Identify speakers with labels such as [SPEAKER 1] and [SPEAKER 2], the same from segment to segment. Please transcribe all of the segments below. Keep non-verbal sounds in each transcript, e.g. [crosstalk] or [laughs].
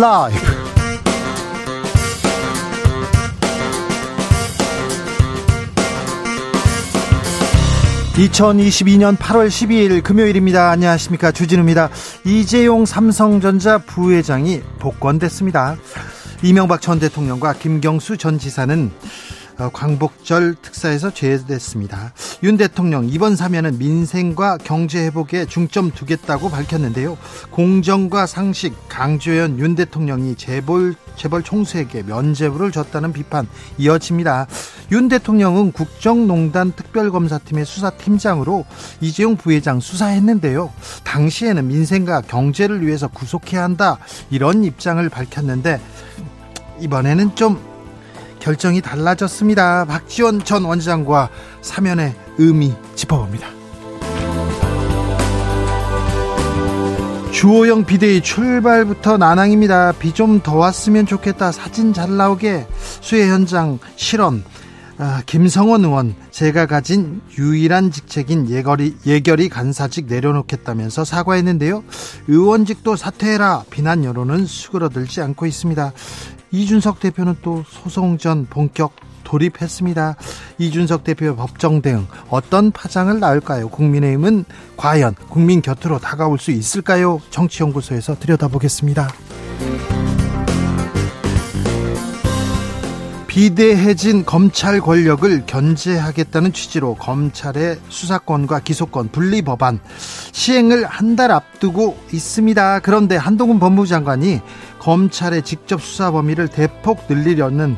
[SPEAKER 1] 라이브. 2022년 8월 12일 금요일입니다. 안녕하십니까. 주진우입니다. 이재용 삼성전자 부회장이 복권됐습니다. 이명박 전 대통령과 김경수 전 지사는 어, 광복절 특사에서 제외됐습니다. 윤 대통령 이번 사면은 민생과 경제 회복에 중점 두겠다고 밝혔는데요. 공정과 상식 강조연 윤 대통령이 재벌 재벌 총수에게 면죄부를 줬다는 비판 이어집니다. 윤 대통령은 국정농단 특별검사팀의 수사팀장으로 이재용 부회장 수사했는데요. 당시에는 민생과 경제를 위해서 구속해야 한다 이런 입장을 밝혔는데 이번에는 좀 결정이 달라졌습니다. 박지원 전 원장과 사면의 의미 짚어봅니다. 주호영 비대위 출발부터 난항입니다. 비 좀 더 왔으면 좋겠다. 사진 잘 나오게 수해 현장 실험. 아, 김성원 의원 제가 가진 유일한 직책인 예결위, 예결위 간사직 내려놓겠다면서 사과했는데요. 의원직도 사퇴해라 비난 여론은 수그러들지 않고 있습니다. 이준석 대표는 또 소송 전 본격 돌입했습니다. 이준석 대표 법정 대응 어떤 파장을 낳을까요? 국민의힘은 과연 국민 곁으로 다가올 수 있을까요? 정치연구소에서 들여다보겠습니다. 비대해진 검찰 권력을 견제하겠다는 취지로 검찰의 수사권과 기소권 분리 법안 시행을 한 달 앞두고 있습니다. 그런데 한동훈 법무부 장관이 검찰의 직접 수사 범위를 대폭 늘리려는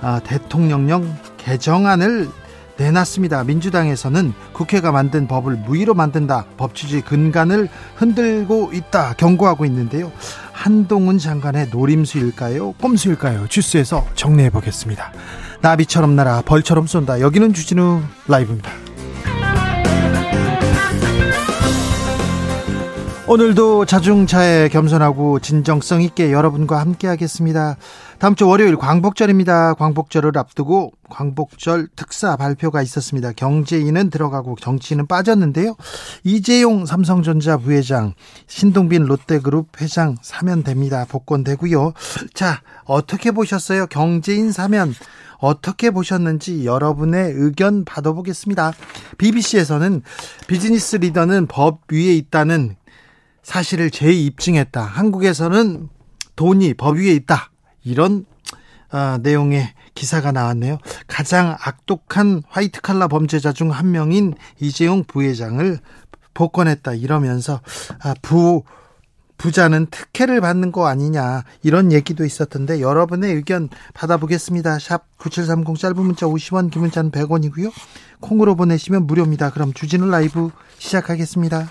[SPEAKER 1] 아, 대통령령 개정안을 내놨습니다. 민주당에서는 국회가 만든 법을 무의로 만든다. 법 취지 근간을 흔들고 있다. 경고하고 있는데요. 한동훈 장관의 노림수일까요? 꼼수일까요? 주스에서 정리해 보겠습니다. 나비처럼 날아 벌처럼 쏜다. 여기는 주진우 라이브입니다. 오늘도 자중차에 겸손하고 진정성 있게 여러분과 함께 하겠습니다. 다음 주 월요일 광복절입니다. 광복절을 앞두고 광복절 특사 발표가 있었습니다. 경제인은 들어가고 정치인은 빠졌는데요. 이재용 삼성전자 부회장, 신동빈 롯데그룹 회장 사면됩니다. 복권되고요. 자, 어떻게 보셨어요? 경제인 사면 어떻게 보셨는지 여러분의 의견 받아보겠습니다. BBC에서는 비즈니스 리더는 법 위에 있다는 사실을 재입증했다. 한국에서는 돈이 법 위에 있다. 이런 어, 내용의 기사가 나왔네요. 가장 악독한 화이트 칼라 범죄자 중 한 명인 이재용 부회장을 복권했다 이러면서 아, 부 부자는 특혜를 받는 거 아니냐 이런 얘기도 있었던데 여러분의 의견 받아보겠습니다. 샵 9730 짧은 문자 50원 긴 문자는 100원이고요. 콩으로 보내시면 무료입니다. 그럼 주진우 라이브 시작하겠습니다.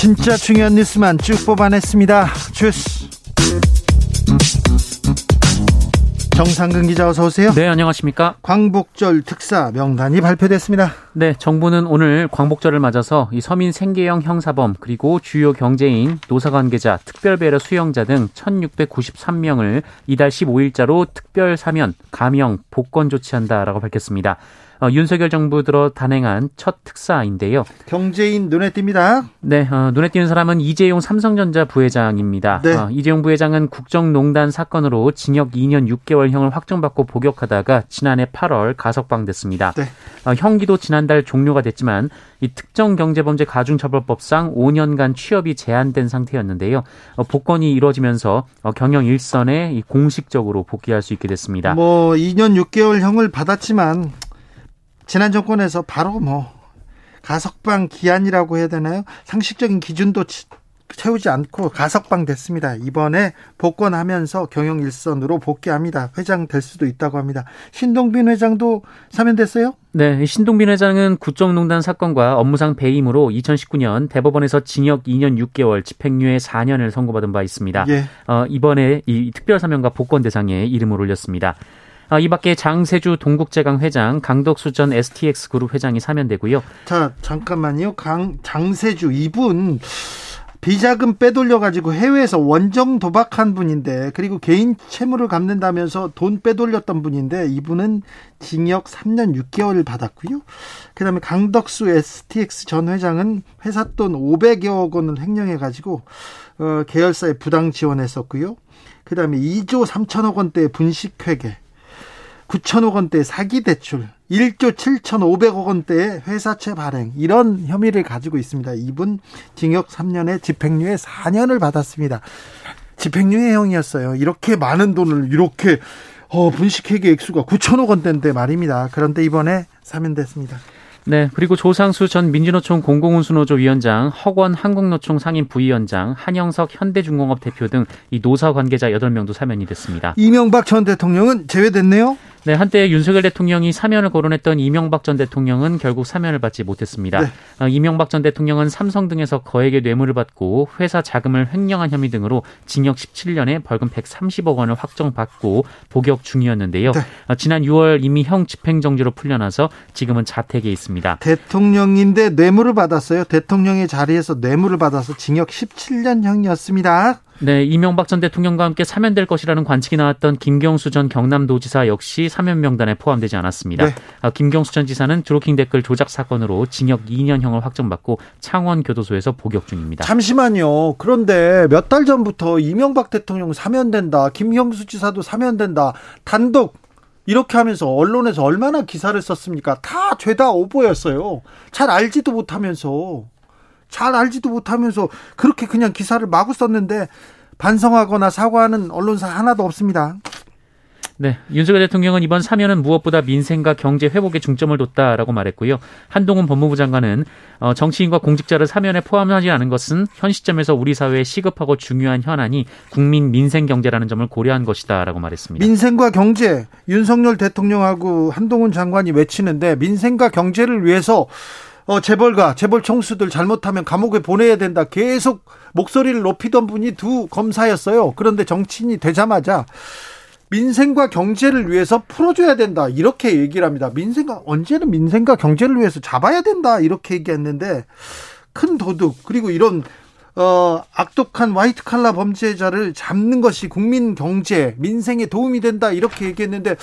[SPEAKER 1] 진짜 중요한 뉴스만 쭉 뽑아냈습니다. 주스. 정상근 기자 어서 오세요.
[SPEAKER 2] 네, 안녕하십니까?
[SPEAKER 1] 광복절 특사 명단이 발표됐습니다.
[SPEAKER 2] 네, 정부는 오늘 광복절을 맞아서 이 서민 생계형 형사범 그리고 주요 경제인, 노사 관계자, 특별 배려 수용자 등 1693명을 이달 15일자로 특별 사면, 감형, 복권 조치한다라고 밝혔습니다. 어, 윤석열 정부 들어 단행한 첫 특사인데요.
[SPEAKER 1] 경제인 눈에 띕니다.
[SPEAKER 2] 네, 어, 눈에 띄는 사람은 이재용 삼성전자 부회장입니다.
[SPEAKER 1] 네.
[SPEAKER 2] 어, 이재용 부회장은 국정농단 사건으로 징역 2년 6개월형을 확정받고 복역하다가 지난해 8월 가석방됐습니다.
[SPEAKER 1] 네.
[SPEAKER 2] 어, 형기도 지난달 종료가 됐지만 이 특정 경제범죄 가중처벌법상 5년간 취업이 제한된 상태였는데요. 어, 복권이 이루어지면서 어, 경영 일선에 공식적으로 복귀할 수 있게 됐습니다.
[SPEAKER 1] 뭐 2년 6개월형을 받았지만 지난 정권에서 바로 뭐 가석방 기한이라고 해야 되나요? 상식적인 기준도 채우지 않고 가석방 됐습니다. 이번에 복권하면서 경영 일선으로 복귀합니다. 회장 될 수도 있다고 합니다. 신동빈 회장도 사면됐어요?
[SPEAKER 2] 네, 신동빈 회장은 국정농단 사건과 업무상 배임으로 2019년 대법원에서 징역 2년 6개월, 집행유예 4년을 선고받은 바 있습니다. 예. 어, 이번에 이 특별 사면과 복권 대상에 이름을 올렸습니다. 아, 이 밖에 장세주 동국제강 회장, 강덕수 전 STX 그룹 회장이 사면되고요.
[SPEAKER 1] 자, 잠깐만요. 강, 장세주 이분 비자금 빼돌려가지고 해외에서 원정 도박한 분인데 그리고 개인 채무를 갚는다면서 돈 빼돌렸던 분인데 이분은 징역 3년 6개월을 받았고요. 그다음에 강덕수 STX 전 회장은 회사 돈 500여 원을 횡령해가지고 어, 계열사에 부당 지원했었고요. 그다음에 2조 3천억 원대의 분식회계 9천억 원대 사기 대출, 1조 7천5백억 원대의 회사채 발행 이런 혐의를 가지고 있습니다. 이분 징역 3년에 집행유예 4년을 받았습니다. 집행유예형이었어요. 이렇게 많은 돈을 이렇게 어, 분식회계 액수가 9천억 원대인데 말입니다. 그런데 이번에 사면됐습니다.
[SPEAKER 2] 네, 그리고 조상수 전 민주노총 공공운수노조 위원장, 허권 한국노총 상임 부위원장, 한영석 현대중공업 대표 등 이 노사 관계자 8명도 사면이 됐습니다.
[SPEAKER 1] 이명박 전 대통령은 제외됐네요?
[SPEAKER 2] 네, 한때 윤석열 대통령이 사면을 거론했던 이명박 전 대통령은 결국 사면을 받지 못했습니다. 네. 어, 이명박 전 대통령은 삼성 등에서 거액의 뇌물을 받고 회사 자금을 횡령한 혐의 등으로 징역 17년에 벌금 130억 원을 확정받고 복역 중이었는데요. 네. 어, 지난 6월 이미 형 집행정지로 풀려나서 지금은 자택에 있습니다.
[SPEAKER 1] 대통령인데 뇌물을 받았어요. 대통령의 자리에서 뇌물을 받아서 징역 17년형이었습니다.
[SPEAKER 2] 네, 이명박 전 대통령과 함께 사면될 것이라는 관측이 나왔던 김경수 전 경남도지사 역시 사면 명단에 포함되지 않았습니다. 네. 아, 김경수 전 지사는 드로킹 댓글 조작 사건으로 징역 2년형을 확정받고 창원 교도소에서 복역 중입니다.
[SPEAKER 1] 잠시만요. 그런데 몇 달 전부터 이명박 대통령 사면된다. 김경수 지사도 사면된다. 단독 이렇게 하면서 언론에서 얼마나 기사를 썼습니까? 다 죄다 오보였어요. 잘 알지도 못하면서. 잘 알지도 못하면서 그렇게 그냥 기사를 마구 썼는데 반성하거나 사과하는 언론사 하나도 없습니다.
[SPEAKER 2] 네, 윤석열 대통령은 이번 사면은 무엇보다 민생과 경제 회복에 중점을 뒀다라고 말했고요. 한동훈 법무부 장관은 어, 정치인과 공직자를 사면에 포함하지 않은 것은 현 시점에서 우리 사회에 시급하고 중요한 현안이 국민 민생 경제라는 점을 고려한 것이다라고 말했습니다.
[SPEAKER 1] 민생과 경제 윤석열 대통령하고 한동훈 장관이 외치는데 민생과 경제를 위해서 어, 재벌가, 재벌 총수들 잘못하면 감옥에 보내야 된다. 계속 목소리를 높이던 분이 두 검사였어요. 그런데 정치인이 되자마자 민생과 경제를 위해서 풀어줘야 된다. 이렇게 얘기를 합니다. 민생과, 언제는 민생과 경제를 위해서 잡아야 된다. 이렇게 얘기했는데 큰 도둑, 그리고 이런 어, 악독한 화이트 칼라 범죄자를 잡는 것이 국민 경제, 민생에 도움이 된다 이렇게 얘기했는데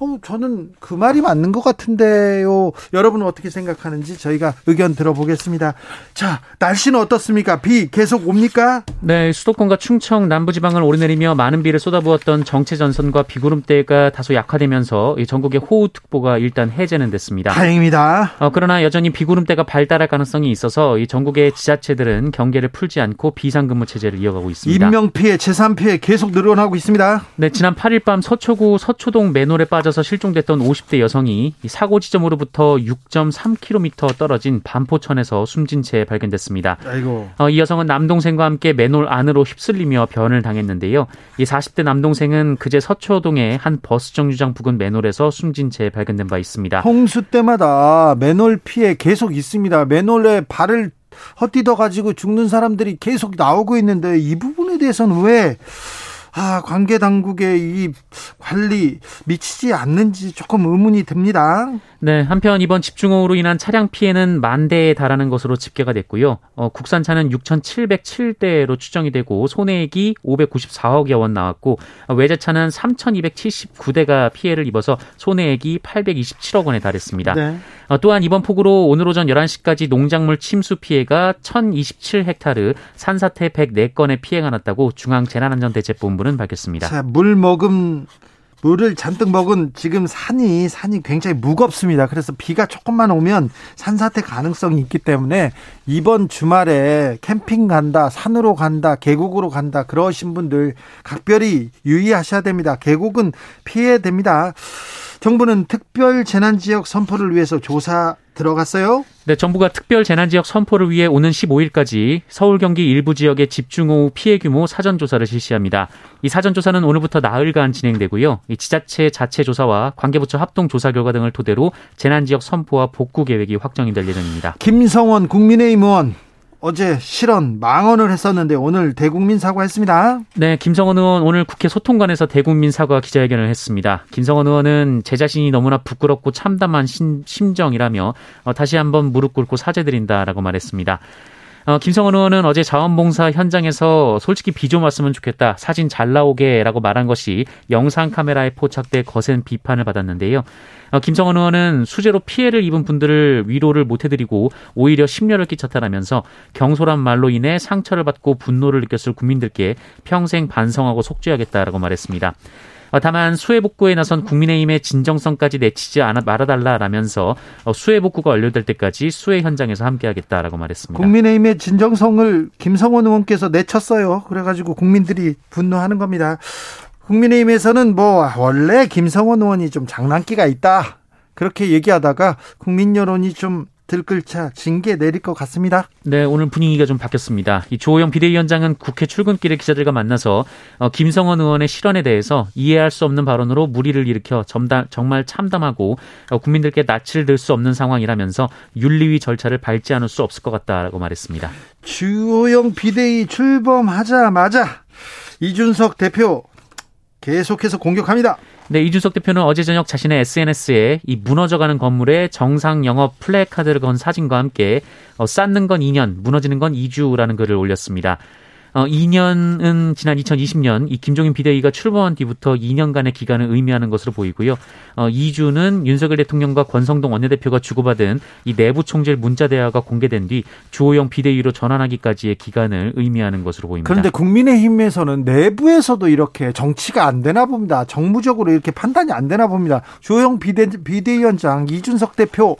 [SPEAKER 1] 어, 저는 그 말이 맞는 것 같은데요. 여러분은 어떻게 생각하는지 저희가 의견 들어보겠습니다. 자, 날씨는 어떻습니까? 비 계속 옵니까?
[SPEAKER 2] 네, 수도권과 충청 남부지방을 오르내리며 많은 비를 쏟아부었던 정체 전선과 비구름대가 다소 약화되면서 전국의 호우특보가 일단 해제는 됐습니다.
[SPEAKER 1] 다행입니다.
[SPEAKER 2] 어, 그러나 여전히 비구름대가 발달할 가능성이 있어서 이 전국의 지자체들은 경계를 풀지 않고 비상근무 체제를 이어가고 있습니다.
[SPEAKER 1] 인명피해, 재산피해 계속 늘어나고 있습니다.
[SPEAKER 2] 네, 지난 8일 밤 서초구 서초동 맨홀에 빠져 떨어져서 실종됐던 50대 여성이 사고 지점으로부터 6.3km 떨어진 반포천에서 숨진 채 발견됐습니다. 아이고. 어, 이 여성은 남동생과 함께 맨홀 안으로 휩쓸리며 변을 당했는데요. 이 40대 남동생은 그제 서초동의 한 버스 정류장 부근 맨홀에서 숨진 채 발견된 바 있습니다.
[SPEAKER 1] 홍수 때마다 맨홀 피해 계속 있습니다. 맨홀에 발을 헛디뎌 가지고 죽는 사람들이 계속 나오고 있는데 이 부분에 대해서는 왜 아, 관계 당국의 이 관리 미치지 않는지 조금 의문이 듭니다.
[SPEAKER 2] 네, 한편 이번 집중호우로 인한 차량 피해는 만 대에 달하는 것으로 집계가 됐고요. 어, 국산차는 6,707대로 추정이 되고 손해액이 594억여 원 나왔고 어, 외제차는 3,279대가 피해를 입어서 손해액이 827억 원에 달했습니다. 네. 어, 또한 이번 폭우로 오늘 오전 11시까지 농작물 침수 피해가 1,027헥타르, 산사태 104건의 피해가 났다고 중앙재난안전대책본부는 밝혔습니다.
[SPEAKER 1] 자, 물 먹음 물을 잔뜩 먹은 지금 산이 산이 굉장히 무겁습니다. 그래서 비가 조금만 오면 산사태 가능성이 있기 때문에 이번 주말에 캠핑 간다, 산으로 간다, 계곡으로 간다 그러신 분들 각별히 유의하셔야 됩니다. 계곡은 피해야 됩니다. 정부는 특별 재난 지역 선포를 위해서 조사 들어갔어요?
[SPEAKER 2] 네, 정부가 특별 재난 지역 선포를 위해 오는 15일까지 서울 경기 일부 지역의 집중호우 피해 규모 사전 조사를 실시합니다. 이 사전 조사는 오늘부터 나흘간 진행되고요. 이 지자체 자체 조사와 관계부처 합동 조사 결과 등을 토대로 재난 지역 선포와 복구 계획이 확정이 될 예정입니다.
[SPEAKER 1] 김성원 국민의힘 의원 어제 실언 망언을 했었는데 오늘 대국민 사과했습니다.
[SPEAKER 2] 네, 김성원 의원 오늘 국회 소통관에서 대국민 사과 기자회견을 했습니다. 김성원 의원은 제 자신이 너무나 부끄럽고 참담한 심, 정이라며 어, 다시 한번 무릎 꿇고 사죄드린다라고 말했습니다. 어, 김성원 의원은 어제 자원봉사 현장에서 솔직히 비 좀 왔으면 좋겠다. 사진 잘 나오게 라고 말한 것이 영상 카메라에 포착돼 거센 비판을 받았는데요. 어, 김성원 의원은 수재로 피해를 입은 분들을 위로를 못 해드리고 오히려 심려를 끼쳤다라면서 경솔한 말로 인해 상처를 받고 분노를 느꼈을 국민들께 평생 반성하고 속죄하겠다라고 말했습니다. 어, 다만 수해 복구에 나선 국민의힘의 진정성까지 내치지 않아 말아달라라면서 어, 수해 복구가 완료될 때까지 수해 현장에서 함께하겠다라고 말했습니다.
[SPEAKER 1] 국민의힘의 진정성을 김성원 의원께서 내쳤어요. 그래가지고 국민들이 분노하는 겁니다. 국민의힘에서는 뭐 원래 김성원 의원이 좀 장난기가 있다 그렇게 얘기하다가 국민 여론이 좀 들끓자 징계 내릴 것 같습니다.
[SPEAKER 2] 네, 오늘 분위기가 좀 바뀌었습니다. 이 조호영 비대위원장은 국회 출근길에 기자들과 만나서 어, 김성원 의원의 실언에 대해서 이해할 수 없는 발언으로 무리를 일으켜 점다, 정말 참담하고 어, 국민들께 낯을 들 수 없는 상황이라면서 윤리위 절차를 밟지 않을 수 없을 것 같다라고 말했습니다.
[SPEAKER 1] 주호영 비대위 출범하자마자 이준석 대표 계속해서 공격합니다.
[SPEAKER 2] 네, 이준석 대표는 어제 저녁 자신의 SNS에 이 무너져가는 건물에 정상 영업 플래카드를 건 사진과 함께 어, 쌓는 건 2년, 무너지는 건 2주라는 글을 올렸습니다. 어, 2년은 지난 2020년 이 김종인 비대위가 출범한 뒤부터 2년간의 기간을 의미하는 것으로 보이고요. 어, 2주는 윤석열 대통령과 권성동 원내대표가 주고받은 이 내부 총질 문자 대화가 공개된 뒤 주호영 비대위로 전환하기까지의 기간을 의미하는 것으로 보입니다.
[SPEAKER 1] 그런데 국민의힘에서는 내부에서도 이렇게 정치가 안 되나 봅니다. 정무적으로 이렇게 판단이 안 되나 봅니다. 주호영 비대, 비대위원장, 이준석 대표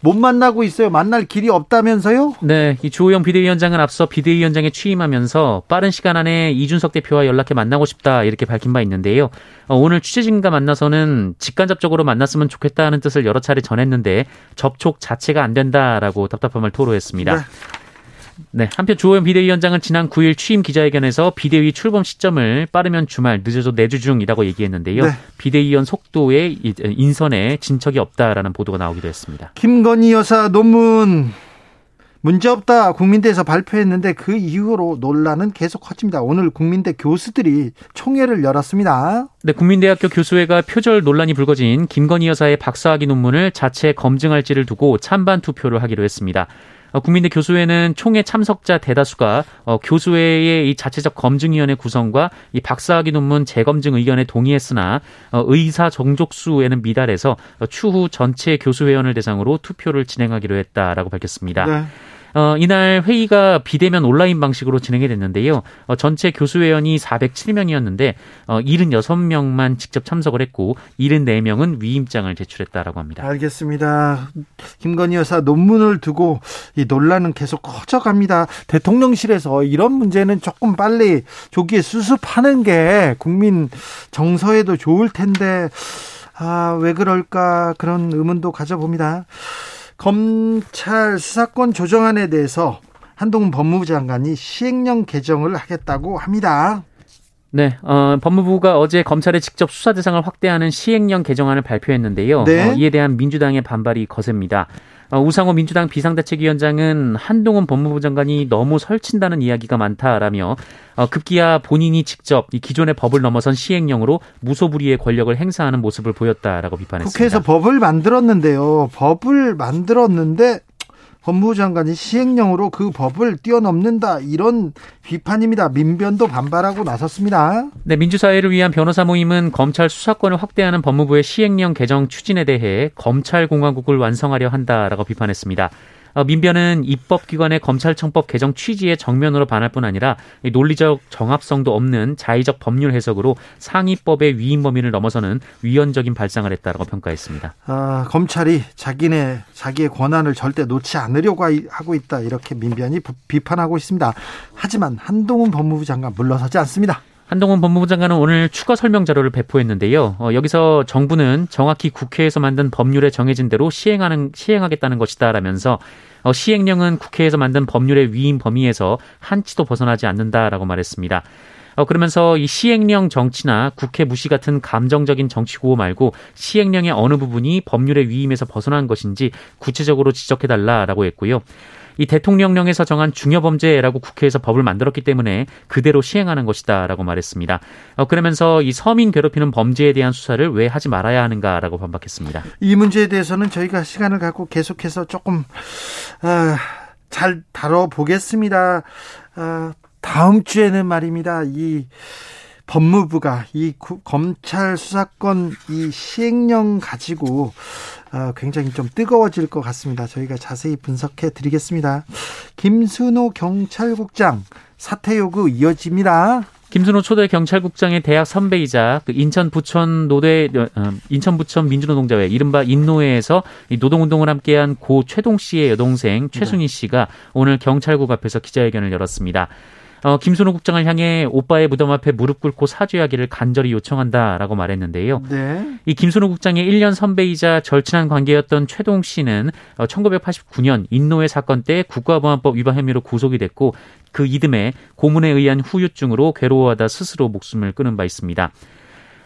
[SPEAKER 1] 못 만나고 있어요. 만날 길이 없다면서요?
[SPEAKER 2] 네, 이 주호영 비대위원장은 앞서 비대위원장에 취임하면서 빠른 시간 안에 이준석 대표와 연락해 만나고 싶다 이렇게 밝힌 바 있는데요. 어, 오늘 취재진과 만나서는 직간접적으로 만났으면 좋겠다는 뜻을 여러 차례 전했는데 접촉 자체가 안 된다라고 답답함을 토로했습니다. 네. 네, 한편 주호영 비대위원장은 지난 9일 취임 기자회견에서 비대위 출범 시점을 빠르면 주말, 늦어도 내주 중이라고 얘기했는데요. 네. 비대위원 속도에 인선에 진척이 없다라는 보도가 나오기도 했습니다.
[SPEAKER 1] 김건희 여사 논문 문제 없다 국민대에서 발표했는데 그 이후로 논란은 계속 커집니다. 오늘 국민대 교수들이 총회를 열었습니다.
[SPEAKER 2] 네, 국민대학교 교수회가 표절 논란이 불거진 김건희 여사의 박사학위 논문을 자체 검증할지를 두고 찬반 투표를 하기로 했습니다. 어, 국민대 교수회는 총회 참석자 대다수가 어, 교수회의 이 자체적 검증위원회 구성과 이 박사학위 논문 재검증 의견에 동의했으나 어, 의사 정족수에는 미달해서 추후 전체 교수회원을 대상으로 투표를 진행하기로 했다라고 밝혔습니다. 네. 어, 이날 회의가 비대면 온라인 방식으로 진행이 됐는데요. 어, 전체 교수회원이 407명이었는데 어, 76명만 직접 참석을 했고 74명은 위임장을 제출했다라고 합니다.
[SPEAKER 1] 알겠습니다. 김건희 여사 논문을 두고 이 논란은 계속 커져갑니다. 대통령실에서 이런 문제는 조금 빨리 조기에 수습하는 게 국민 정서에도 좋을 텐데 아, 왜 그럴까 그런 의문도 가져봅니다. 검찰 수사권 조정안에 대해서 한동훈 법무부 장관이 시행령 개정을 하겠다고 합니다.
[SPEAKER 2] 네, 어, 법무부가 어제 검찰의 직접 수사 대상을 확대하는 시행령 개정안을 발표했는데요. 네. 어, 이에 대한 민주당의 반발이 거셉니다. 어, 우상호 민주당 비상대책위원장은 한동훈 법무부 장관이 너무 설친다는 이야기가 많다라며 어, 급기야 본인이 직접 이 기존의 법을 넘어선 시행령으로 무소불위의 권력을 행사하는 모습을 보였다라고 비판했습니다.
[SPEAKER 1] 국회에서 법을 만들었는데요. 법을 만들었는데 법무부 장관이 시행령으로 그 법을 뛰어넘는다 이런 비판입니다. 민변도 반발하고 나섰습니다.
[SPEAKER 2] 네, 민주사회를 위한 변호사 모임은 검찰 수사권을 확대하는 법무부의 시행령 개정 추진에 대해 검찰 공화국을 완성하려 한다라고 비판했습니다. 어, 민변은 입법기관의 검찰청법 개정 취지에 정면으로 반할 뿐 아니라 논리적 정합성도 없는 자의적 법률 해석으로 상위법의 위임 범위를 넘어서는 위헌적인 발상을 했다라고 평가했습니다.
[SPEAKER 1] 아, 검찰이 자기네 자기의 권한을 절대 놓지 않으려고 하고 있다 이렇게 민변이 비판하고 있습니다. 하지만 한동훈 법무부 장관 물러서지 않습니다.
[SPEAKER 2] 한동훈 법무부 장관은 오늘 추가 설명 자료를 배포했는데요. 어, 여기서 정부는 정확히 국회에서 만든 법률에 정해진 대로 시행하는 시행하겠다는 것이다라면서 어, 시행령은 국회에서 만든 법률의 위임 범위에서 한치도 벗어나지 않는다라고 말했습니다. 어, 그러면서 이 시행령 정치나 국회 무시 같은 감정적인 정치 구호 말고 시행령의 어느 부분이 법률의 위임에서 벗어난 것인지 구체적으로 지적해달라라고 했고요. 이 대통령령에서 정한 중요범죄라고 국회에서 법을 만들었기 때문에 그대로 시행하는 것이다라고 말했습니다. 어, 그러면서 이 서민 괴롭히는 범죄에 대한 수사를 왜 하지 말아야 하는가라고 반박했습니다.
[SPEAKER 1] 이 문제에 대해서는 저희가 시간을 갖고 계속해서 조금 아, 잘 다뤄보겠습니다. 아, 다음 주에는 말입니다. 이 법무부가 이 구, 검찰 수사권 이 시행령 가지고 어, 굉장히 좀 뜨거워질 것 같습니다. 저희가 자세히 분석해 드리겠습니다. 김순호 경찰국장 사퇴 요구 이어집니다.
[SPEAKER 2] 김순호 초대 경찰국장의 대학 선배이자 그 인천 부천 노대 어, 인천 부천 민주노동자회 이른바 인노회에서 노동운동을 함께한 고 최동 씨의 여동생 최순희 씨가 오늘 경찰국 앞에서 기자회견을 열었습니다. 어, 김순호 국장을 향해 오빠의 무덤 앞에 무릎 꿇고 사죄하기를 간절히 요청한다라고 말했는데요. 네. 이 김순호 국장의 1년 선배이자 절친한 관계였던 최동 씨는 1989년 어, 인노회 사건 때 국가보안법 위반 혐의로 구속이 됐고 그 이듬해 고문에 의한 후유증으로 괴로워하다 스스로 목숨을 끊은 바 있습니다.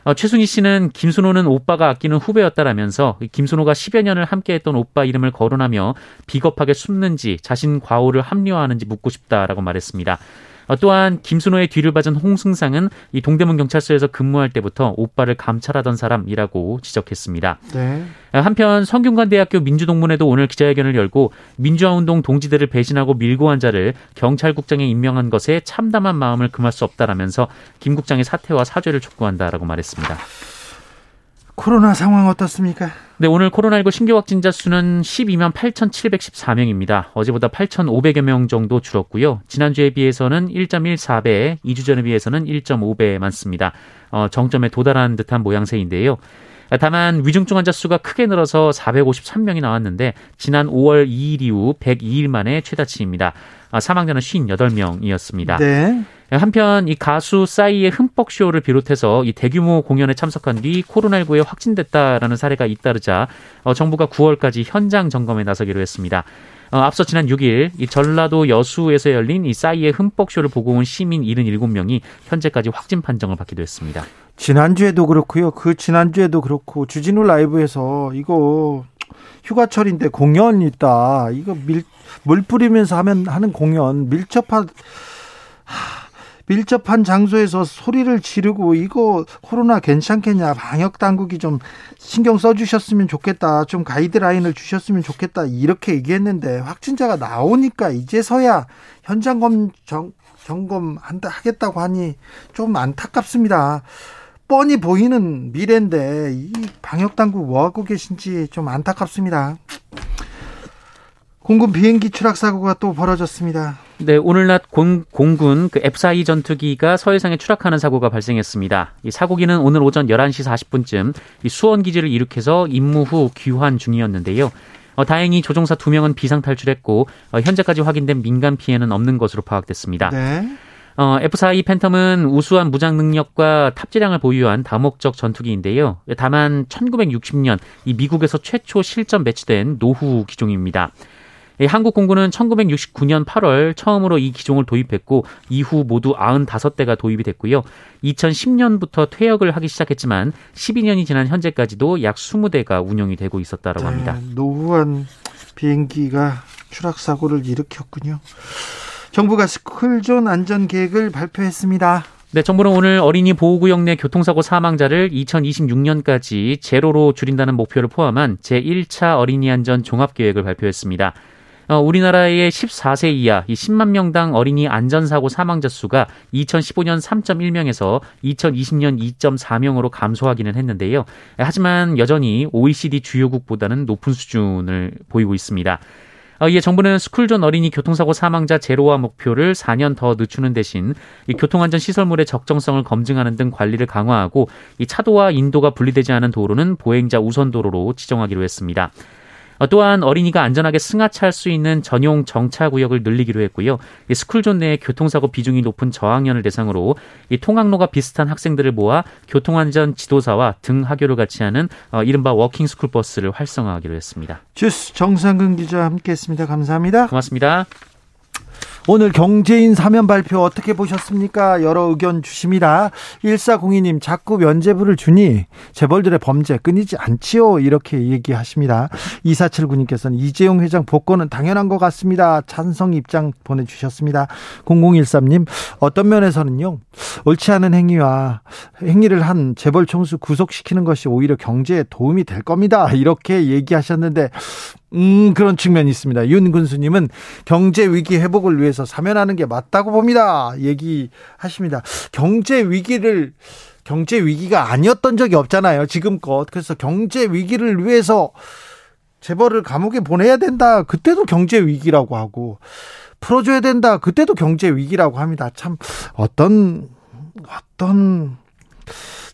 [SPEAKER 2] 어, 최순희 씨는 김순호는 오빠가 아끼는 후배였다라면서 김순호가 10여 년을 함께했던 오빠 이름을 거론하며 비겁하게 숨는지 자신 과오를 합리화하는지 묻고 싶다라고 말했습니다. 어, 또한 김순호의 뒤를 받은 홍승상은 이 동대문 경찰서에서 근무할 때부터 오빠를 감찰하던 사람이라고 지적했습니다. 네. 어, 한편 성균관대학교 민주동문회도 오늘 기자회견을 열고 민주화운동 동지들을 배신하고 밀고 한 자를 경찰국장에 임명한 것에 참담한 마음을 금할 수 없다라면서 김 국장의 사퇴와 사죄를 촉구한다라고 말했습니다.
[SPEAKER 1] 코로나 상황 어떻습니까?
[SPEAKER 2] 네, 오늘 코로나19 신규 확진자 수는 12만 8,714명입니다. 어제보다 8,500여 명 정도 줄었고요. 지난주에 비해서는 1.14배, 2주 전에 비해서는 1.5배 많습니다. 어, 정점에 도달한 듯한 모양새인데요. 다만 위중증 환자 수가 크게 늘어서 453명이 나왔는데 지난 5월 2일 이후 102일 만에 최다치입니다. 아, 사망자는 58명이었습니다. 네. 한편 이 가수 싸이의 흠뻑 쇼를 비롯해서 이 대규모 공연에 참석한 뒤 코로나19에 확진됐다라는 사례가 잇따르자 어, 정부가 9월까지 현장 점검에 나서기로 했습니다. 어, 앞서 지난 6일 이 전라도 여수에서 열린 이 싸이의 흠뻑 쇼를 보고 온 시민 77명이 현재까지 확진 판정을 받기도 했습니다.
[SPEAKER 1] 지난주에도 그렇고요. 그 지난주에도 그렇고 주진우 라이브에서 이거 휴가철인데 공연 있다. 이거 밀, 물 뿌리면서 하면 하는 공연 밀접한 하, 밀접한 장소에서 소리를 지르고 이거 코로나 괜찮겠냐 방역 당국이 좀 신경 써주셨으면 좋겠다 좀 가이드라인을 주셨으면 좋겠다 이렇게 얘기했는데 확진자가 나오니까 이제서야 현장 검정 점검한다 하겠다고 하니 좀 안타깝습니다. 뻔히 보이는 미래인데 이 방역 당국 뭐 하고 계신지 좀 안타깝습니다. 공군 비행기 추락 사고가 또 벌어졌습니다.
[SPEAKER 2] 네, 오늘 낮 공, 공군 그 F-4E 전투기가 서해상에 추락하는 사고가 발생했습니다. 이 사고기는 오늘 오전 11시 40분쯤 이 수원 기지를 이륙해서 임무 후 귀환 중이었는데요. 어, 다행히 조종사 2명은 비상 탈출했고 어, 현재까지 확인된 민간 피해는 없는 것으로 파악됐습니다. 네. 어, F-4E 팬텀은 우수한 무장 능력과 탑재량을 보유한 다목적 전투기인데요. 다만 1960년 이 미국에서 최초 실전 배치된 노후 기종입니다. 한국 공군은 1969년 8월 처음으로 이 기종을 도입했고 이후 모두 95대가 도입이 됐고요. 2010년부터 퇴역을 하기 시작했지만 12년이 지난 현재까지도 약 20대가 운영이 되고 있었다고 합니다. 네,
[SPEAKER 1] 노후한 비행기가 추락 사고를 일으켰군요. 정부가 스쿨존 안전 계획을 발표했습니다.
[SPEAKER 2] 네, 정부는 오늘 어린이 보호구역 내 교통사고 사망자를 2026년까지 제로로 줄인다는 목표를 포함한 제1차 어린이 안전 종합 계획을 발표했습니다. 어, 우리나라의 14세 이하 이 10만 명당 어린이 안전사고 사망자 수가 2015년 3.1명에서 2020년 2.4명으로 감소하기는 했는데요. 하지만 여전히 OECD 주요국보다는 높은 수준을 보이고 있습니다. 어, 이에 정부는 스쿨존 어린이 교통사고 사망자 제로화 목표를 4년 더 늦추는 대신 이 교통안전 시설물의 적정성을 검증하는 등 관리를 강화하고 이 차도와 인도가 분리되지 않은 도로는 보행자 우선 도로로 지정하기로 했습니다. 어, 또한 어린이가 안전하게 승하차할 수 있는 전용 정차 구역을 늘리기로 했고요. 이 스쿨존 내 교통사고 비중이 높은 저학년을 대상으로 이 통학로가 비슷한 학생들을 모아 교통안전 지도사와 등 하교를 같이 하는 어, 이른바 walking school bus를 활성화하기로 했습니다.
[SPEAKER 1] 주스 정상근 기자 함께했습니다. 감사합니다.
[SPEAKER 2] 고맙습니다.
[SPEAKER 1] 오늘 경제인 사면 발표 어떻게 보셨습니까? 여러 의견 주십니다. 1402님, 자꾸 면제부를 주니 재벌들의 범죄 끊이지 않지요? 이렇게 얘기하십니다. 2479님께서는 이재용 회장 복권은 당연한 것 같습니다. 찬성 입장 보내주셨습니다. 0013님, 어떤 면에서는요, 옳지 않은 행위와 행위를 한 재벌 총수 구속시키는 것이 오히려 경제에 도움이 될 겁니다. 이렇게 얘기하셨는데, 음, 그런 측면이 있습니다. 윤근수님은 경제 위기 회복을 위해서 사면하는 게 맞다고 봅니다. 얘기하십니다. 경제 위기를 경제 위기가 아니었던 적이 없잖아요. 지금껏. 그래서 경제 위기를 위해서 재벌을 감옥에 보내야 된다. 그때도 경제 위기라고 하고 풀어줘야 된다. 그때도 경제 위기라고 합니다. 참 어떤 어떤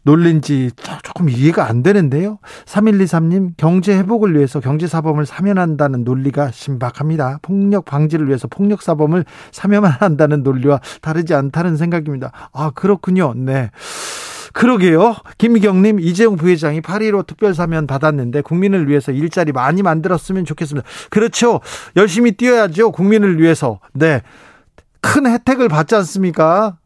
[SPEAKER 1] 놀린지 조금 이해가 안 되는데요. 3123님, 경제 회복을 위해서 경제사범을 사면한다는 논리가 신박합니다. 폭력 방지를 위해서 폭력사범을 사면한다는 논리와 다르지 않다는 생각입니다. 아, 그렇군요. 네. 그러게요. 김미경님, 이재용 부회장이 8.15 특별사면 받았는데 국민을 위해서 일자리 많이 만들었으면 좋겠습니다. 그렇죠. 열심히 뛰어야죠. 국민을 위해서. 네. 큰 혜택을 받지 않습니까?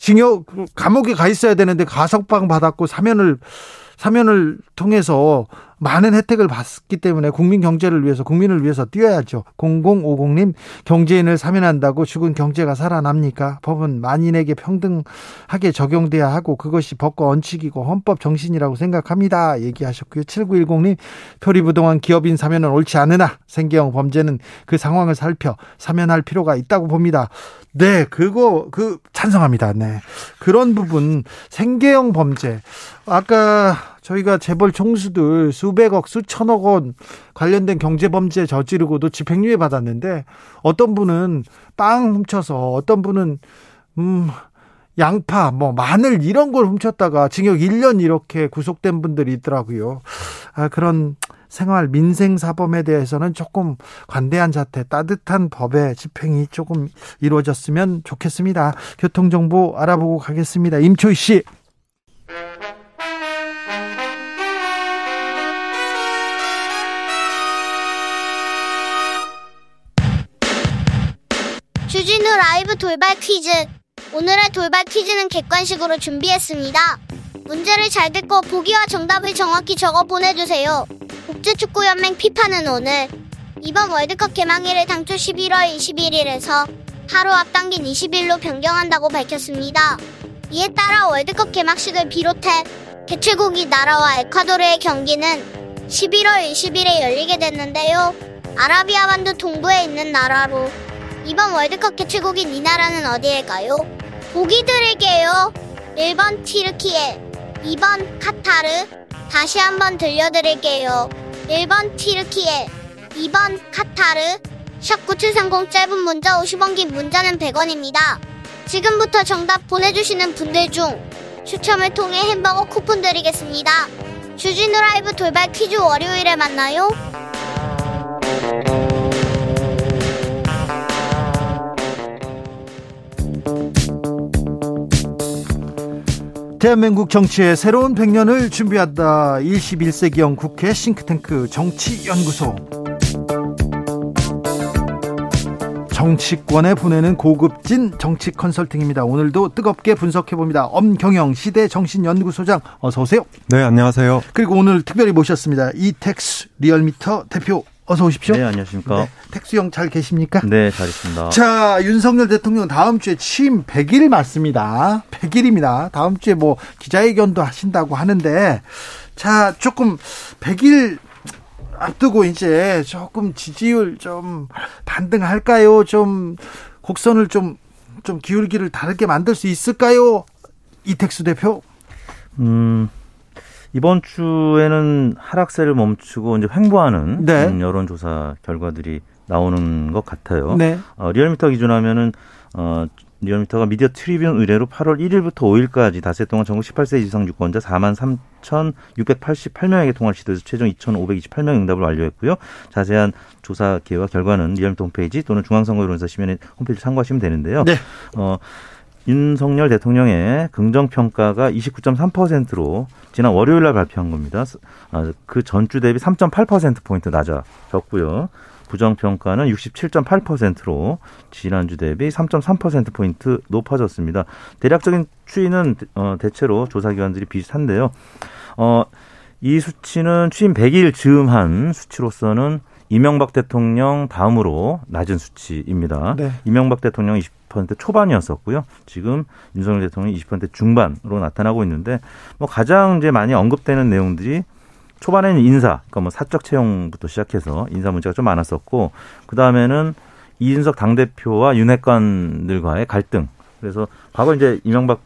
[SPEAKER 1] 징역 감옥에 가 있어야 되는데 가석방 받았고 사면을 사면을 통해서 많은 혜택을 받기 때문에 국민 경제를 위해서 국민을 위해서 뛰어야죠. 0050님 경제인을 사면한다고 죽은 경제가 살아납니까? 법은 만인에게 평등하게 적용돼야 하고 그것이 법과 원칙이고 헌법 정신이라고 생각합니다. 얘기하셨고요. 7910님 표리부동한 기업인 사면은 옳지 않으나 생계형 범죄는 그 상황을 살펴 사면할 필요가 있다고 봅니다. 네, 그거 그 찬성합니다. 네. 그런 부분 생계형 범죄 아까 저희가 재벌 총수들 수백억 수천억 원 관련된 경제 범죄 저지르고도 집행유예 받았는데 어떤 분은 빵 훔쳐서 어떤 분은 음 양파, 뭐 마늘 이런 걸 훔쳤다가 징역 1년 이렇게 구속된 분들이 있더라고요. 아, 그런 생활 민생 사범에 대해서는 조금 관대한 자태, 따뜻한 법의 집행이 조금 이루어졌으면 좋겠습니다. 교통 정보 알아보고 가겠습니다. 임초희 씨.
[SPEAKER 3] 라이브 돌발 퀴즈. 오늘의 돌발 퀴즈는 객관식으로 준비했습니다. 문제를 잘 듣고 보기와 정답을 정확히 적어 보내주세요. 국제축구연맹 피파는 오늘 이번 월드컵 개막일을 당초 11월 21일에서 하루 앞당긴 20일로 변경한다고 밝혔습니다. 이에 따라 월드컵 개막식을 비롯해 개최국이 나라와 에콰도르의 경기는 11월 20일에 열리게 됐는데요. 아라비아 반도 동부에 있는 나라로 이번 월드컵 개최국인 이 나라는 어디일까요? 보기 드릴게요. 1번 티르키에, 2번 카타르, 다시 한번 들려드릴게요. 1번 티르키에, 2번 카타르, 샵9730 짧은 문자 50원 긴 문자는 100원입니다. 지금부터 정답 보내주시는 분들 중 추첨을 통해 햄버거 쿠폰 드리겠습니다. 주진우 라이브 돌발 퀴즈 월요일에 만나요.
[SPEAKER 1] 대한민국 정치의 새로운 100년을 준비한다. 21세기형 국회 싱크탱크 정치연구소. 정치권에 보내는 고급진 정치 컨설팅입니다. 오늘도 뜨겁게 분석해 봅니다. 엄경영 시대 정신연구소장 어서 오세요.
[SPEAKER 4] 네, 안녕하세요.
[SPEAKER 1] 그리고 오늘 특별히 모셨습니다. 이택수 리얼미터 대표 어서 오십시오.
[SPEAKER 5] 네, 안녕하십니까. 네,
[SPEAKER 1] 택수형 잘 계십니까?
[SPEAKER 5] 네, 잘 있습니다.
[SPEAKER 1] 자, 윤석열 대통령 다음 주에 취임 100일 맞습니다. 100일입니다. 다음 주에 뭐 기자회견도 하신다고 하는데, 자, 조금 100일 앞두고 이제 조금 지지율 좀 반등할까요? 좀 곡선을 좀, 좀 기울기를 다르게 만들 수 있을까요? 이택수 대표?
[SPEAKER 5] 음, 이번 주에는 하락세를 멈추고 이제 횡보하는 네. 음, 여론조사 결과들이 나오는 것 같아요. 네. 어, 리얼미터 기준하면은 어, 리얼미터가 미디어 트리뷴 의뢰로 8월 1일부터 5일까지 닷새 동안 전국 18세 이상 유권자 4만 3,688명에게 통화를 시도해서 최종 2,528명 응답을 완료했고요. 자세한 조사 계획과 결과는 리얼미터 홈페이지 또는 중앙선거여론조사 시면에 홈페이지 참고하시면 되는데요. 네. 어, 윤석열 대통령의 긍정 평가가 29.3%로 지난 월요일 날 발표한 겁니다. 아, 그 전주 대비 3.8% 포인트 낮아졌고요. 부정 평가는 67.8%로 지난주 대비 3.3% 포인트 높아졌습니다. 대략적인 추이는 어, 대체로 조사 기관들이 비슷한데요. 어, 이 수치는 취임 100일 즈음한 수치로서는 이명박 대통령 다음으로 낮은 수치입니다. 네. 이명박 대통령 20% 초반이었었고요. 지금 윤석열 대통령이 20% 중반으로 나타나고 있는데 뭐 가장 이제 많이 언급되는 내용들이 초반에는 인사, 그러니까 뭐 사적 채용부터 시작해서 인사 문제가 좀 많았었고 그 다음에는 이준석 당 대표와 윤핵관들과의 갈등. 그래서 과거 이제 이명박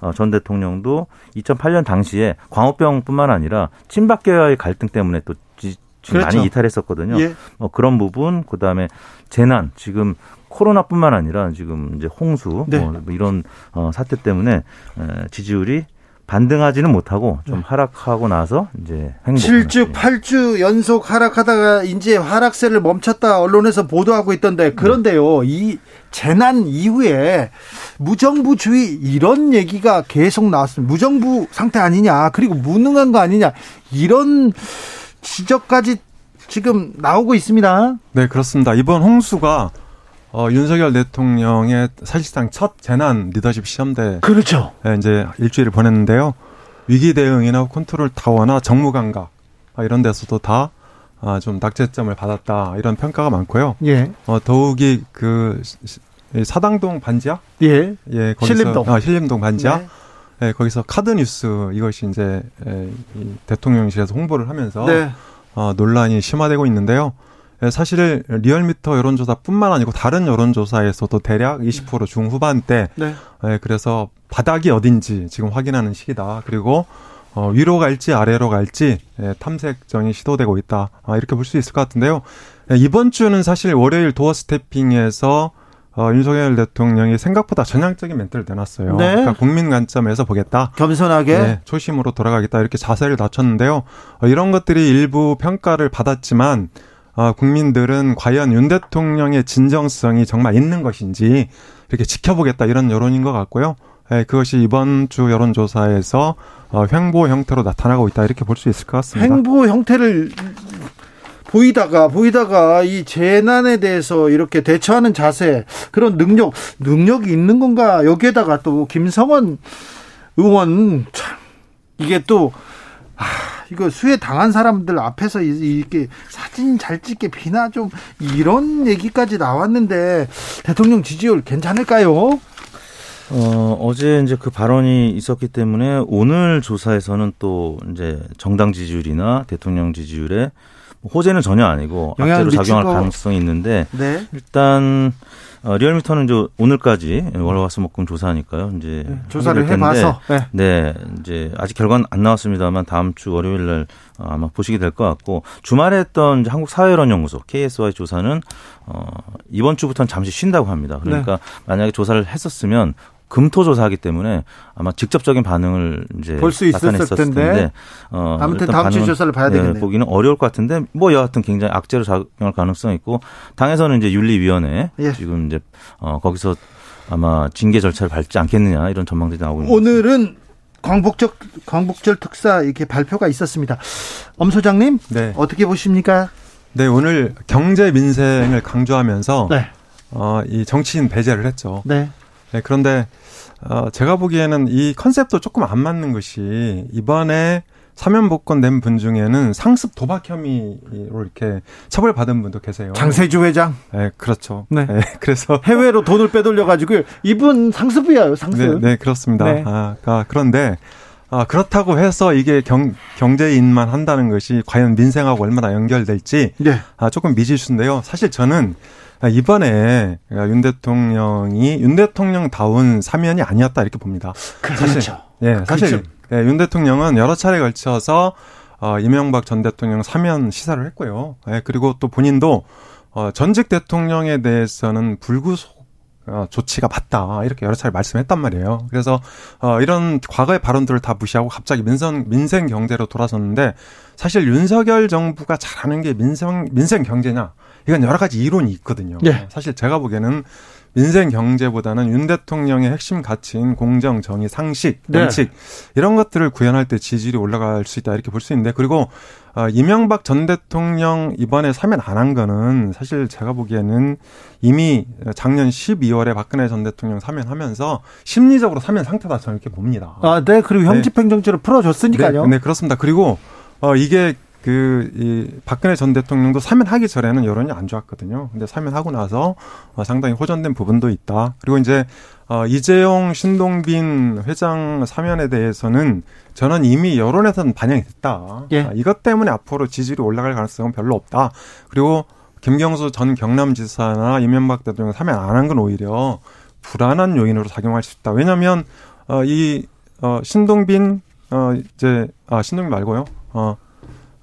[SPEAKER 5] 어, 전 대통령도 2008년 당시에 광우병뿐만 아니라 친박계와의 갈등 때문에 또 그렇죠. 많이 이탈했었거든요. 예. 뭐 그런 부분, 그 다음에 재난, 지금 코로나뿐만 아니라 지금 이제 홍수 네. 뭐 이런 어, 사태 때문에 지지율이 반등하지는 못하고 좀 네. 하락하고 나서 이제
[SPEAKER 1] 행복. 7주, 8주 연속 하락하다가 이제 하락세를 멈췄다 언론에서 보도하고 있던데 그런데요. 이 재난 이후에 무정부주의 이런 얘기가 계속 나왔습니다. 무정부 상태 아니냐. 그리고 무능한 거 아니냐. 이런 지적까지 지금 나오고 있습니다.
[SPEAKER 4] 네, 그렇습니다. 이번 홍수가 어, 윤석열 대통령의 사실상 첫 재난 리더십 시험대.
[SPEAKER 1] 그렇죠.
[SPEAKER 4] 에 이제 일주일을 보냈는데요. 위기 대응이나 컨트롤 타워나 정무 감각 아, 이런 데서도 다 아, 좀 낙제점을 받았다 이런 평가가 많고요. 예. 어, 더욱이 그 사당동 반지하?
[SPEAKER 1] 예.
[SPEAKER 4] 예, 거기서 신림동. 아, 신림동 반지하. 네. 예, 거기서 카드 뉴스 이것이 이제 에, 이 대통령실에서 홍보를 하면서 네. 어, 논란이 심화되고 있는데요. 예, 사실 리얼미터 여론조사뿐만 아니고 다른 여론조사에서도 대략 20% 중후반대. 네. 예, 그래서 바닥이 어딘지 지금 확인하는 시기다. 그리고 어, 위로 갈지 아래로 갈지 예, 탐색전이 시도되고 있다. 아, 이렇게 볼 수 있을 것 같은데요. 예, 이번 주는 사실 월요일 도어 스태핑에서 어, 윤석열 대통령이 생각보다 전향적인 멘트를 내놨어요. 네. 그러니까 국민 관점에서 보겠다.
[SPEAKER 1] 겸손하게. 네,
[SPEAKER 4] 초심으로 돌아가겠다. 이렇게 자세를 낮췄는데요. 어, 이런 것들이 일부 평가를 받았지만 어, 국민들은 과연 윤 대통령의 진정성이 정말 있는 것인지 이렇게 지켜보겠다 이런 여론인 것 같고요. 예, 그것이 이번 주 여론조사에서 어, 횡보 형태로 나타나고 있다 이렇게 볼 수 있을 것 같습니다.
[SPEAKER 1] 횡보 형태를 보이다가 보이다가 이 재난에 대해서 이렇게 대처하는 자세 그런 능력 능력이 있는 건가 여기에다가 또 김성원 의원 참 이게 또 아, 이거 수해 당한 사람들 앞에서 이렇게 사진 잘 찍게 비나 좀 이런 얘기까지 나왔는데 대통령 지지율 괜찮을까요?
[SPEAKER 5] 어, 어제 이제 그 발언이 있었기 때문에 오늘 조사에서는 또 이제 정당 지지율이나 대통령 지지율에 호재는 전혀 아니고 악재로 작용할 가능성이 있는데 네. 일단 어, 리얼미터는 이제 오늘까지 월화수목금 조사하니까요. 이제
[SPEAKER 1] 네, 조사를 해봐서
[SPEAKER 5] 네. 네. 이제 아직 결과는 안 나왔습니다만 다음 주 월요일 날 아마 보시게 될 것 같고 주말에 했던 한국 사회론연구소 KSY 조사는 어, 이번 주부터는 잠시 쉰다고 합니다. 그러니까 네. 만약에 조사를 했었으면 금토 조사하기 때문에 아마 직접적인 반응을 이제
[SPEAKER 1] 볼 수 있었을 텐데 어, 아무튼 다음 주 조사를 봐야 되겠네요.
[SPEAKER 5] 네, 보기는 어려울 것 같은데 뭐 여하튼 굉장히 악재로 작용할 가능성이 있고 당에서는 이제 윤리위원회 예. 지금 이제 어, 거기서 아마 징계 절차를 밟지 않겠느냐 이런 전망들이 나오고 있는
[SPEAKER 1] 오늘은 광복절 광복절 특사 이렇게 발표가 있었습니다. 엄 소장님 네. 어떻게 보십니까?
[SPEAKER 4] 네 오늘 경제 민생을 강조하면서 네. 어, 이 정치인 배제를 했죠. 네. 네, 그런데 어, 제가 보기에는 이 컨셉도 조금 안 맞는 것이 이번에 사면 복권 낸 분 중에는 상습 도박 혐의로 이렇게 처벌받은 분도 계세요.
[SPEAKER 1] 장세주 회장.
[SPEAKER 4] 네, 그렇죠. 네. 네 [laughs] 그래서
[SPEAKER 1] 해외로 돈을 빼돌려 가지고 이분 상습이에요, 상습.
[SPEAKER 4] 네, 네 그렇습니다. 네. 아, 아, 그런데 아, 그렇다고 해서 이게 경, 경제인만 한다는 것이 과연 민생하고 얼마나 연결될지 네. 아, 조금 미지수인데요. 사실 저는 아, 이번에 윤 대통령이 윤 대통령다운 사면이 아니었다 이렇게 봅니다.
[SPEAKER 1] 그렇죠. 사실,
[SPEAKER 4] 예, 사실 그렇죠. 예, 윤 대통령은 여러 차례 걸쳐서 어, 이명박 전 대통령 사면 시사를 했고요. 예, 그리고 또 본인도 어, 전직 대통령에 대해서는 불구속 어, 조치가 맞다 이렇게 여러 차례 말씀했단 말이에요. 그래서 어, 이런 과거의 발언들을 다 무시하고 갑자기 민생 민생 경제로 돌아섰는데 사실 윤석열 정부가 잘하는 게 민생 민생 경제냐 이건 여러 가지 이론이 있거든요. 네. 사실 제가 보기에는 민생 경제보다는 윤 대통령의 핵심 가치인 공정, 정의, 상식, 네. 원칙 네. 이런 것들을 구현할 때 지지율이 올라갈 수 있다 이렇게 볼 수 있는데 그리고 어, 이명박 전 대통령 이번에 사면 안 한 거는 사실 제가 보기에는 이미 작년 12월에 박근혜 전 대통령 사면하면서 심리적으로 사면 상태다 저는 이렇게 봅니다.
[SPEAKER 1] 아, 네. 그리고 형집행정지를 네. 풀어줬으니까요.
[SPEAKER 4] 네, 네, 그렇습니다. 그리고 어, 이게 그, 이, 박근혜 전 대통령도 사면하기 전에는 여론이 안 좋았거든요. 근데 사면하고 나서 어, 상당히 호전된 부분도 있다. 그리고 이제, 어, 이재용, 신동빈 회장 사면에 대해서는 저는 이미 여론에서는 반영이 됐다. 예. 아, 이것 때문에 앞으로 지지율이 올라갈 가능성은 별로 없다. 그리고 김경수 전 경남지사나 이명박 대통령 사면 안 한 건 오히려 불안한 요인으로 작용할 수 있다. 왜냐하면 어, 이 어, 신동빈 어 이제 아 신동빈 말고요. 어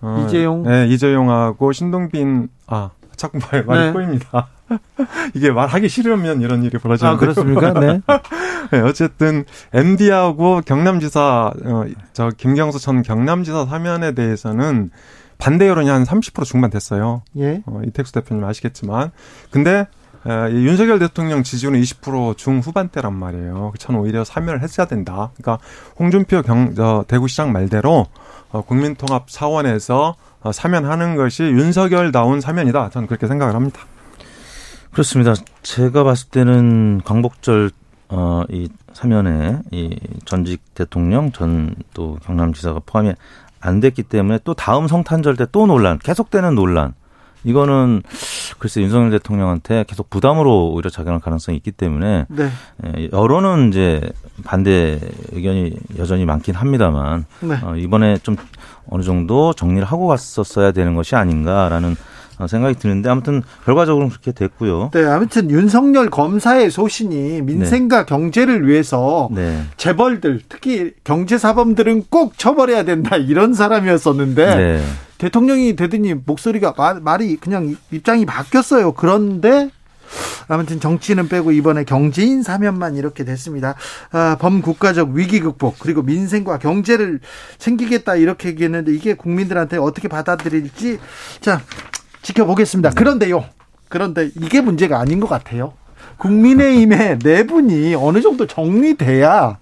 [SPEAKER 1] 어, 이재용.
[SPEAKER 4] 네, 이재용하고 신동빈 아 자꾸 말 말이 네. 꼬입니다. [laughs] 이게 말하기 싫으면 이런 일이 벌어지는 아,
[SPEAKER 1] 그렇습니까? 네. [laughs]
[SPEAKER 4] 네. 어쨌든 MD하고 경남지사 어, 저 김경수 전 경남지사 사면에 대해서는 반대 여론이 한 30% 중반 됐어요. 예. 어, 이택수 대표님 아시겠지만 근데 에, 윤석열 대통령 지지율은 20% 중후반대란 말이에요. 저는 오히려 사면을 했어야 된다. 그러니까 홍준표 경, 저, 대구시장 말대로 어, 국민통합 차원에서 어, 사면하는 것이 윤석열다운 사면이다. 저는 그렇게 생각을 합니다.
[SPEAKER 5] 그렇습니다. 제가 봤을 때는 광복절 어, 이 사면에 이 전직 대통령 전 또 경남지사가 포함이 안 됐기 때문에 또 다음 성탄절 때 또 논란, 계속되는 논란. 이거는 글쎄 윤석열 대통령한테 계속 부담으로 오히려 작용할 가능성이 있기 때문에 네. 예, 여론은 이제 반대 의견이 여전히 많긴 합니다만 네. 어, 이번에 좀 어느 정도 정리를 하고 갔었어야 되는 것이 아닌가라는 어, 생각이 드는데 아무튼 결과적으로 그렇게 됐고요.
[SPEAKER 1] 네, 아무튼 윤석열 검사의 소신이 민생과 네. 경제를 위해서 네. 재벌들 특히 경제 사범들은 꼭 처벌해야 된다 이런 사람이었었는데 네. 대통령이 되더니 목소리가 말 이 그냥 입장이 바뀌었어요. 그런데 아무튼 정치는 빼고 이번에 경제인 사면만 이렇게 됐습니다. 아, 범국가적 위기 극복 그리고 민생과 경제를 챙기겠다 이렇게 얘기했는데 이게 국민들한테 어떻게 받아들일지 자 지켜보겠습니다. 그런데요. 그런데 이게 문제가 아닌 것 같아요. 국민의힘의 내분이 어느 정도 정리돼야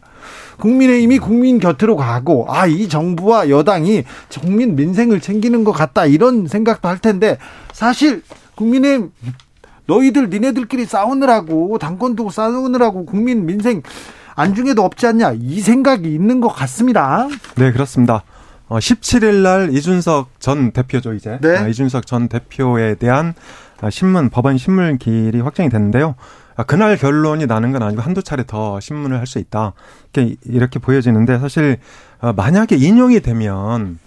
[SPEAKER 1] 국민의힘이 국민 곁으로 가고 아 이 정부와 여당이 국민 민생을 챙기는 것 같다 이런 생각도 할 텐데 사실 국민의힘 너희들 니네들끼리 싸우느라고 당권 두고 싸우느라고 국민 민생 안중에도 없지 않냐 이 생각이 있는 것 같습니다.
[SPEAKER 4] 네 그렇습니다. 어, 17일 날 이준석 전 대표죠 이제 네. 아, 이준석 전 대표에 대한 아, 신문 법원 신문 길이 확정이 됐는데요. 아, 그날 결론이 나는 건 아니고 한두 차례 더 신문을 할 수 있다. 이렇게, 이렇게 보여지는데 사실 어, 만약에 인용이 되면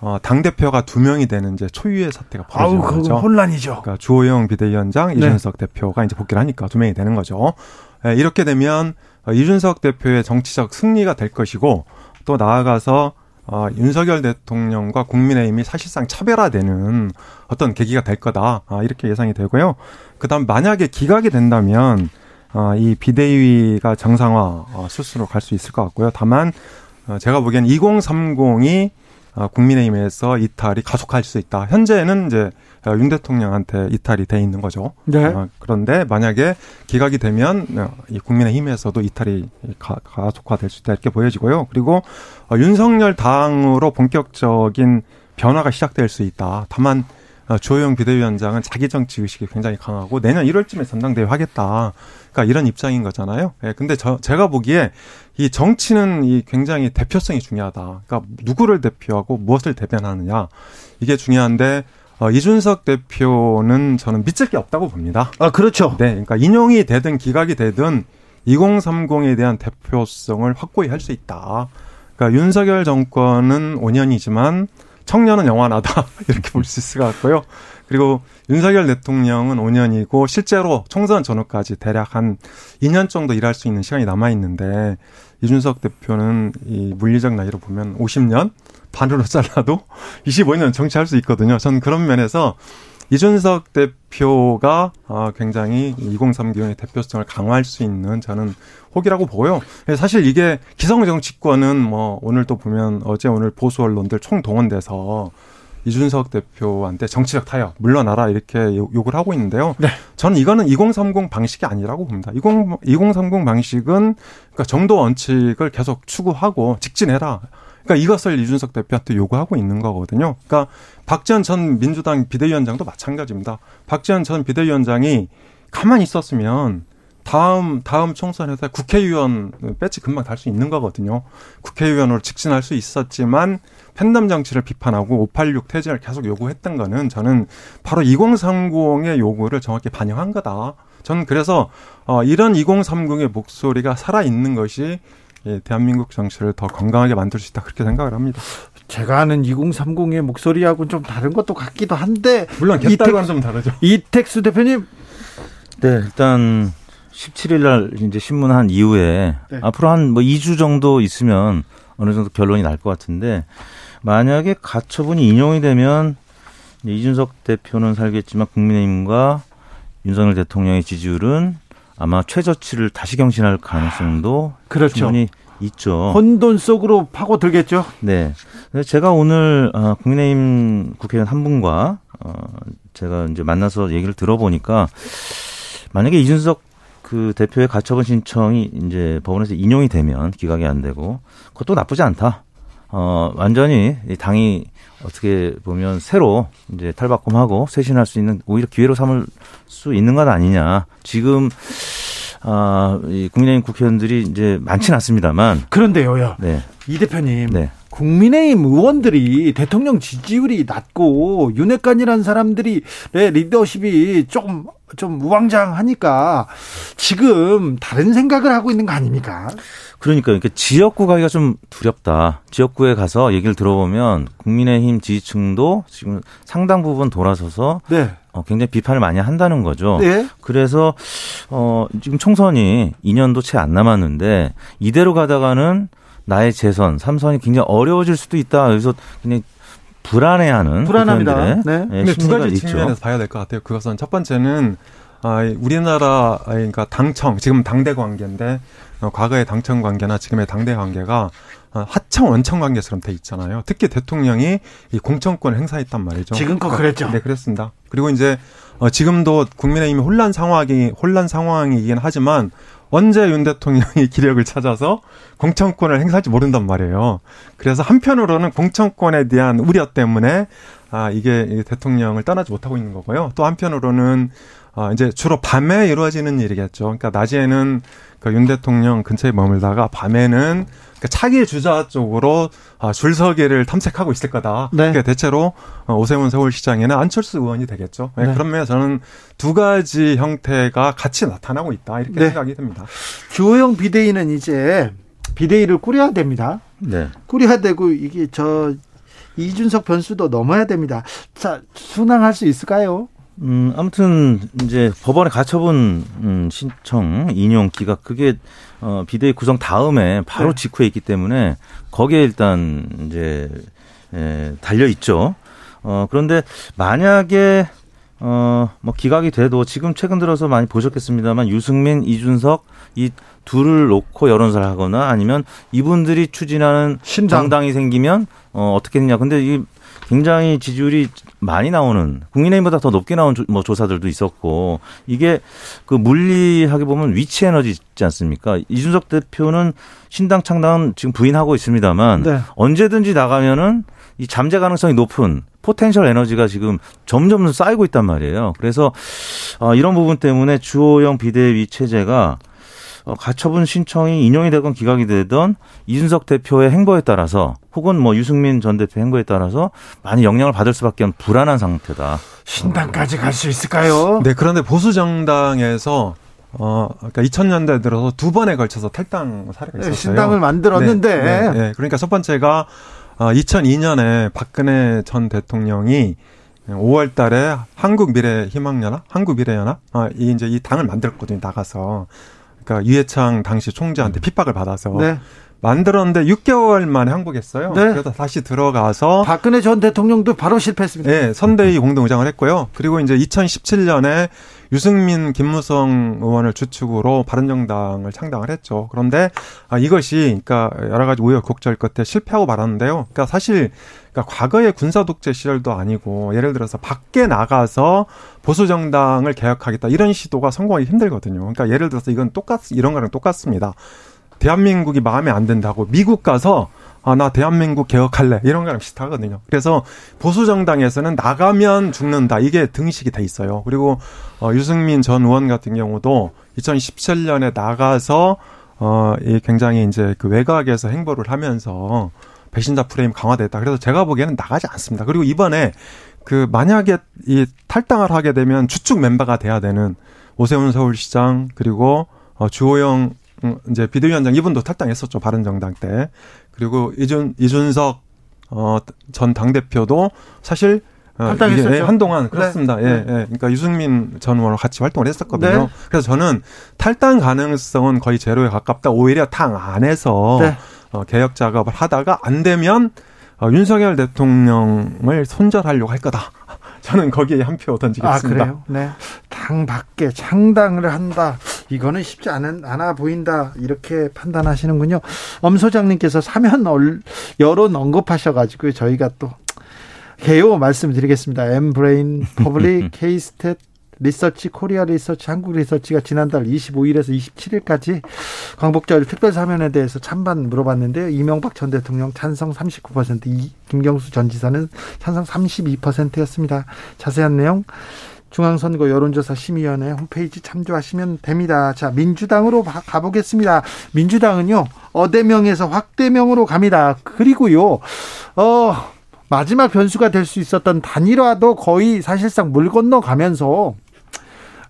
[SPEAKER 4] 어, 당 대표가 두 명이 되는 이제 초유의 사태가 벌어지는 아우, 거죠.
[SPEAKER 1] 혼란이죠.
[SPEAKER 4] 그러니까 주호영 비대위원장, 네. 이준석 대표가 이제 복귀를 하니까 두 명이 되는 거죠. 예, 이렇게 되면 어, 이준석 대표의 정치적 승리가 될 것이고 또 나아가서 어, 윤석열 대통령과 국민의힘이 사실상 차별화되는 어떤 계기가 될 거다. 아, 이렇게 예상이 되고요. 그 다음 만약에 기각이 된다면, 어, 이 비대위가 정상화 어, 수순으로 갈 수 있을 것 같고요. 다만, 어, 제가 보기엔 2030이 어, 국민의힘에서 이탈이 가속할 수 있다. 현재는 이제 어, 윤 대통령한테 이탈이 돼 있는 거죠. 네. 어, 그런데 만약에 기각이 되면 어, 이 국민의힘에서도 이탈이 가, 가속화될 수 있다 이렇게 보여지고요. 그리고 어, 윤석열 당으로 본격적인 변화가 시작될 수 있다. 다만 어, 주호영 비대위원장은 자기 정치 의식이 굉장히 강하고 내년 1월쯤에 전당대회 하겠다. 그러니까 이런 입장인 거잖아요. 예, 근데 저 제가 보기에 이 정치는 이 굉장히 대표성이 중요하다. 그러니까 누구를 대표하고 무엇을 대변하느냐 이게 중요한데 어, 이준석 대표는 저는 믿을 게 없다고 봅니다.
[SPEAKER 1] 아, 그렇죠.
[SPEAKER 4] 네. 그러니까 인용이 되든 기각이 되든 2030에 대한 대표성을 확고히 할 수 있다. 그러니까 윤석열 정권은 5년이지만 청년은 영원하다. [laughs] 이렇게 볼 수 있을 것 같고요. 그리고 윤석열 대통령은 5년이고 실제로 총선 전후까지 대략 한 2년 정도 일할 수 있는 시간이 남아 있는데 이준석 대표는 이 물리적 나이로 보면 50년 반으로 [laughs] 잘라도 25년 정치할 수 있거든요. 저는 그런 면에서 이준석 대표가 어, 굉장히 2030의 대표성을 강화할 수 있는 저는 혹이라고 보고요. 사실 이게 기성 정치권은 뭐 오늘 또 보면 어제 오늘 보수 언론들 총동원돼서 이준석 대표한테 정치적 타협 물러나라 이렇게 욕을 하고 있는데요. 네. 저는 이거는 2030 방식이 아니라고 봅니다. 20, 2030 방식은 그러니까 정도 원칙을 계속 추구하고 직진해라. 그러니까 이것을 이준석 대표한테 요구하고 있는 거거든요. 그러니까 박지원 전 민주당 비대위원장도 마찬가지입니다. 박지원 전 비대위원장이 가만히 있었으면 다음 다음 총선에서 국회의원 배치 금방 달 수 있는 거거든요. 국회의원으로 직진할 수 있었지만 팬덤 정치를 비판하고 586 퇴진을 계속 요구했던 거는 저는 바로 2030의 요구를 정확히 반영한 거다. 저는 그래서 어 이런 2030의 목소리가 살아 있는 것이 예, 대한민국 정치를 더 건강하게 만들 수 있다 그렇게 생각을 합니다.
[SPEAKER 1] 제가 아는 2030의 목소리하고는 좀 다른 것도 같기도 한데
[SPEAKER 4] 물론 개딸과는 좀 다르죠.
[SPEAKER 1] 이택수 대표님
[SPEAKER 5] 네, 일단 17일 날 이제 신문한 이후에 네. 앞으로 한 뭐 2주 정도 있으면 어느 정도 결론이 날 것 같은데 만약에 가처분이 인용이 되면 이준석 대표는 살겠지만 국민의힘과 윤석열 대통령의 지지율은 아마 최저치를 다시 경신할 가능성도 그렇죠. 충분히 있죠.
[SPEAKER 1] 혼돈 속으로 파고들겠죠.
[SPEAKER 5] 네. 제가 오늘 어, 국민의힘 국회의원 한 분과 어, 제가 이제 만나서 얘기를 들어보니까 만약에 이준석 그 대표의 가처분 신청이 이제 법원에서 인용이 되면 기각이 안 되고 그것도 나쁘지 않다. 어, 완전히 당이 어떻게 보면 새로 이제 탈바꿈하고 쇄신할 수 있는 오히려 기회로 삼을 수 있는 것 아니냐. 지금 아, 이 국민의힘 국회의원들이 이제 많지는 않습니다만.
[SPEAKER 1] 그런데요, 네. 이 대표님. 네. 국민의힘 의원들이 대통령 지지율이 낮고 윤핵관이라는 사람들이 리더십이 조금 좀 우왕좌왕하니까 지금 다른 생각을 하고 있는 거 아닙니까?
[SPEAKER 5] 그러니까 이렇게 지역구 가기가 좀 두렵다. 지역구에 가서 얘기를 들어보면 국민의힘 지지층도 지금 상당 부분 돌아서서 네. 어, 굉장히 비판을 많이 한다는 거죠. 네. 그래서 어, 지금 총선이 2년도 채 안 남았는데 이대로 가다가는 나의 재선, 삼선이 굉장히 어려워질 수도 있다. 그래서 그냥 불안해하는
[SPEAKER 1] 불안합니다. 네.
[SPEAKER 4] 네. 두 가지 있죠. 측면에서 봐야 될 것 같아요. 그것은 첫 번째는 아, 우리나라 그러니까 당청 지금 당대 관계인데 어, 과거의 당청 관계나 지금의 당대 관계가 어, 하청 원청 관계처럼 돼 있잖아요. 특히 대통령이 이 공천권을 행사했단 말이죠.
[SPEAKER 1] 지금껏 그랬죠.
[SPEAKER 4] 네, 그렇습니다. 그리고 이제 어, 지금도 국민의힘이 혼란 상황이 혼란 상황이긴 하지만 언제 윤 대통령이 [laughs] 기력을 찾아서 공천권을 행사할지 모른단 말이에요. 그래서 한편으로는 공천권에 대한 우려 때문에 아 이게 대통령을 떠나지 못하고 있는 거고요. 또 한편으로는 아 이제 주로 밤에 이루어지는 일이겠죠. 그러니까 낮에는 그윤 대통령 근처에 머물다가 밤에는 그 차기 주자 쪽으로 아, 줄서기를 탐색하고 있을 거다. 네. 그러니까 대체로 어, 오세훈 서울시장에는 안철수 의원이 되겠죠. 네. 그런 면에 저는 두 가지 형태가 같이 나타나고 있다 이렇게 네. 생각이 듭니다.
[SPEAKER 1] 주호영 비대위는 이제 비대위를 꾸려야 됩니다. 네. 꾸려야 되고 이게 저 이준석 변수도 넘어야 됩니다. 자 순항할 수 있을까요?
[SPEAKER 5] 음, 아무튼 이제 법원에 가처분 음, 신청 인용 기각 그게 어 비대위 구성 다음에 바로 네. 직후에 있기 때문에 거기에 일단 이제 에, 달려 있죠. 어 그런데 만약에 어 뭐 기각이 돼도 지금 최근 들어서 많이 보셨겠습니다만 유승민, 이준석 이 둘을 놓고 여론사를 하거나 아니면 이분들이 추진하는 신당. 정당이 생기면 어 어떻게 했냐. 근데 이 굉장히 지지율이 많이 나오는 국민의힘보다 더 높게 나온 조, 뭐 조사들도 있었고 이게 그 물리하게 보면 위치 에너지 있지 않습니까? 이준석 대표는 신당 창당은 지금 부인하고 있습니다만 네. 언제든지 나가면은 이 잠재 가능성이 높은 potential 에너지가 지금 점점 쌓이고 있단 말이에요. 그래서 어, 이런 부분 때문에 주호영 비대위 체제가 어, 가처분 신청이 인용이 되건 기각이 되던 이준석 대표의 행보에 따라서 혹은 뭐 유승민 전 대표 행보에 따라서 많이 영향을 받을 수밖에 없는 불안한 상태다.
[SPEAKER 1] 신당까지 갈 수 있을까요?
[SPEAKER 4] 네, 그런데 보수 정당에서 어, 그러니까 2000년대 들어서 두 번에 걸쳐서 탈당 사례가 네, 있었어요. 네,
[SPEAKER 1] 신당을 만들었는데. 네, 네,
[SPEAKER 4] 네. 그러니까 첫 번째가 어, 2002년에 박근혜 전 대통령이 5월 달에 한국미래희망연합, 한국미래연합, 아, 이 이제 이 당을 만들었거든요, 나가서. 그러니까 유해창 당시 총재한테 핍박을 받아서 네. 만들었는데 6개월 만에 항복했어요. 네. 그래서 다시 들어가서
[SPEAKER 1] 박근혜 전 대통령도 바로 실패했습니다.
[SPEAKER 4] 네, 선대위 공동의장을 했고요. 그리고 이제 2017년에 유승민, 김무성 의원을 주축으로 바른정당을 창당을 했죠. 그런데 아, 이것이 그러니까 여러 가지 우여곡절 끝에 실패하고 말았는데요. 그러니까 사실 그러니까 과거의 군사 독재 시절도 아니고 예를 들어서 밖에 나가서 보수 정당을 개혁하겠다 이런 시도가 성공하기 힘들거든요. 그러니까 예를 들어서 이건 똑같 이런 거랑 똑같습니다. 대한민국이 마음에 안 든다고 미국 가서 아, 나 대한민국 개혁할래. 이런 거랑 비슷하거든요. 그래서 보수정당에서는 나가면 죽는다. 이게 등식이 돼 있어요. 그리고, 어, 유승민 전 의원 같은 경우도 2017년에 나가서, 어, 이 굉장히 이제 그 외곽에서 행보를 하면서 배신자 프레임 강화됐다. 그래서 제가 보기에는 나가지 않습니다. 그리고 이번에 그 만약에 이 탈당을 하게 되면 주축 멤버가 돼야 되는 오세훈 서울시장 그리고 어, 주호영 음, 이제 비대위원장 이분도 탈당했었죠 바른정당 때 그리고 이준 이준석 어, 전 당대표도 사실
[SPEAKER 1] 어, 이게 예,
[SPEAKER 4] 한동안 네. 그렇습니다. 네. 예, 예. 그러니까 유승민 전 의원과 같이 활동을 했었거든요. 네. 그래서 저는 탈당 가능성은 거의 제로에 가깝다. 오히려 당 안에서 네. 어, 개혁 작업을 하다가 안 되면 어, 윤석열 대통령을 손절하려고 할 거다. [laughs] 저는 거기에 한 표 던지겠습니다.
[SPEAKER 1] 아, 그래요? 네. 당 밖에 창당을 한다. 이거는 쉽지 않은, 않아 보인다. 이렇게 판단하시는군요. 엄 소장님께서 사면 여론 언급하셔가지고 저희가 또 개요 말씀드리겠습니다. 엠브레인 퍼블릭 케이스탯 리서치 코리아 리서치 한국 리서치가 지난달 25일에서 27일까지 광복절 특별 사면에 대해서 찬반 물어봤는데요. 이명박 전 대통령 찬성 39%, 이 김경수 전 지사는 찬성 32%였습니다. 자세한 내용 중앙선거 여론조사 심의위원회 홈페이지 참조하시면 됩니다. 자, 민주당으로 가보겠습니다. 민주당은요, 어대명에서 확대명으로 갑니다. 그리고요, 어, 마지막 변수가 될 수 있었던 단일화도 거의 사실상 물 건너 가면서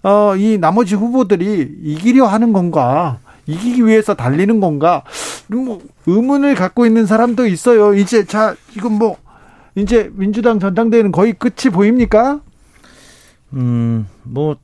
[SPEAKER 1] 어, 이 나머지 후보들이 이기려 하는 건가? 이기기 위해서 달리는 건가? 뭐 의문을 갖고 있는 사람도 있어요. 이제 자, 이건 뭐 이제 민주당 전당대회는 거의 끝이 보입니까?
[SPEAKER 5] 음, 뭐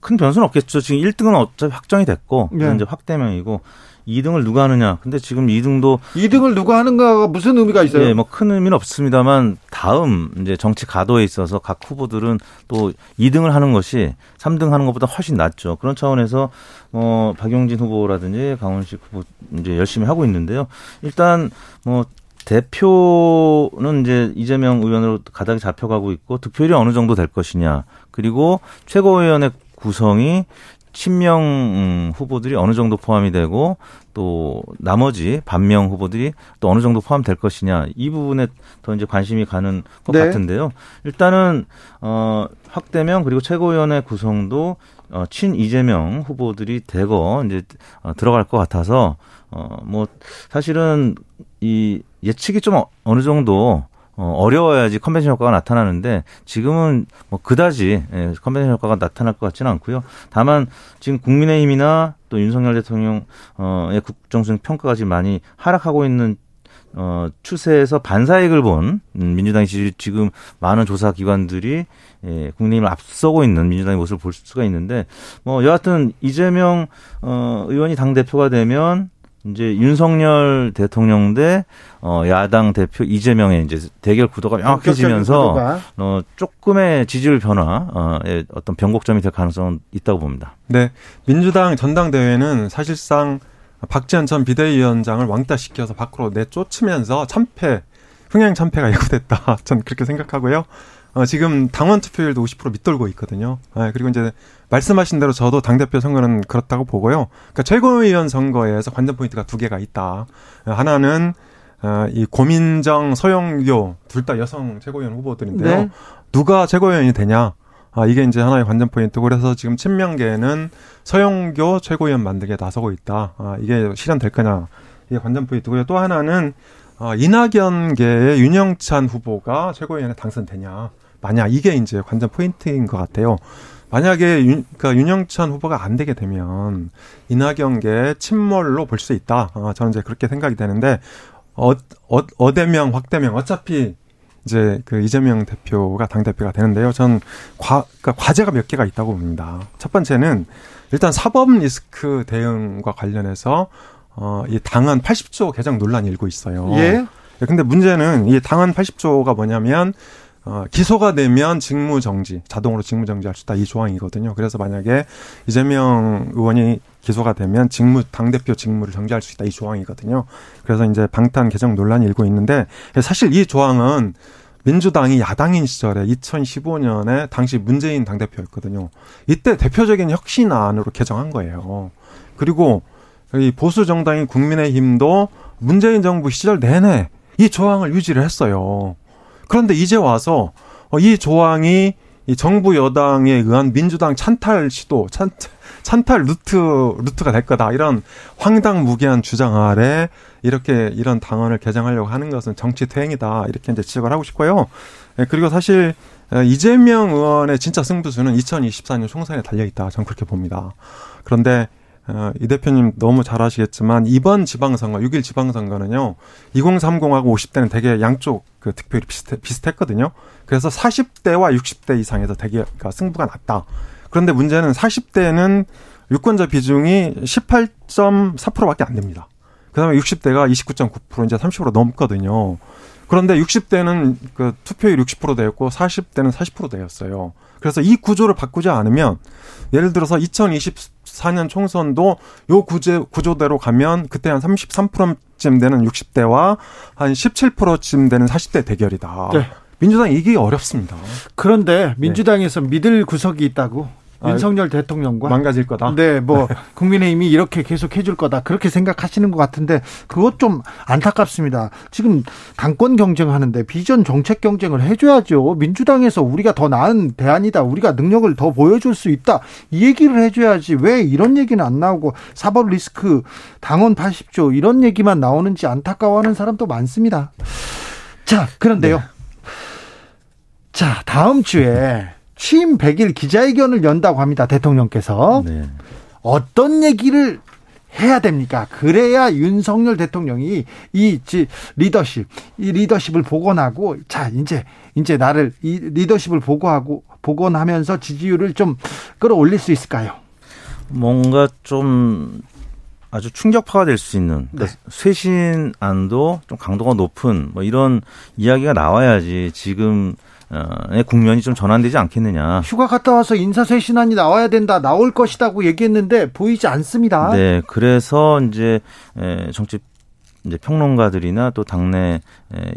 [SPEAKER 5] 큰 변수는 없겠죠. 지금 1등은 어차피 확정이 됐고 네. 이제 확대명이고 2등을 누가 하느냐. 근데 지금 2등도
[SPEAKER 1] 2등을 누가 하는가가 무슨 의미가 있어요?
[SPEAKER 5] 예, 뭐 큰 의미는 없습니다만 다음 이제 정치 가도에 있어서 각 후보들은 또 2등을 하는 것이 3등 하는 것보다 훨씬 낫죠. 그런 차원에서 뭐 박용진 후보라든지 강원식 후보 이제 열심히 하고 있는데요. 일단 뭐 대표는 이제 이재명 의원으로 가닥이 잡혀가고 있고 득표율이 어느 정도 될 것이냐. 그리고 최고위원회 구성이 친명 음, 후보들이 어느 정도 포함이 되고 또 나머지 반명 후보들이 또 어느 정도 포함될 것이냐 이 부분에 더 이제 관심이 가는 것 네. 같은데요. 일단은 어 확대명 그리고 최고위원회 구성도 어, 친 이재명 후보들이 대거 이제 어, 들어갈 것 같아서 어 뭐 사실은 이 예측이 좀 어느 정도 어, 어려워야지 컨벤션 효과가 나타나는데 지금은 뭐 그다지 예, 컨벤션 효과가 나타날 것 같지는 않고요. 다만 지금 국민의힘이나 또 윤석열 대통령의 국정수행 평가가 지금 많이 하락하고 있는 어, 추세에서 반사익을 본 음, 민주당 지 지금 많은 조사 기관들이 예, 국민의힘을 앞서고 있는 민주당의 모습을 볼 수가 있는데 뭐 여하튼 이재명 어, 의원이 당 대표가 되면 이제 윤석열 대통령 대 어, 야당 대표 이재명의 이제 대결 구도가 명확해지면서 어, 조금의 지지율 변화의 어떤 변곡점이 될 가능성은 있다고 봅니다.
[SPEAKER 4] 네, 민주당 전당대회는 사실상 박지원 전 비대위원장을 왕따시켜서 밖으로 내쫓으면서 참패, 흥행 참패가 예고됐다. 전 그렇게 생각하고요. 어, 지금 당원 투표율도 50% 밑돌고 있거든요. 아, 그리고 이제 말씀하신 대로 저도 당대표 선거는 그렇다고 보고요. 그러니까 최고위원 선거에서 관전 포인트가 두 개가 있다. 하나는 어, 이 고민정, 서영교 둘 다 여성 최고위원 후보들인데요. 네. 누가 최고위원이 되냐? 아, 이게 이제 하나의 관전 포인트고 그래서 지금 친명계는 서영교 최고위원 만들게 나서고 있다. 아, 이게 실현될 거냐? 이게 관전 포인트고요. 또 하나는 어, 이낙연계의 윤영찬 후보가 최고위원에 당선되냐. 만약 이게 이제 관전 포인트인 것 같아요. 만약에 윤, 그러니까 윤영찬 후보가 안 되게 되면 이낙연계 침몰로 볼 수 있다. 어, 저는 이제 그렇게 생각이 되는데 어, 어, 어대명, 확대명 어차피 이제 그 이재명 대표가 당 대표가 되는데요. 전 과, 그러니까 과제가 몇 개가 있다고 봅니다. 첫 번째는 일단 사법 리스크 대응과 관련해서 어, 이 당헌 80조 개정 논란이 일고 있어요.
[SPEAKER 1] 예.
[SPEAKER 4] 예, 근데 문제는 이 당헌 80조가 뭐냐면 어, 기소가 되면 직무 정지, 자동으로 직무 정지할 수 있다 이 조항이거든요. 그래서 만약에 이재명 의원이 기소가 되면 직무 당 대표 직무를 정지할 수 있다 이 조항이거든요. 그래서 이제 방탄 개정 논란이 일고 있는데 사실 이 조항은 민주당이 야당인 시절에 2015년에 당시 문재인 당 대표였거든요. 이때 대표적인 혁신안으로 개정한 거예요. 그리고 이 보수 정당인 국민의힘도 문재인 정부 시절 내내 이 조항을 유지를 했어요. 그런데 이제 와서 어, 이 조항이 이 정부 여당에 의한 민주당 찬탈 시도, 찬, 찬탈 루트, 루트가 될 거다. 이런 황당무계한 주장 아래 이렇게 이런 당원을 개정하려고 하는 것은 정치 퇴행이다. 이렇게 이제 지적을 하고 싶고요. 예, 그리고 사실 이재명 의원의 진짜 승부수는 2024년 총선에 달려있다. 저는 그렇게 봅니다. 그런데 어, 이 대표님 너무 잘 아시겠지만 이번 지방선거 6일 지방선거는요 2030하고 50대는 되게 양쪽 그 득표율이 비슷 비슷했거든요. 그래서 40대와 60대 이상에서 되게 그러니까 승부가 났다. 그런데 문제는 40대는 유권자 비중이 18.4%밖에 안 됩니다. 그다음에 60대가 29.9% 이제 30% 넘거든요. 그런데 60대는 그 투표율 60% 되었고 40대는 40% 되었어요. 그래서 이 구조를 바꾸지 않으면 예를 들어서 2024년 총선도 요 구제 구조대로 가면 그때 한 33%쯤 되는 60대와 한 17%쯤 되는 40대 대결이다. 네. 민주당 이기기 어렵습니다.
[SPEAKER 1] 그런데 민주당에서 네. 믿을 구석이 있다고 윤석열 대통령과
[SPEAKER 4] 망가질 거다.
[SPEAKER 1] 네, 뭐 [laughs] 국민의힘이 이렇게 계속 해줄 거다 그렇게 생각하시는 것 같은데 그것 좀 안타깝습니다. 지금 당권 경쟁하는데 비전 정책 경쟁을 해줘야죠. 민주당에서 우리가 더 나은 대안이다. 우리가 능력을 더 보여줄 수 있다. 이 얘기를 해줘야지 왜 이런 얘기는 안 나오고 사법 리스크 당원 80조 이런 얘기만 나오는지 안타까워하는 사람도 많습니다. 자, 그런데요. 네. 자, 다음 주에 취임 100일 기자회견을 연다고 합니다. 대통령께서. 네. 어떤 얘기를 해야 됩니까? 그래야 윤석열 대통령이 이 리더십, 이 리더십을 복원하고 자, 이제 이제 나를 이 리더십을 보고하고 복원하면서 지지율을 좀 끌어올릴 수 있을까요?
[SPEAKER 5] 뭔가 좀 아주 충격파가 될 수 있는 그러니까 네. 쇄신안도 좀 강도가 높은 뭐 이런 이야기가 나와야지 지금 의 국면이 좀 전환되지 않겠느냐.
[SPEAKER 1] 휴가 갔다 와서 인사쇄신안이 나와야 된다, 나올 것이다고 얘기했는데 보이지 않습니다.
[SPEAKER 5] 네, 그래서 이제 정치 이제 평론가들이나 또 당내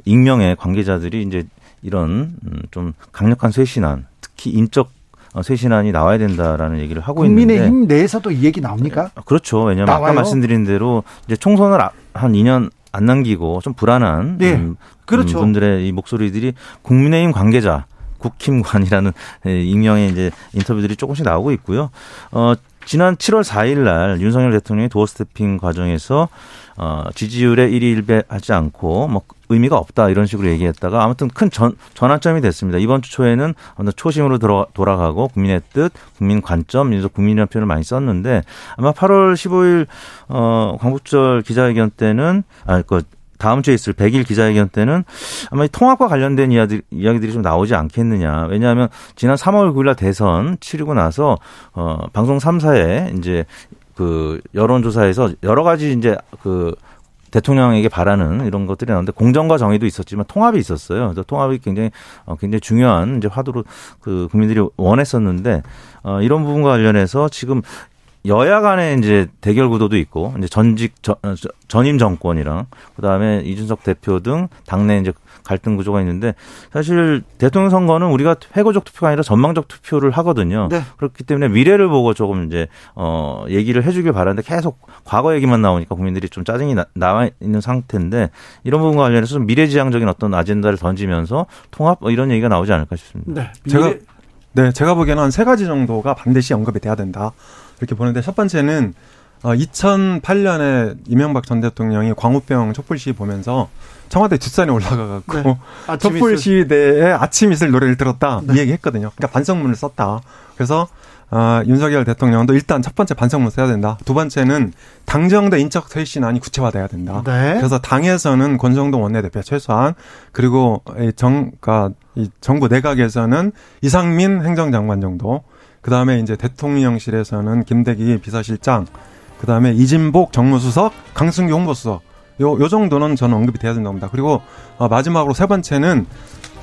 [SPEAKER 5] 익명의 관계자들이 이제 이런 음, 좀 강력한 쇄신안, 특히 인적 어, 쇄신안이 나와야 된다라는 얘기를 하고 있는데
[SPEAKER 1] 국민의힘 내에서도 이 얘기 나옵니까?
[SPEAKER 5] 그렇죠. 왜냐하면 나와요? 아까 말씀드린 대로 이제 총선을 한 2년 안 남기고 좀 불안한 네. 음, 그렇죠. 분들의 이 목소리들이 국민의힘 관계자 국힘관이라는 익명의 이제 인터뷰들이 조금씩 나오고 있고요. 어, 지난 7월 4일 날 윤석열 대통령이 도어 스태핑 과정에서 어, 지지율에 1위 1배 하지 않고 뭐 의미가 없다 이런 식으로 얘기했다가 아무튼 큰 전, 전환점이 됐습니다. 이번 주 초에는 초심으로 돌아, 돌아가고 국민의 뜻, 국민 관점, 국민이라는 표현을 많이 썼는데 아마 8월 15일 어, 광복절 기자회견 때는 아 그 다음 주에 있을 100일 기자회견 때는 아마 통합과 관련된 이야기, 이야기들이 좀 나오지 않겠느냐. 왜냐하면 지난 3월 9일 날 대선 치르고 나서 어 방송 3사에 이제 그 여론조사에서 여러 가지 이제 그 대통령에게 바라는 이런 것들이 나오는데 공정과 정의도 있었지만 통합이 있었어요. 그래서 통합이 굉장히 어, 굉장히 중요한 이제 화두로 그 국민들이 원했었는데 어 이런 부분과 관련해서 지금 여야 간의 이제 대결 구도도 있고 이제 전직 전, 어, 전임 정권이랑 그다음에 이준석 대표 등 당내 이제 갈등 구조가 있는데 사실 대통령 선거는 우리가 회고적 투표가 아니라 전망적 투표를 하거든요. 네. 그렇기 때문에 미래를 보고 조금 이제 어 얘기를 해 주길 바라는데 계속 과거 얘기만 나오니까 국민들이 좀 짜증이 나, 나와 있는 상태인데 이런 부분과 관련해서 좀 미래 지향적인 어떤 아젠다를 던지면서 통합 뭐 이런 얘기가 나오지 않을까 싶습니다.
[SPEAKER 4] 네. 제가 네 제가 보기에는 한 세 가지 정도가 반드시 언급이 돼야 된다. 이렇게 보는데 첫 번째는 어, 2008년에 이명박 전 대통령이 광우병 촛불 시위 보면서 청와대 뒷산에 올라가갖고 네. 촛불 [laughs] 시위대의 아침 이슬 노래를 들었다 네. 이 얘기 했거든요. 그러니까 반성문을 썼다. 그래서 어, 윤석열 대통령도 일단 첫 번째 반성문 써야 된다. 두 번째는 당정대 인적 쇄신안이 구체화돼야 된다. 네. 그래서 당에서는 권성동 원내대표 최소한 그리고 정, 그러니까 이 정부 내각에서는 이상민 행정장관 정도. 그 다음에 이제 대통령실에서는 김대기 비서실장 그 다음에 이진복 정무수석, 강승규 홍보수석 요, 요 정도는 저는 언급이 돼야 된다고 봅니다. 그리고 어, 마지막으로 세 번째는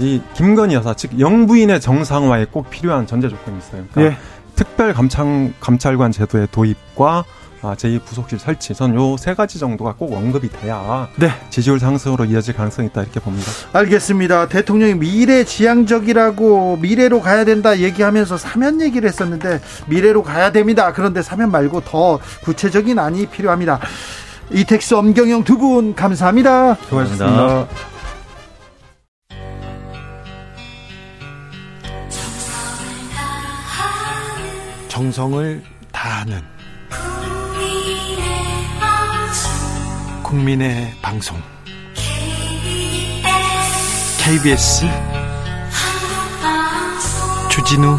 [SPEAKER 4] 이 김건희 여사 즉 영부인의 정상화에 꼭 필요한 전제 조건이 있어요. 그러니까 예. 특별 감찰 감찰관 제도의 도입과 아, 제2부속실 설치. 전 요 세 가지 정도가 꼭 언급이 돼야 네. 지지율 상승으로 이어질 가능성이 있다 이렇게 봅니다.
[SPEAKER 1] 알겠습니다. 대통령이 미래 지향적이라고 미래로 가야 된다 얘기하면서 사면 얘기를 했었는데 미래로 가야 됩니다. 그런데 사면 말고 더 구체적인 안이 필요합니다. 이택수 엄경영 두 분 감사합니다.
[SPEAKER 4] 수고하셨습니다.
[SPEAKER 1] 정성을 다하는 국민의 방송 KBS 주진우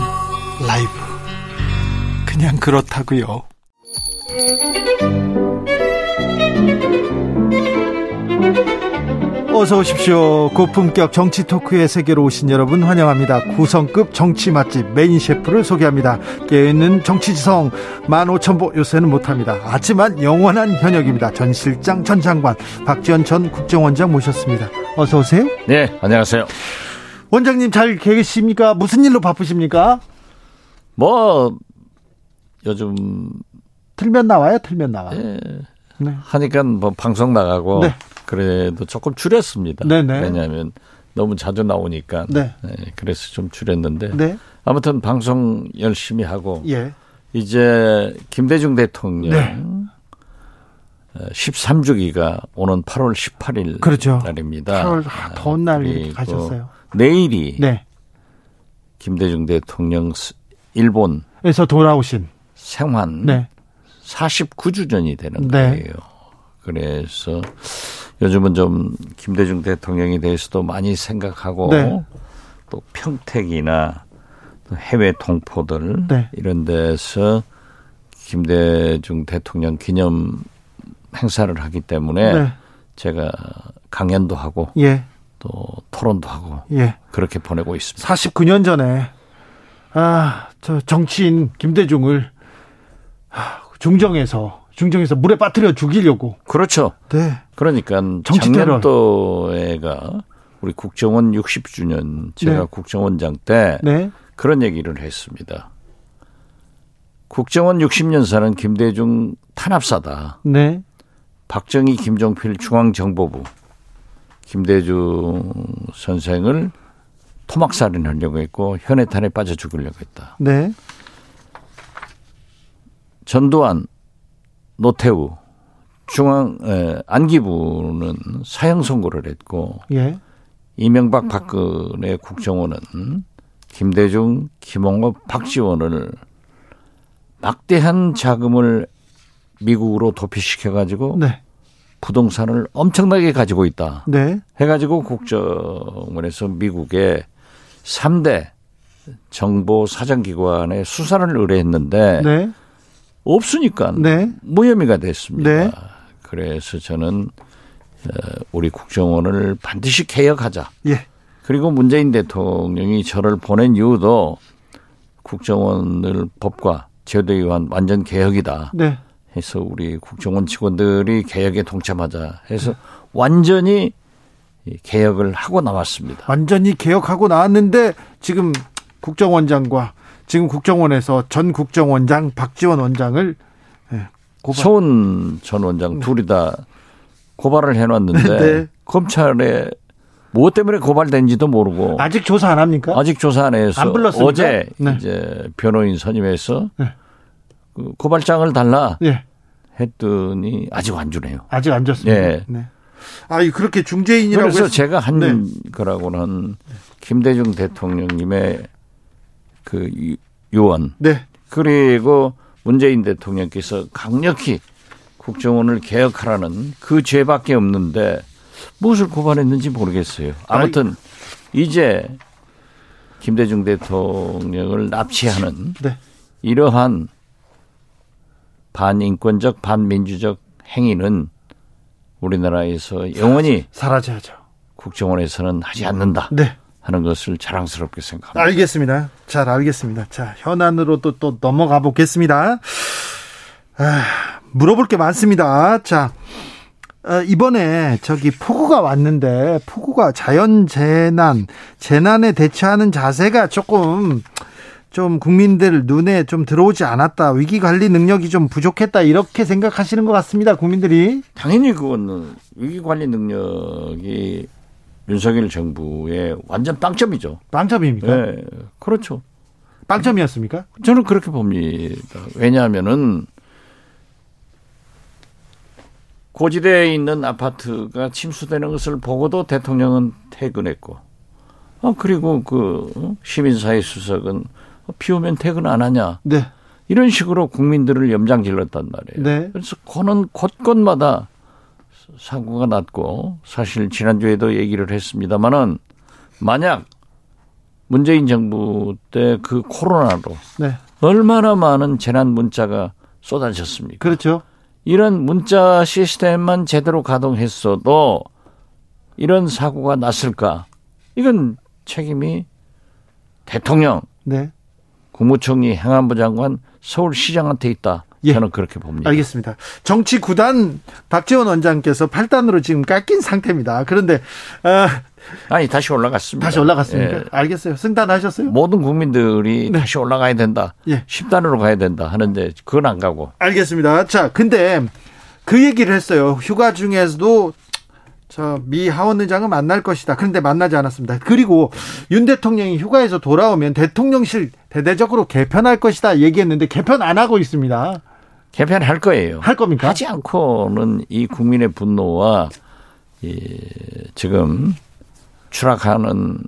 [SPEAKER 1] 라이브 그냥 그렇다고요. 어서 오십시오. 고품격 정치 토크의 세계로 오신 여러분 환영합니다. 구성급 정치 맛집 메인 셰프를 소개합니다. 깨어있는 정치지성 15,000보 요새는 못합니다. 하지만 영원한 현역입니다. 전 실장, 전 장관 박지원 전 국정원장 모셨습니다. 어서 오세요.
[SPEAKER 6] 네, 안녕하세요.
[SPEAKER 1] 원장님 잘 계십니까? 무슨 일로 바쁘십니까?
[SPEAKER 6] 뭐 요즘
[SPEAKER 1] 틀면 나와요. 틀면 나와. 네.
[SPEAKER 6] 네. 하니까 뭐 방송 나가고 네. 그래도 조금 줄였습니다. 네네. 왜냐하면 너무 자주 나오니까. 네. 네. 그래서 좀 줄였는데. 네. 아무튼 방송 열심히 하고. 예. 이제 김대중 대통령 네. 13주기가 오는 8월 18일 그렇죠. 날입니다.
[SPEAKER 1] 8월 아, 더운 날 가셨어요.
[SPEAKER 6] 내일이 네. 김대중 대통령 일본에서
[SPEAKER 1] 돌아오신
[SPEAKER 6] 생환 네. 49주년이 되는 네. 거예요. 그래서 요즘은 좀 김대중 대통령에 대해서도 많이 생각하고 네. 또 평택이나 또 해외 동포들 네. 이런 데서 김대중 대통령 기념 행사를 하기 때문에 네. 제가 강연도 하고 예. 또 토론도 하고 예. 그렇게 보내고 있습니다.
[SPEAKER 1] 49년 전에 아, 저 정치인 김대중을 중정에서 중정에서 물에 빠뜨려 죽이려고.
[SPEAKER 6] 그렇죠. 네. 그러니까 작년도에가 우리 국정원 60주년 제가 네. 국정원장 때 네. 그런 얘기를 했습니다. 국정원 60년사는 김대중 탄압사다. 네. 박정희, 김종필 중앙정보부 김대중 선생을 토막살인하려고 했고 현해탄에 빠져 죽으려고 했다. 네. 전두환 노태우 중앙 에, 안기부는 사형 선고를 했고 예. 이명박 박근혜 국정원은 김대중, 김홍업, 박지원을 막대한 자금을 미국으로 도피시켜 가지고 네. 부동산을 엄청나게 가지고 있다. 네. 해가지고 국정원에서 미국에 3대 정보 사정기관에 수사를 의뢰했는데 네. 없으니까 네. 무혐의가 됐습니다. 네. 그래서 저는 어, 우리 국정원을 반드시 개혁하자. 예. 그리고 문재인 대통령이 저를 보낸 이유도 국정원을 법과 제도에 의한 완전 개혁이다. 네. 해서 우리 국정원 직원들이 개혁에 동참하자 해서 완전히 개혁을 하고 나왔습니다.
[SPEAKER 1] 완전히 개혁하고 나왔는데 지금 국정원장과 지금 국정원에서 전 국정원장 박지원 원장을
[SPEAKER 6] 네, 고발. 서훈 전 원장 네. 둘이 다 고발을 해놨는데 [laughs] 네. 검찰에 무엇 때문에 고발된지도 모르고
[SPEAKER 1] 아직 조사 안 합니까?
[SPEAKER 6] 아직 조사 안 해서 안 불렀습니까? 어제 네. 이제 변호인 선임해서 네. 그 고발장을 달라 네. 했더니 아직 안 주네요.
[SPEAKER 1] 아직 안 줬습니다. 네. 네. 아, 그렇게 중재인이라고
[SPEAKER 6] 그래서 했... 제가 한 네. 거라고는 김대중 대통령님의 그 요원. 네. 그리고 문재인 대통령께서 강력히 국정원을 개혁하라는 그 죄밖에 없는데 무엇을 고발했는지 모르겠어요. 아무튼 이제 김대중 대통령을 납치하는 네. 이러한 반인권적 반민주적 행위는 우리나라에서 영원히
[SPEAKER 1] 사라져야죠.
[SPEAKER 6] 국정원에서는 하지 않는다. 네. 하는 것을 자랑스럽게 생각합니다.
[SPEAKER 1] 알겠습니다. 잘 알겠습니다. 자, 현안으로 또, 또 넘어가 보겠습니다. 아, 물어볼 게 많습니다. 자, 어, 이번에 저기 폭우가 왔는데 폭우가 자연 재난 재난에 대처하는 자세가 조금 좀 국민들 눈에 좀 들어오지 않았다 위기 관리 능력이 좀 부족했다 이렇게 생각하시는 것 같습니다 국민들이
[SPEAKER 6] 당연히 그거는 위기 관리 능력이 윤석열 정부의 완전 빵점이죠.
[SPEAKER 1] 빵점입니까?
[SPEAKER 6] 네, 그렇죠.
[SPEAKER 1] 빵점이었습니까?
[SPEAKER 6] 저는 그렇게 봅니다. 왜냐하면은 고지대에 있는 아파트가 침수되는 것을 보고도 대통령은 퇴근했고, 어, 그리고 그 시민사회 수석은 비 오면 퇴근 안 하냐.
[SPEAKER 1] 네.
[SPEAKER 6] 이런 식으로 국민들을 염장 질렀단 말이에요.
[SPEAKER 1] 네.
[SPEAKER 6] 그래서 그는 곳곳마다 사고가 났고 사실 지난주에도 얘기를 했습니다마는 만약 문재인 정부 때 그 코로나로 네. 얼마나 많은 재난 문자가 쏟아졌습니까?
[SPEAKER 1] 그렇죠.
[SPEAKER 6] 이런 문자 시스템만 제대로 가동했어도 이런 사고가 났을까? 이건 책임이 대통령, 네. 국무총리, 행안부 장관, 서울시장한테 있다. 예. 저는 그렇게 봅니다.
[SPEAKER 1] 알겠습니다. 정치 구단 박지원 원장께서 8단으로 지금 깎인 상태입니다. 그런데 어,
[SPEAKER 6] 아니 다시 올라갔습니다.
[SPEAKER 1] 다시 올라갔습니까? 예. 알겠어요. 승단하셨어요?
[SPEAKER 6] 모든 국민들이 네. 다시 올라가야 된다. 예. 10단으로 가야 된다 하는데 그건 안 가고.
[SPEAKER 1] 알겠습니다. 자, 근데 그 얘기를 했어요. 휴가 중에서도 저미 하원 의장은 만날 것이다. 그런데 만나지 않았습니다. 그리고 윤 대통령이 휴가에서 돌아오면 대통령실 대대적으로 개편할 것이다 얘기했는데 개편 안 하고 있습니다.
[SPEAKER 6] 개편할 거예요.
[SPEAKER 1] 할 겁니까?
[SPEAKER 6] 하지 않고는 이 국민의 분노와 이 지금 추락하는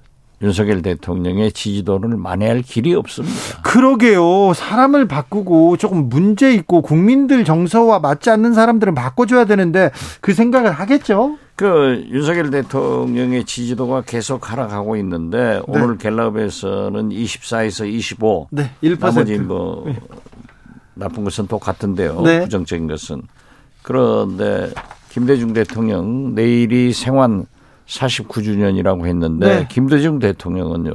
[SPEAKER 6] 윤석열 대통령의 지지도를 만회할 길이 없습니다.
[SPEAKER 1] 그러게요. 사람을 바꾸고 조금 문제 있고 국민들 정서와 맞지 않는 사람들은 바꿔줘야 되는데 그 생각을 하겠죠?
[SPEAKER 6] 그 윤석열 대통령의 지지도가 계속 하락하고 있는데 네. 오늘 갤럽에서는 24에서 25. 네, 1%. 나머지 뭐 네. 나쁜 것은 똑같은데요. 네. 부정적인 것은. 그런데 김대중 대통령 내일이 생환 49주년이라고 했는데 네. 김대중 대통령은요.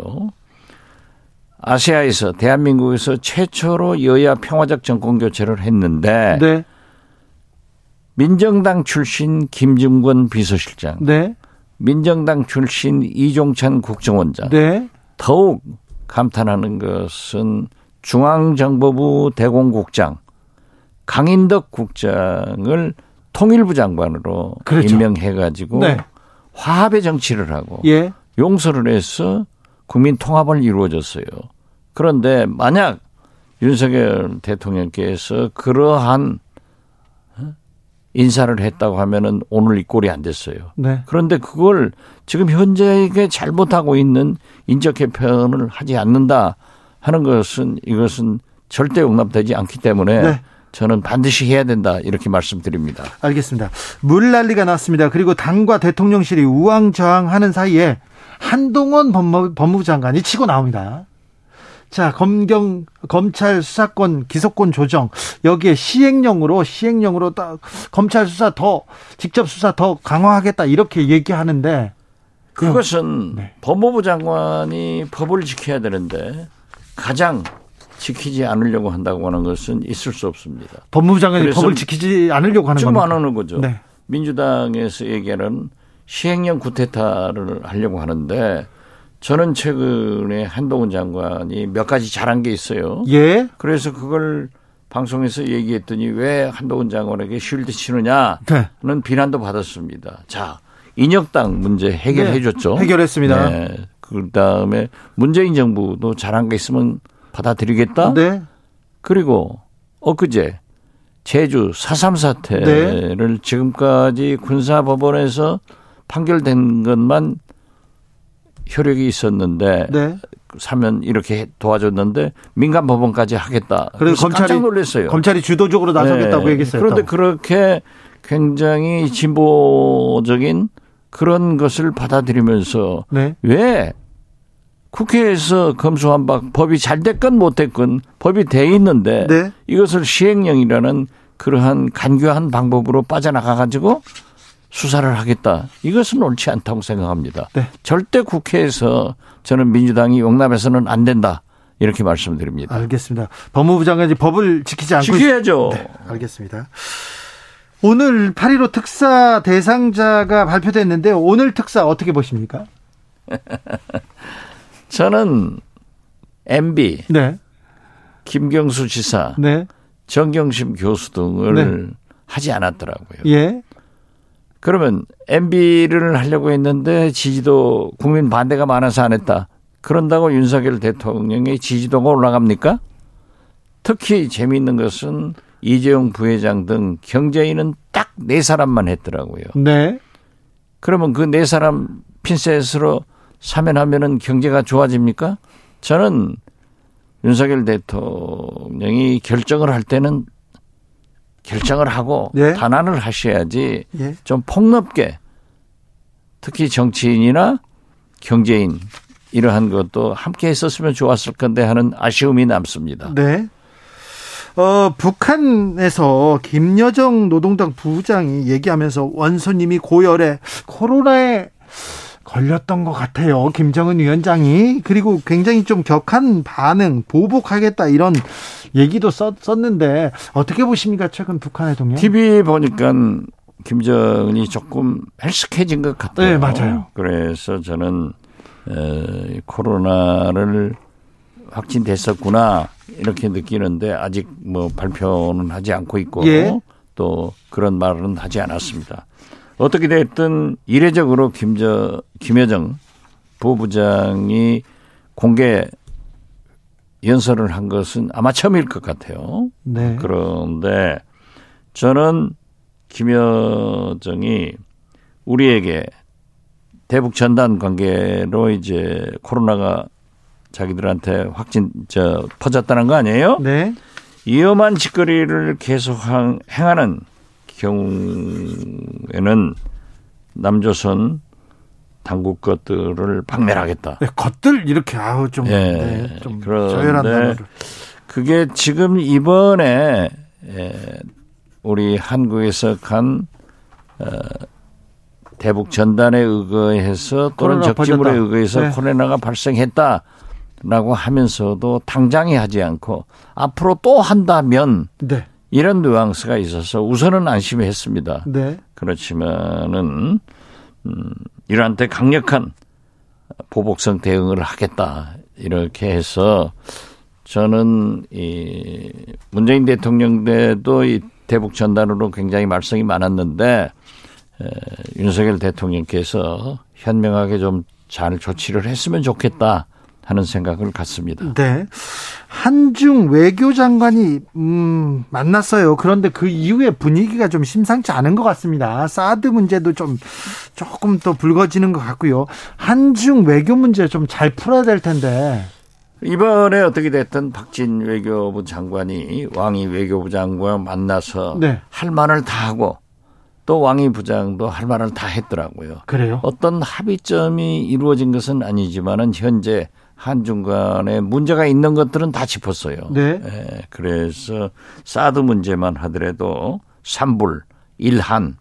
[SPEAKER 6] 아시아에서 대한민국에서 최초로 여야 평화적 정권 교체를 했는데 네. 민정당 출신 김증권 비서실장, 네. 민정당 출신 이종찬 국정원장, 네. 더욱 감탄하는 것은 중앙정보부 대공국장 강인덕 국장을 통일부 장관으로 그렇죠. 임명해가지고 네. 화합의 정치를 하고 예. 용서를 해서 국민 통합을 이루어졌어요. 그런데 만약 윤석열 대통령께서 그러한 어? 인사를 했다고 하면은 오늘 이 꼴이 안 됐어요. 네. 그런데 그걸 지금 현재 잘못하고 있는 인적 개편을 하지 않는다 하는 것은 이것은 절대 용납되지 않기 때문에 네. 저는 반드시 해야 된다 이렇게 말씀드립니다.
[SPEAKER 1] 알겠습니다. 물 난리가 났습니다. 그리고 당과 대통령실이 우왕좌왕하는 사이에 한동원 법무, 법무부 장관이 치고 나옵니다. 자, 검경 검찰 수사권 기소권 조정 여기에 시행령으로 시행령으로 딱 검찰 수사 더 직접 수사 더 강화하겠다 이렇게 얘기하는데
[SPEAKER 6] 그것은 네. 법무부 장관이 법을 지켜야 되는데 가장 지키지 않으려고 한다고 하는 것은 있을 수 없습니다.
[SPEAKER 1] 법무부 장관이 법을 지키지 않으려고 하는
[SPEAKER 6] 겁니까? 안 하는 거죠. 네. 민주당에서 얘기하는 시행령 구태타를 하려고 하는데 저는 최근에 한동훈 장관이 몇 가지 잘한 게 있어요. 예. 그래서 그걸 방송에서 얘기했더니 왜 한동훈 장관에게 쉴드 치느냐는 네. 비난도 받았습니다. 자, 인혁당 문제 해결해 네. 줬죠.
[SPEAKER 1] 해결했습니다. 네.
[SPEAKER 6] 그다음에 문재인 정부도 잘한 게 있으면 받아들이겠다. 네. 그리고 엊그제 제주 4.3 사태를 네. 지금까지 군사법원에서 판결된 것만 효력이 있었는데 네. 사면 이렇게 도와줬는데 민간 법원까지 하겠다. 그래서 검찰이 깜짝 놀랐어요.
[SPEAKER 1] 검찰이 주도적으로 나서겠다고 네. 얘기했어요.
[SPEAKER 6] 그런데 그렇게 굉장히 진보적인 그런 것을 받아들이면서 네. 왜 국회에서 검수한 박 법이 잘 됐건 못 됐건 법이 돼 있는데 네. 이것을 시행령이라는 그러한 간교한 방법으로 빠져나가 가지고 수사를 하겠다. 이것은 옳지 않다고 생각합니다. 네. 절대 국회에서 저는 민주당이 용납해서는 안 된다. 이렇게 말씀드립니다.
[SPEAKER 1] 알겠습니다. 법무부 장관이 법을 지키지 않고
[SPEAKER 6] 지켜야죠. 네,
[SPEAKER 1] 알겠습니다. 오늘 8.15 특사 대상자가 발표됐는데 오늘 특사 어떻게 보십니까? [laughs]
[SPEAKER 6] 저는 MB,
[SPEAKER 1] 네.
[SPEAKER 6] 김경수 지사, 네. 정경심 교수 등을 네. 하지 않았더라고요.
[SPEAKER 1] 예.
[SPEAKER 6] 그러면 MB를 하려고 했는데 지지도 국민 반대가 많아서 안 했다. 그런다고 윤석열 대통령의 지지도가 올라갑니까? 특히 재미있는 것은 이재용 부회장 등 경제인은 딱 네 사람만 했더라고요.
[SPEAKER 1] 네.
[SPEAKER 6] 그러면 그 네 사람 핀셋으로 사면하면은 경제가 좋아집니까? 저는 윤석열 대통령이 결정을 할 때는 결정을 하고 예? 단안을 하셔야지 예? 좀 폭넓게 특히 정치인이나 경제인 이러한 것도 함께 했었으면 좋았을 건데 하는 아쉬움이 남습니다.
[SPEAKER 1] 네. 어, 북한에서 김여정 노동당 부장이 얘기하면서 원소님이 고열에 코로나에 걸렸던 것 같아요. 김정은 위원장이. 그리고 굉장히 좀 격한 반응, 보복하겠다 이런 얘기도 썼, 썼는데 어떻게 보십니까? 최근 북한의 동향?
[SPEAKER 6] TV 보니까 김정은이 조금 헬스케진 것 같아요.
[SPEAKER 1] 네, 맞아요.
[SPEAKER 6] 그래서 저는 에, 코로나를 확진됐었구나 이렇게 느끼는데 아직 뭐 발표는 하지 않고 있고 예. 또 그런 말은 하지 않았습니다. 어떻게 됐든 이례적으로 김저 김여정 부부장이 공개 연설을 한 것은 아마 처음일 것 같아요.
[SPEAKER 1] 네.
[SPEAKER 6] 그런데 저는 김여정이 우리에게 대북 전단 관계로 이제 코로나가 자기들한테 확진 저 퍼졌다는 거 아니에요?
[SPEAKER 1] 네.
[SPEAKER 6] 위험한 짓거리를 계속 행하는 경우에는 남조선 당국 것들을 박멸하겠다.
[SPEAKER 1] 네, 것들 이렇게 아우 좀, 예, 네, 좀
[SPEAKER 6] 그런데 그게 지금 이번에 예, 우리 한국에서 간 어, 대북 전단에 의거해서 또는 적지물에 의거해서 네. 코로나가 발생했다 라고 하면서도 당장에 하지 않고 앞으로 또 한다면
[SPEAKER 1] 네.
[SPEAKER 6] 이런 뉘앙스가 있어서 우선은 안심했습니다.
[SPEAKER 1] 네.
[SPEAKER 6] 그렇지만은 음, 이란한테 강력한 보복성 대응을 하겠다 이렇게 해서 저는 이 문재인 대통령 때도 이 대북 전단으로 굉장히 말썽이 많았는데 에, 윤석열 대통령께서 현명하게 좀 잘 조치를 했으면 좋겠다 하는 생각을 갖습니다.
[SPEAKER 1] 네. 한중 외교장관이 음, 만났어요. 그런데 그 이후에 분위기가 좀 심상치 않은 것 같습니다. 사드 문제도 좀 조금 더 불거지는 것 같고요. 한중 외교 문제 좀 잘 풀어야 될 텐데.
[SPEAKER 6] 이번에 어떻게 됐든 박진 외교부 장관이 왕이 외교부 장관 만나서
[SPEAKER 1] 네.
[SPEAKER 6] 할 말을 다 하고 또 왕이 부장도 할 말을 다 했더라고요.
[SPEAKER 1] 그래요?
[SPEAKER 6] 어떤 합의점이 이루어진 것은 아니지만은 현재 한중 간에 문제가 있는 것들은 다 짚었어요.
[SPEAKER 1] 네.
[SPEAKER 6] 예, 그래서 사드 문제만 하더라도 삼불, 일한,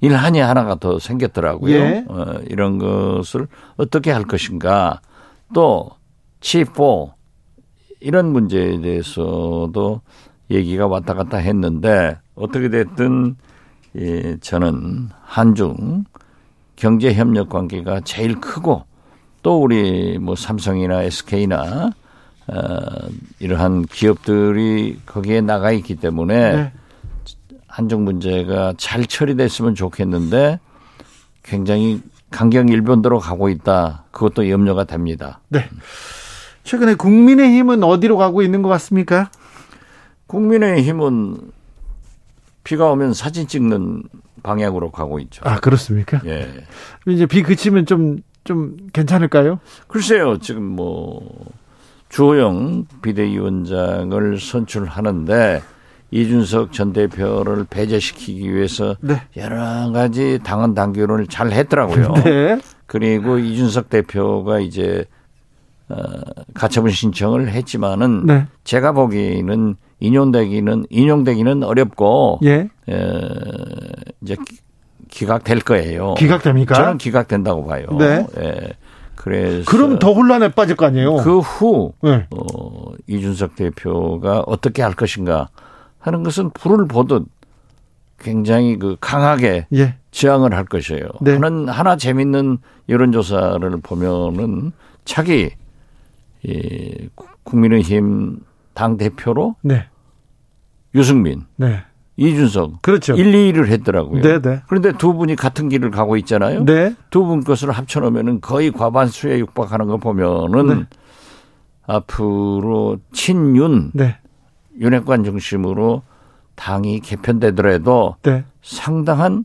[SPEAKER 6] 일한이 하나가 더 생겼더라고요.
[SPEAKER 1] 예.
[SPEAKER 6] 어, 이런 것을 어떻게 할 것인가. 또 치포 이런 문제에 대해서도 얘기가 왔다 갔다 했는데 어떻게 됐든 예, 저는 한중 경제 협력 관계가 제일 크고 또 우리 뭐 삼성이나 SK나 어, 이러한 기업들이 거기에 나가 있기 때문에 네. 한중 문제가 잘 처리됐으면 좋겠는데 굉장히 강경 일변도로 가고 있다. 그것도 염려가 됩니다.
[SPEAKER 1] 네. 최근에 국민의힘은 어디로 가고 있는 것 같습니까?
[SPEAKER 6] 국민의힘은 비가 오면 사진 찍는 방향으로 가고 있죠.
[SPEAKER 1] 아 그렇습니까?
[SPEAKER 6] 예.
[SPEAKER 1] 이제 비 그치면 좀 좀 괜찮을까요?
[SPEAKER 6] 글쎄요, 지금 뭐 주호영 비대위원장을 선출하는데 이준석 전 대표를 배제시키기 위해서
[SPEAKER 1] 네.
[SPEAKER 6] 여러 가지 당헌 당규를 잘 했더라고요.
[SPEAKER 1] 네.
[SPEAKER 6] 그리고 이준석 대표가 이제 어, 가처분 신청을 했지만은
[SPEAKER 1] 네.
[SPEAKER 6] 제가 보기에는 인용되기는 인용되기는 어렵고
[SPEAKER 1] 예.
[SPEAKER 6] 에, 이제 기각될 거예요.
[SPEAKER 1] 기각됩니까?
[SPEAKER 6] 저는 기각된다고 봐요.
[SPEAKER 1] 네.
[SPEAKER 6] 예.
[SPEAKER 1] 그래서 그럼 더 혼란에 빠질 거 아니에요.
[SPEAKER 6] 그후 네. 어, 이준석 대표가 어떻게 할 것인가 하는 것은 불을 보듯 굉장히 그 강하게 예. 지향을 할 것이에요. 네. 하나, 하나 재밌는 여론조사를 보면은 차기 이 국민의힘 당 대표로 네. 유승민, 네. 이준석, 그렇죠. 1, 2위를 했더라고요. 네, 네. 그런데 두 분이 같은 길을 가고 있잖아요. 네. 두 분 것을 합쳐놓으면은 거의 과반수에 육박하는 거 보면은 네. 앞으로 친윤, 네. 윤핵관 중심으로 당이 개편되더라도 네. 상당한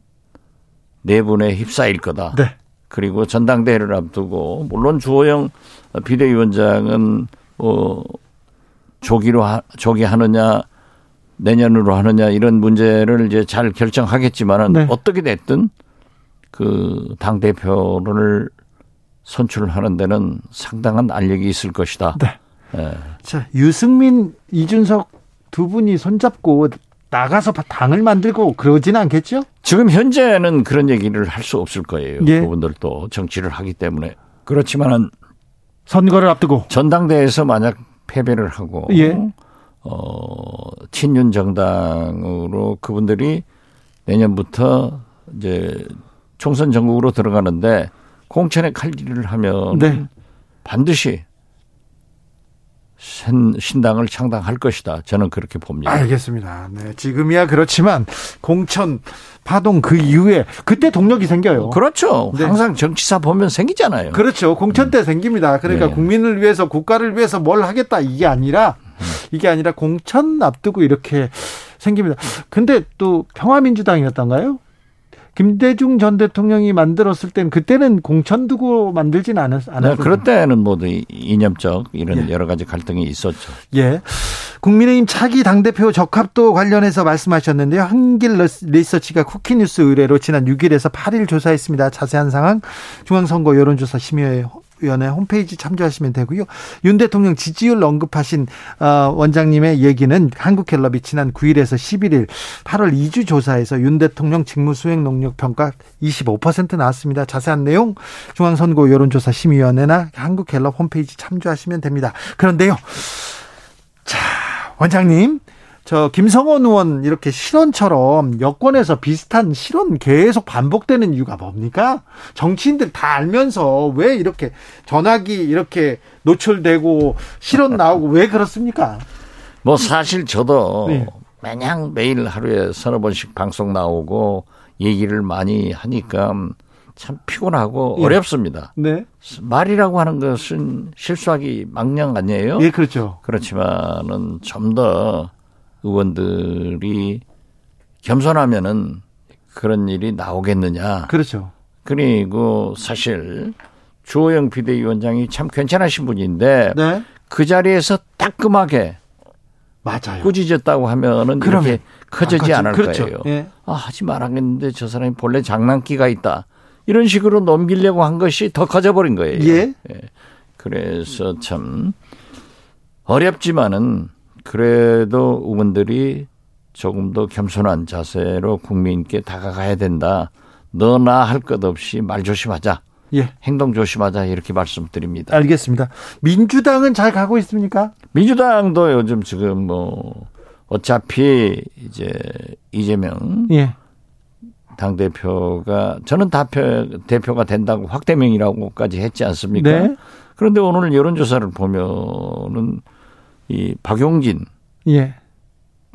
[SPEAKER 6] 내분에 휩싸일 거다. 네. 그리고 전당대회를 앞두고 물론 주호영 비대위원장은 뭐 조기로 하, 조기 하느냐 내년으로 하느냐 이런 문제를 이제 잘 결정하겠지만은 네. 어떻게 됐든 그 당 대표를 선출하는 데는 상당한 알력이 있을 것이다. 네.
[SPEAKER 1] 네. 자 유승민 이준석 두 분이 손잡고 나가서 당을 만들고 그러지는 않겠죠?
[SPEAKER 6] 지금 현재는 그런 얘기를 할 수 없을 거예요. 예. 그분들도 정치를 하기 때문에 그렇지만은
[SPEAKER 1] 선거를 앞두고
[SPEAKER 6] 전당대회에서 만약 패배를 하고 예. 어 친윤 정당으로 그분들이 내년부터 이제 총선 전국으로 들어가는데 공천에 칼 일을 하면 네. 반드시 신당을 창당할 것이다. 저는 그렇게 봅니다.
[SPEAKER 1] 알겠습니다. 네, 지금이야 그렇지만 공천 파동 그 이후에 그때 동력이 생겨요.
[SPEAKER 6] 그렇죠. 네. 항상 정치사 보면 생기잖아요.
[SPEAKER 1] 그렇죠. 공천 때 음. 생깁니다. 그러니까 네. 국민을 위해서 국가를 위해서 뭘 하겠다 이게 아니라 이게 아니라 공천 앞두고 이렇게 생깁니다. 근데 또 평화민주당이었던가요? 김대중 전 대통령이 만들었을 땐 그때는 공천 두고 만들진 않았, 않았어요.
[SPEAKER 6] 네, 그럴 때는 모두 이념적 이런 예. 여러 가지 갈등이 있었죠.
[SPEAKER 1] 예. 국민의힘 차기 당대표 적합도 관련해서 말씀하셨는데요. 한길 리서치가 쿠키뉴스 의뢰로 지난 6일에서 8일 조사했습니다. 자세한 상황 중앙선거 여론조사 심의회 위원회 홈페이지 참조하시면 되고요. 윤 대통령 지지율 언급하신 어, 원장님의 얘기는 한국갤럽이 지난 9일에서 11일 8월 2주 조사에서 윤 대통령 직무 수행 능력 평가 25% 나왔습니다. 자세한 내용 중앙선거 여론조사 심의위원회나 한국갤럽 홈페이지 참조하시면 됩니다. 그런데요. 자, 원장님. 저 김성원 의원 이렇게 실언처럼 여권에서 비슷한 실언 계속 반복되는 이유가 뭡니까? 정치인들 다 알면서 왜 이렇게 전화기 이렇게 노출되고 실언 나오고 왜 그렇습니까?
[SPEAKER 6] 뭐 사실 저도 네. 매냥 매일 하루에 서너 번씩 방송 나오고 얘기를 많이 하니까 참 피곤하고 예. 어렵습니다. 네. 말이라고 하는 것은 실수하기 망령 아니에요?
[SPEAKER 1] 예, 그렇죠.
[SPEAKER 6] 그렇지만은 좀 더 의원들이 겸손하면은 그런 일이 나오겠느냐.
[SPEAKER 1] 그렇죠.
[SPEAKER 6] 그리고 사실 주호영 비대위원장이 참 괜찮으신 분인데 네. 그 자리에서 따끔하게
[SPEAKER 1] 맞아요.
[SPEAKER 6] 꾸짖었다고 하면은 그렇게 커지지 않을 그렇죠. 거예요. 예. 아, 하지 말았겠는데 저 사람이 본래 장난기가 있다. 이런 식으로 넘기려고 한 것이 더 커져버린 거예요. 예. 예. 그래서 참 어렵지만은 그래도 의원들이 조금 더 겸손한 자세로 국민께 다가가야 된다. 너나 할 것 없이 말 조심하자. 예. 행동 조심하자 이렇게 말씀드립니다.
[SPEAKER 1] 알겠습니다. 민주당은 잘 가고 있습니까?
[SPEAKER 6] 민주당도 요즘 지금 뭐 어차피 이제 이재명 예. 당 대표가 저는 대표 대표가 된다고 확대명이라고까지 했지 않습니까? 네. 그런데 오늘 여론조사를 보면은 이 박용진 예.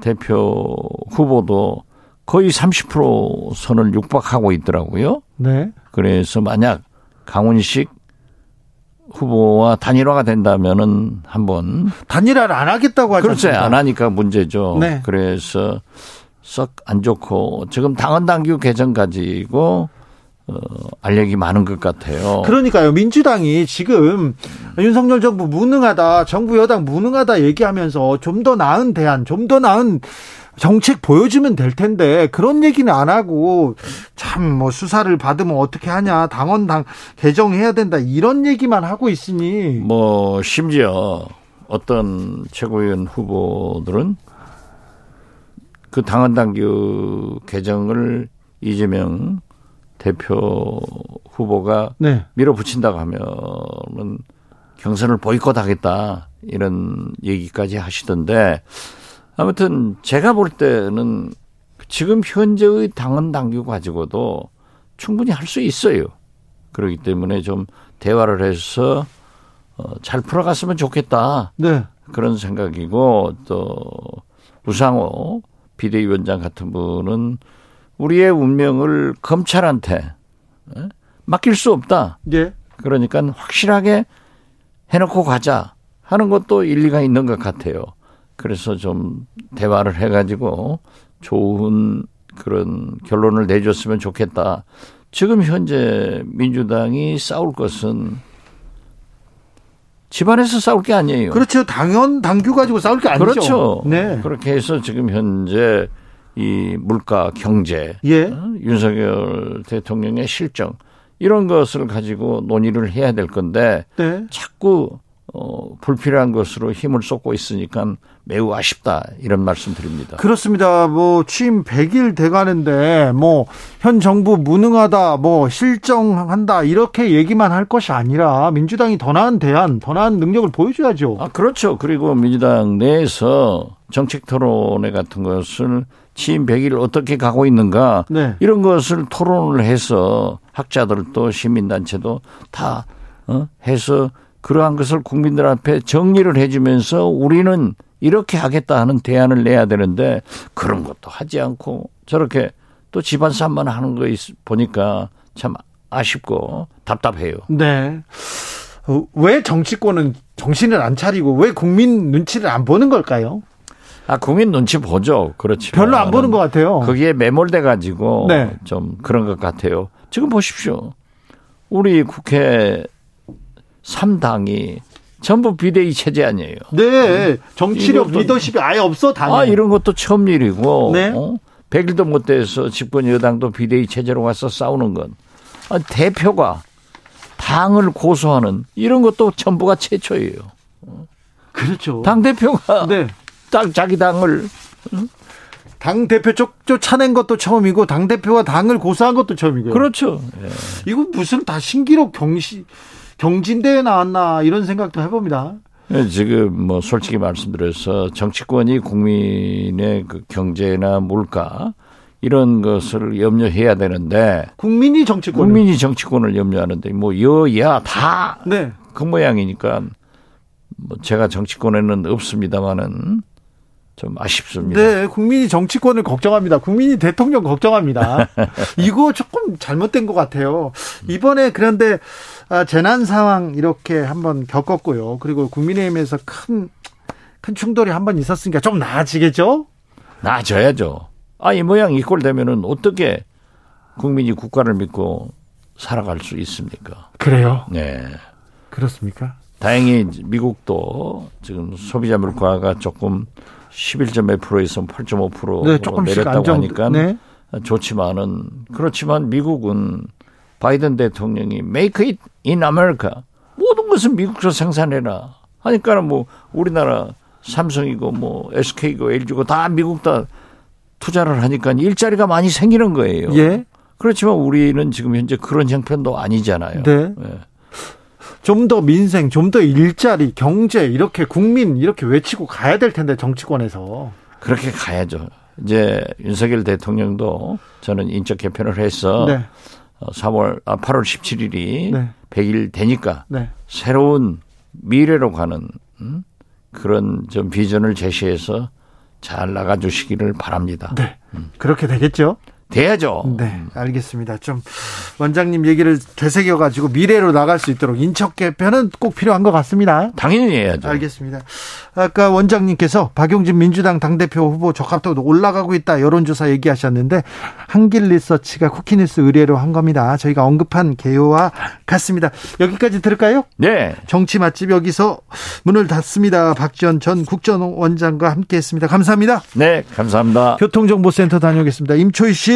[SPEAKER 6] 대표 후보도 거의 30% 선을 육박하고 있더라고요. 네. 그래서 만약 강훈식 후보와 단일화가 된다면은 한번
[SPEAKER 1] 단일화를 안 하겠다고 하죠.
[SPEAKER 6] 그렇죠. 안 하니까 문제죠. 네. 그래서 썩 안 좋고 지금 당헌 당규 개정 가지고 어, 알력이 많은 것 같아요.
[SPEAKER 1] 그러니까요. 민주당이 지금 윤석열 정부 무능하다, 정부 여당 무능하다 얘기하면서 좀 더 나은 대안, 좀 더 나은 정책 보여주면 될 텐데 그런 얘기는 안 하고 참 뭐 수사를 받으면 어떻게 하냐 당원 당 개정해야 된다 이런 얘기만 하고 있으니
[SPEAKER 6] 뭐 심지어 어떤 최고위원 후보들은 그 당원 당규 개정을 이재명 대표 후보가 네. 밀어붙인다고 하면은 경선을 보이콧하겠다 이런 얘기까지 하시던데 아무튼 제가 볼 때는 지금 현재의 당원 당규 가지고도 충분히 할 수 있어요. 그렇기 때문에 좀 대화를 해서 어, 잘 풀어갔으면 좋겠다. 네. 그런 생각이고 또 우상호 비대위원장 같은 분은 우리의 운명을 검찰한테 예? 맡길 수 없다. 예. 그러니까 확실하게 해놓고 가자 하는 것도 일리가 있는 것 같아요. 그래서 좀 대화를 해가지고 좋은 그런 결론을 내줬으면 좋겠다. 지금 현재 민주당이 싸울 것은 집안에서 싸울 게 아니에요.
[SPEAKER 1] 그렇죠. 당연 당규 가지고 싸울 게 아니죠.
[SPEAKER 6] 그렇죠. 네. 그렇게 해서 지금 현재 이 물가 경제, 예. 어? 윤석열 대통령의 실정 이런 것을 가지고 논의를 해야 될 건데 네. 자꾸 어, 불필요한 것으로 힘을 쏟고 있으니까 매우 아쉽다 이런 말씀 드립니다.
[SPEAKER 1] 그렇습니다. 뭐 취임 100일 돼가는데 뭐 현 정부 무능하다, 뭐 실정한다 이렇게 얘기만 할 것이 아니라 민주당이 더 나은 대안, 더 나은 능력을 보여줘야죠.
[SPEAKER 6] 아 그렇죠. 그리고 민주당 내에서 정책 토론회 같은 것을 취임 100일 어떻게 가고 있는가 네. 이런 것을 토론을 해서 학자들도 시민단체도 다 어? 해서 그러한 것을 국민들 앞에 정리를 해주면서 우리는 이렇게 하겠다 하는 대안을 내야 되는데 그런 것도 하지 않고 저렇게 또 집안 싸움만 하는 거 보니까 참 아쉽고 답답해요.
[SPEAKER 1] 네. 어, 왜 정치권은 정신을 안 차리고 왜 국민 눈치를 안 보는 걸까요?
[SPEAKER 6] 아, 국민 눈치 보죠. 그렇지.
[SPEAKER 1] 별로 안 보는 것 같아요.
[SPEAKER 6] 거기에 매몰돼 가지고 네. 좀 그런 것 같아요. 지금 보십시오. 우리 국회 3당이 전부 비대위 체제 아니에요.
[SPEAKER 1] 네. 정치력 리더십이 아예 없어, 당에.
[SPEAKER 6] 아, 이런 것도 처음 일이고. 네. 어? 100일도 못 돼서 집권 여당도 비대위 체제로 와서 싸우는 건. 아, 대표가 당을 고소하는 이런 것도 전부가 최초예요.
[SPEAKER 1] 그렇죠.
[SPEAKER 6] 당 대표가 네. 딱 자기 당을
[SPEAKER 1] 당 대표 쪽 쫓아낸 것도 처음이고 당 대표가 당을 고소한 것도 처음이고요.
[SPEAKER 6] 그렇죠. 예.
[SPEAKER 1] 이거 무슨 다 신기록 경시 경진 대회 나왔나 이런 생각도 해봅니다.
[SPEAKER 6] 네, 지금 뭐 솔직히 말씀드려서 정치권이 국민의 그 경제나 물가 이런 것을 염려해야 되는데
[SPEAKER 1] 국민이 정치권
[SPEAKER 6] 국민이 정치권을 염려하는데 뭐 여야 다그 네. 그 모양이니까 뭐 제가 정치권에는 없습니다만은 좀 아쉽습니다.
[SPEAKER 1] 네, 국민이 정치권을 걱정합니다. 국민이 대통령 걱정합니다. [laughs] 이거 조금 잘못된 것 같아요. 이번에 그런데 아, 재난 상황 이렇게 한번 겪었고요. 그리고 국민의힘에서 큰, 큰 충돌이 한번 있었으니까 좀 나아지겠죠?
[SPEAKER 6] 나아져야죠. 아, 이 모양 이꼴 되면은 어떻게 국민이 국가를 믿고 살아갈 수 있습니까?
[SPEAKER 1] 그래요?
[SPEAKER 6] 네.
[SPEAKER 1] 그렇습니까?
[SPEAKER 6] 다행히 미국도 지금 소비자 물가가 조금 11.몇 프로에서 8.5% 네, 조금씩 내렸다고 안정, 하니까 네. 좋지만은 그렇지만 미국은 바이든 대통령이 make it in America 모든 것은 미국에서 생산해라 하니까 뭐 우리나라 삼성이고 뭐 SK고 LG고 다 미국 다 투자를 하니까 일자리가 많이 생기는 거예요. 예. 그렇지만 우리는 지금 현재 그런 형편도 아니잖아요. 네. 네.
[SPEAKER 1] 좀 더 민생, 좀 더 일자리, 경제 이렇게 국민 이렇게 외치고 가야 될 텐데 정치권에서
[SPEAKER 6] 그렇게 가야죠. 이제 윤석열 대통령도 저는 인적 개편을 해서 네. 3월 어, 아 8월 17일이 네. 100일 되니까 네. 새로운 미래로 가는 음? 그런 좀 비전을 제시해서 잘 나가 주시기를 바랍니다.
[SPEAKER 1] 네. 음. 그렇게 되겠죠?
[SPEAKER 6] 돼야죠.
[SPEAKER 1] 네, 알겠습니다. 좀 원장님 얘기를 되새겨 가지고 미래로 나갈 수 있도록 인척 개편은 꼭 필요한 것 같습니다.
[SPEAKER 6] 당연히 해야죠.
[SPEAKER 1] 알겠습니다. 아까 원장님께서 박용진 민주당 당대표 후보 적합도 올라가고 있다 여론조사 얘기하셨는데 한길 리서치가 쿠키뉴스 의뢰로 한 겁니다. 저희가 언급한 개요와 같습니다. 여기까지 들을까요?
[SPEAKER 6] 네.
[SPEAKER 1] 정치 맛집 여기서 문을 닫습니다. 박지원 전 국정원장과 함께했습니다. 감사합니다.
[SPEAKER 6] 네, 감사합니다.
[SPEAKER 1] 교통정보센터 다녀오겠습니다. 임초희 씨.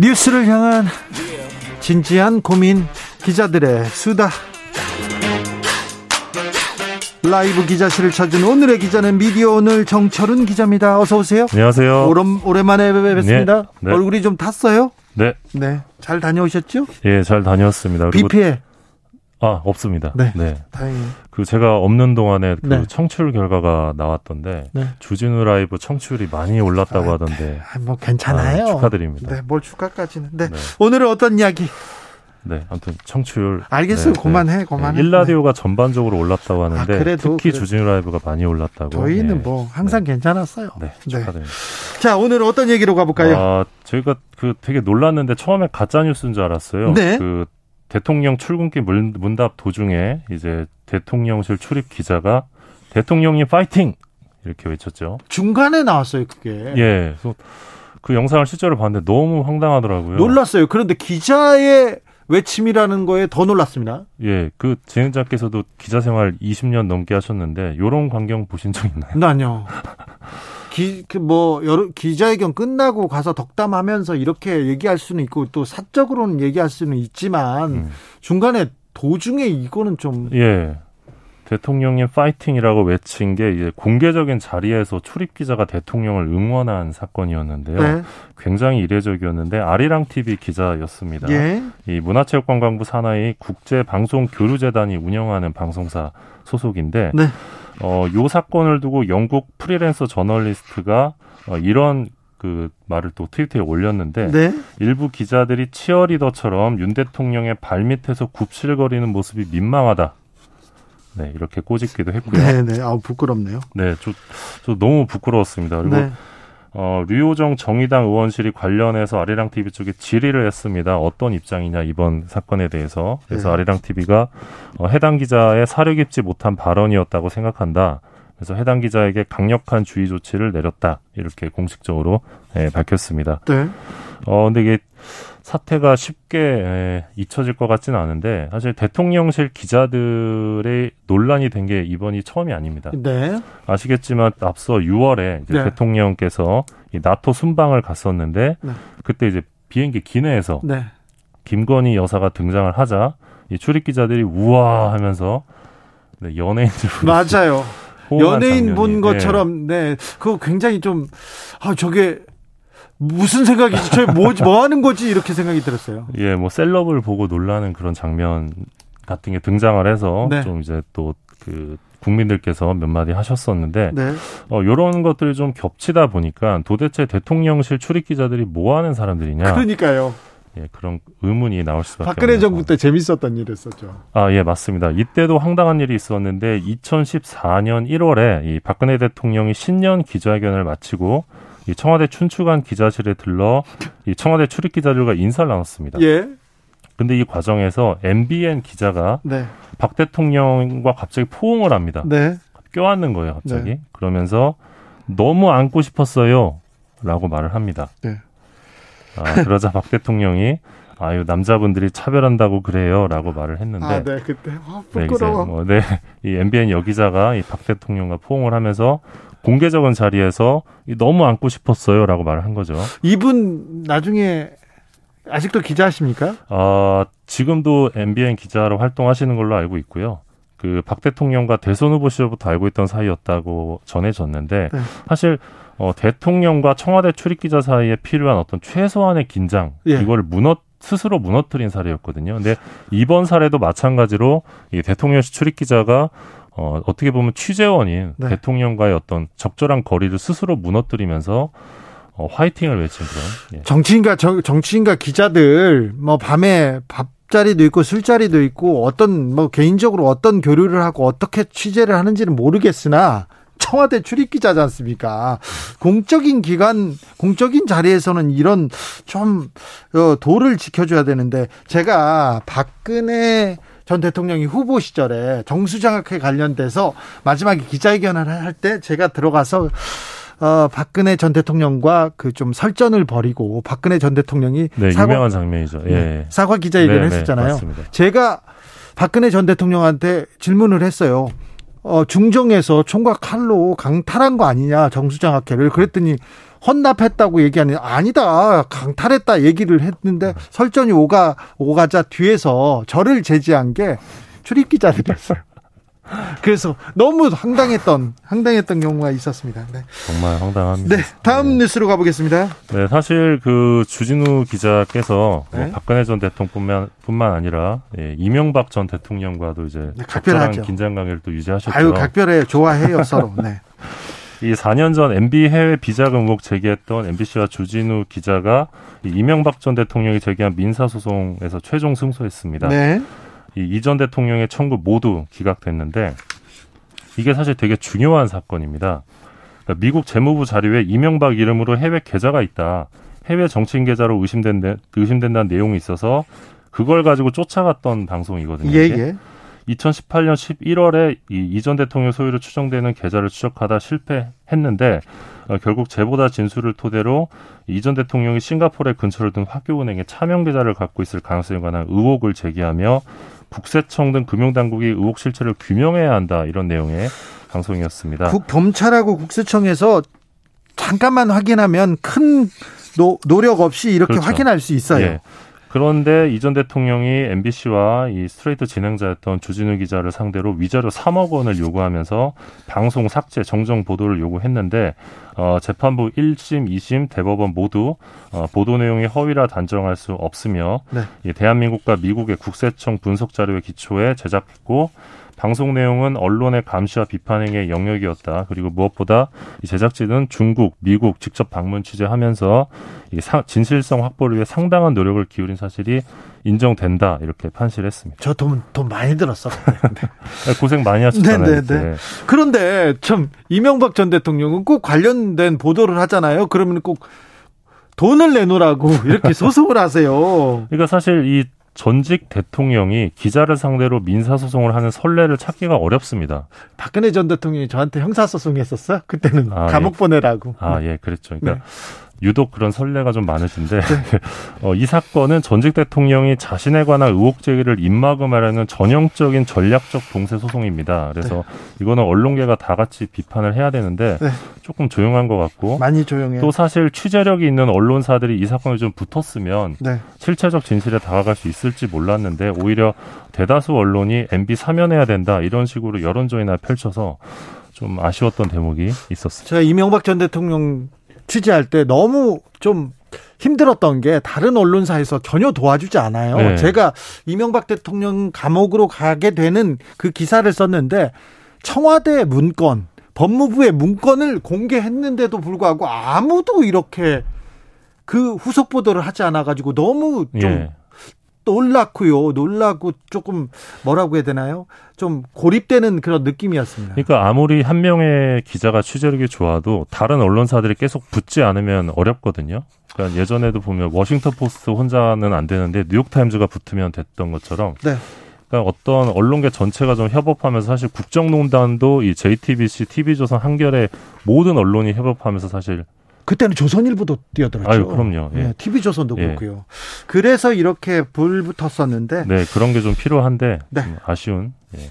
[SPEAKER 1] 뉴스를 향한 진지한 고민 기자들의 수다 라이브 기자실을 찾은 오늘의 기자는 미디어 오늘 정철은 기자입니다. 어서 오세요.
[SPEAKER 7] 안녕하세요.
[SPEAKER 1] 오랜, 오랜만에 뵙습니다. 네, 네. 얼굴이 좀 탔어요?
[SPEAKER 7] 네.
[SPEAKER 1] 네. 잘 다녀오셨죠?
[SPEAKER 7] 예, 잘 다녀왔습니다.
[SPEAKER 1] 비 피해?
[SPEAKER 7] 아, 없습니다.
[SPEAKER 1] 네. 네. 다행히.
[SPEAKER 7] 그 제가 없는 동안에 그 네. 청취율 결과가 나왔던데 네. 주진우 라이브 청취율이 많이 올랐다고 아, 하던데.
[SPEAKER 1] 아, 뭐 괜찮아요.
[SPEAKER 7] 아, 축하드립니다.
[SPEAKER 1] 네, 뭘 축하까지는. 네. 네. 오늘은 어떤 이야기?
[SPEAKER 7] 네, 아무튼 청취율.
[SPEAKER 1] 알겠어요. 네, 그만해, 그만해.
[SPEAKER 7] 일라디오가 네. 전반적으로 올랐다고 하는데 아, 그래도, 특히 그래도. 주진우 라이브가 많이 올랐다고.
[SPEAKER 1] 저희는 네. 뭐 항상
[SPEAKER 7] 네.
[SPEAKER 1] 괜찮았어요.
[SPEAKER 7] 네, 축하드립니다.
[SPEAKER 1] 자, 오늘 어떤 얘기로 가볼까요?
[SPEAKER 7] 아, 저희가 그 되게 놀랐는데 처음에 가짜 뉴스인 줄 알았어요. 네. 그 대통령 출근길 문 답 도중에 이제 대통령실 출입 기자가 대통령님 파이팅 이렇게 외쳤죠.
[SPEAKER 1] 중간에 나왔어요, 그게.
[SPEAKER 7] 예. 그 영상을 실제로 봤는데 너무 황당하더라고요.
[SPEAKER 1] 놀랐어요. 그런데 기자의 외침이라는 거에 더 놀랐습니다.
[SPEAKER 7] 예, 그 진행자께서도 기자 생활 20년 넘게 하셨는데 요런 광경 보신 적 있나요?
[SPEAKER 1] 아니요. [laughs] 기, 그 뭐, 여러, 기자회견 끝나고 가서 덕담하면서 이렇게 얘기할 수는 있고 또 사적으로는 얘기할 수는 있지만 음. 중간에 도중에 이거는 좀.
[SPEAKER 7] 예. 대통령님 파이팅이라고 외친 게 이제 공개적인 자리에서 출입 기자가 대통령을 응원한 사건이었는데요. 네. 굉장히 이례적이었는데 아리랑 TV 기자였습니다. 예. 이 문화체육관광부 산하의 국제방송교류재단이 운영하는 방송사 소속인데 네. 어, 요 사건을 두고 영국 프리랜서 저널리스트가 어, 이런 그 말을 또 트위터에 올렸는데 네? 일부 기자들이 치어리더처럼 윤 대통령의 발 밑에서 굽실거리는 모습이 민망하다. 네, 이렇게 꼬집기도 했고요.
[SPEAKER 1] 네, 네. 아, 부끄럽네요.
[SPEAKER 7] 네, 저, 저 너무 부끄러웠습니다. 그리고 네. 어, 류호정 정의당 의원실이 관련해서 아리랑 TV 쪽에 질의를 했습니다. 어떤 입장이냐 이번 사건에 대해서. 그래서 네. 아리랑 TV가 어, 해당 기자의 사려 깊지 못한 발언이었다고 생각한다. 그래서 해당 기자에게 강력한 주의 조치를 내렸다. 이렇게 공식적으로 예, 밝혔습니다.
[SPEAKER 1] 네.
[SPEAKER 7] 어, 근데 이게 사태가 쉽게 예, 잊혀질 것 같지는 않은데 사실 대통령실 기자들의 논란이 된 게 이번이 처음이 아닙니다.
[SPEAKER 1] 네.
[SPEAKER 7] 아시겠지만 앞서 6월에 네. 대통령께서 이 나토 순방을 갔었는데 네. 그때 이제 비행기 기내에서 네. 김건희 여사가 등장을 하자 이 출입 기자들이 우와 하면서 네, 연예인 줄
[SPEAKER 1] 맞아요. 연예인 본 네. 것처럼 네. 그거 굉장히 좀 아, 저게 무슨 생각이지? 저 뭐, 뭐 하는 거지? 이렇게 생각이 들었어요. [laughs]
[SPEAKER 7] 예, 뭐 셀럽을 보고 놀라는 그런 장면 같은 게 등장을 해서 네. 좀 이제 또 그 국민들께서 몇 마디 하셨었는데 네. 어 요런 것들이 좀 겹치다 보니까 도대체 대통령실 출입 기자들이 뭐 하는 사람들이냐?
[SPEAKER 1] 그러니까요.
[SPEAKER 7] 예, 그런 의문이 나올 수밖에
[SPEAKER 1] 박근혜 정부 때 재밌었던 일이었었죠.
[SPEAKER 7] 아, 예, 맞습니다. 이때도 황당한 일이 있었는데 2014년 1월에 이 박근혜 대통령이 신년 기자회견을 마치고 이 청와대 춘추관 기자실에 들러 이 청와대 출입 기자들과 인사를 나눴습니다.
[SPEAKER 1] 예.
[SPEAKER 7] 근데 이 과정에서 MBN 기자가 네. 박 대통령과 갑자기 포옹을 합니다.
[SPEAKER 1] 네.
[SPEAKER 7] 껴안는 거예요, 갑자기. 네. 그러면서 너무 안고 싶었어요. 라고 말을 합니다.
[SPEAKER 1] 네.
[SPEAKER 7] 아, 그러자 박 대통령이 아유 남자분들이 차별한다고 그래요라고 말을 했는데 아,
[SPEAKER 1] 네 그때 아, 부끄러워.
[SPEAKER 7] 네, 뭐, 네, 이 MBN 여기자가 이 박 대통령과 포옹을 하면서 공개적인 자리에서 너무 안고 싶었어요라고 말을 한 거죠.
[SPEAKER 1] 이분 나중에 아직도 기자하십니까?
[SPEAKER 7] 아 지금도 MBN 기자로 활동하시는 걸로 알고 있고요. 그 박 대통령과 대선 후보 시절부터 알고 있던 사이였다고 전해졌는데 네. 사실 어, 대통령과 청와대 출입 기자 사이에 필요한 어떤 최소한의 긴장 예. 이걸 무너 스스로 무너뜨린 사례였거든요. 근데 이번 사례도 마찬가지로 이 대통령실 출입 기자가 어, 어떻게 보면 취재원인 네. 대통령과의 어떤 적절한 거리를 스스로 무너뜨리면서 어, 화이팅을 외친 그런.
[SPEAKER 1] 예. 정치인과 정, 정치인과 기자들 뭐 밤에 밥자리도 있고 술자리도 있고 어떤 뭐 개인적으로 어떤 교류를 하고 어떻게 취재를 하는지는 모르겠으나 청와대 출입 기자지 않습니까? 공적인 기관, 공적인 자리에서는 이런 좀 어, 도를 지켜줘야 되는데 제가 박근혜 전 대통령이 후보 시절에 정수장학회 관련돼서 마지막에 기자회견을 할 때 제가 들어가서 어, 박근혜 전 대통령과 그 좀 설전을 벌이고 박근혜 전 대통령이
[SPEAKER 7] 네, 사과, 유명한 장면이죠. 예. 네,
[SPEAKER 1] 사과 기자회견을 네, 네 했었잖아요. 맞습니다. 제가 박근혜 전 대통령한테 질문을 했어요. 어, 중정에서 총과 칼로 강탈한 거 아니냐 정수장 학회를 그랬더니 헌납했다고 얘기하는 아니다 강탈했다 얘기를 했는데 설전이 오가 오가자 뒤에서 저를 제지한 게 출입 기자들이었어요. [laughs] 그래서 너무 황당했던 황당했던 경우가 있었습니다. 네.
[SPEAKER 7] 정말 황당합니다.
[SPEAKER 1] 네, 다음 네. 뉴스로 가보겠습니다.
[SPEAKER 7] 네, 사실 그 주진우 기자께서 뭐 네. 뭐 박근혜 전 대통령뿐만 뿐만 아니라 예, 이명박 전 대통령과도 이제 네, 각별한 긴장 관계를 또 유지하셨죠.
[SPEAKER 1] 아유, 각별해 좋아해요 서로. 네. [laughs]
[SPEAKER 7] 이 4년 전 MB 해외 비자금 의혹 제기했던 MBC와 주진우 기자가 이명박 전 대통령이 제기한 민사 소송에서 최종 승소했습니다. 네. 이 이전 대통령의 청구 모두 기각됐는데 이게 사실 되게 중요한 사건입니다. 그러니까 미국 재무부 자료에 이명박 이름으로 해외 계좌가 있다. 해외 정치인 계좌로 의심된 의심된다는 내용이 있어서 그걸 가지고 쫓아갔던 방송이거든요. 예, 예. 2018년 11월에 이 이전 대통령 소유로 추정되는 계좌를 추적하다 실패했는데 어, 결국 제보다 진술을 토대로 이전 대통령이 싱가포르에 근처를 둔 화교은행에 차명 계좌를 갖고 있을 가능성에 관한 의혹을 제기하며 국세청 등 금융당국이 의혹 실체를 규명해야 한다 이런 내용의 방송이었습니다.
[SPEAKER 1] 국 검찰하고 국세청에서 잠깐만 확인하면 큰 노, 노력 없이 이렇게 그렇죠. 확인할 수 있어요. 예.
[SPEAKER 7] 그런데 이전 대통령이 MBC와 이 스트레이트 진행자였던 주진우 기자를 상대로 위자료 3억 원을 요구하면서 방송 삭제, 정정 보도를 요구했는데 어, 재판부 1심, 2심, 대법원 모두 어, 보도 내용이 허위라 단정할 수 없으며 네. 이 대한민국과 미국의 국세청 분석 자료에 기초해 제작했고 방송 내용은 언론의 감시와 비판행의 영역이었다. 그리고 무엇보다 이 제작진은 중국, 미국 직접 방문 취재하면서 이 진실성 확보를 위해 상당한 노력을 기울인 사실이 인정된다 이렇게 판시했습니다.
[SPEAKER 1] 저 돈 돈 많이 들었어. [laughs] 네.
[SPEAKER 7] 고생 많이 하셨잖아요. 네네네. 네.
[SPEAKER 1] 그런데 참 이명박 전 대통령은 꼭 관련된 보도를 하잖아요. 그러면 꼭 돈을 내놓으라고 이렇게 [laughs] 소송을 하세요.
[SPEAKER 7] 그러니까 사실 이 전직 대통령이 기자를 상대로 민사소송을 하는 선례를 찾기가 어렵습니다.
[SPEAKER 1] 박근혜 전 대통령이 저한테 형사소송했었어요? 그때는 아, 감옥 예. 보내라고.
[SPEAKER 7] 아, 예, 그랬죠. 그러니까 네. 유독 그런 선례가 좀 많으신데 네. [laughs] 어, 이 사건은 전직 대통령이 자신에 관한 의혹 제기를 입막음하려는 전형적인 전략적 동세 소송입니다. 그래서 네. 이거는 언론계가 다 같이 비판을 해야 되는데 네. 조금 조용한 것 같고
[SPEAKER 1] 많이 조용해요.
[SPEAKER 7] 또 사실 취재력이 있는 언론사들이 이 사건을 좀 붙었으면 네. 실체적 진실에 다가갈 수 있을지 몰랐는데 오히려 대다수 언론이 MB 사면해야 된다 이런 식으로 여론전이나 펼쳐서 좀 아쉬웠던 대목이 있었습니다.
[SPEAKER 1] 제가 이명박 전 대통령 취재할 때 너무 좀 힘들었던 게 다른 언론사에서 전혀 도와주지 않아요. 네. 제가 이명박 대통령 감옥으로 가게 되는 그 기사를 썼는데 청와대 문건, 법무부의 문건을 공개했는데도 불구하고 아무도 이렇게 그 후속 보도를 하지 않아 가지고 너무 좀 예. 놀랐고요. 놀라고 조금 뭐라고 해야 되나요? 좀 고립되는 그런 느낌이었습니다.
[SPEAKER 7] 그러니까 아무리 한 명의 기자가 취재력이 좋아도 다른 언론사들이 계속 붙지 않으면 어렵거든요. 그러니까 예전에도 보면 워싱턴 포스트 혼자는 안 되는데 뉴욕 타임즈가 붙으면 됐던 것처럼 네. 그러니까 어떤 언론계 전체가 좀 협업하면서 사실 국정농단도 이 JTBC, TV조선 한겨레 모든 언론이 협업하면서 사실
[SPEAKER 1] 그때는 조선일보도 뛰어들었죠.
[SPEAKER 7] 아유, 그럼요. 예.
[SPEAKER 1] 네, TV조선도 예. 그렇고요. 그래서 이렇게 불 붙었었는데.
[SPEAKER 7] 네, 그런 게 좀 필요한데 네. 좀 아쉬운. 예.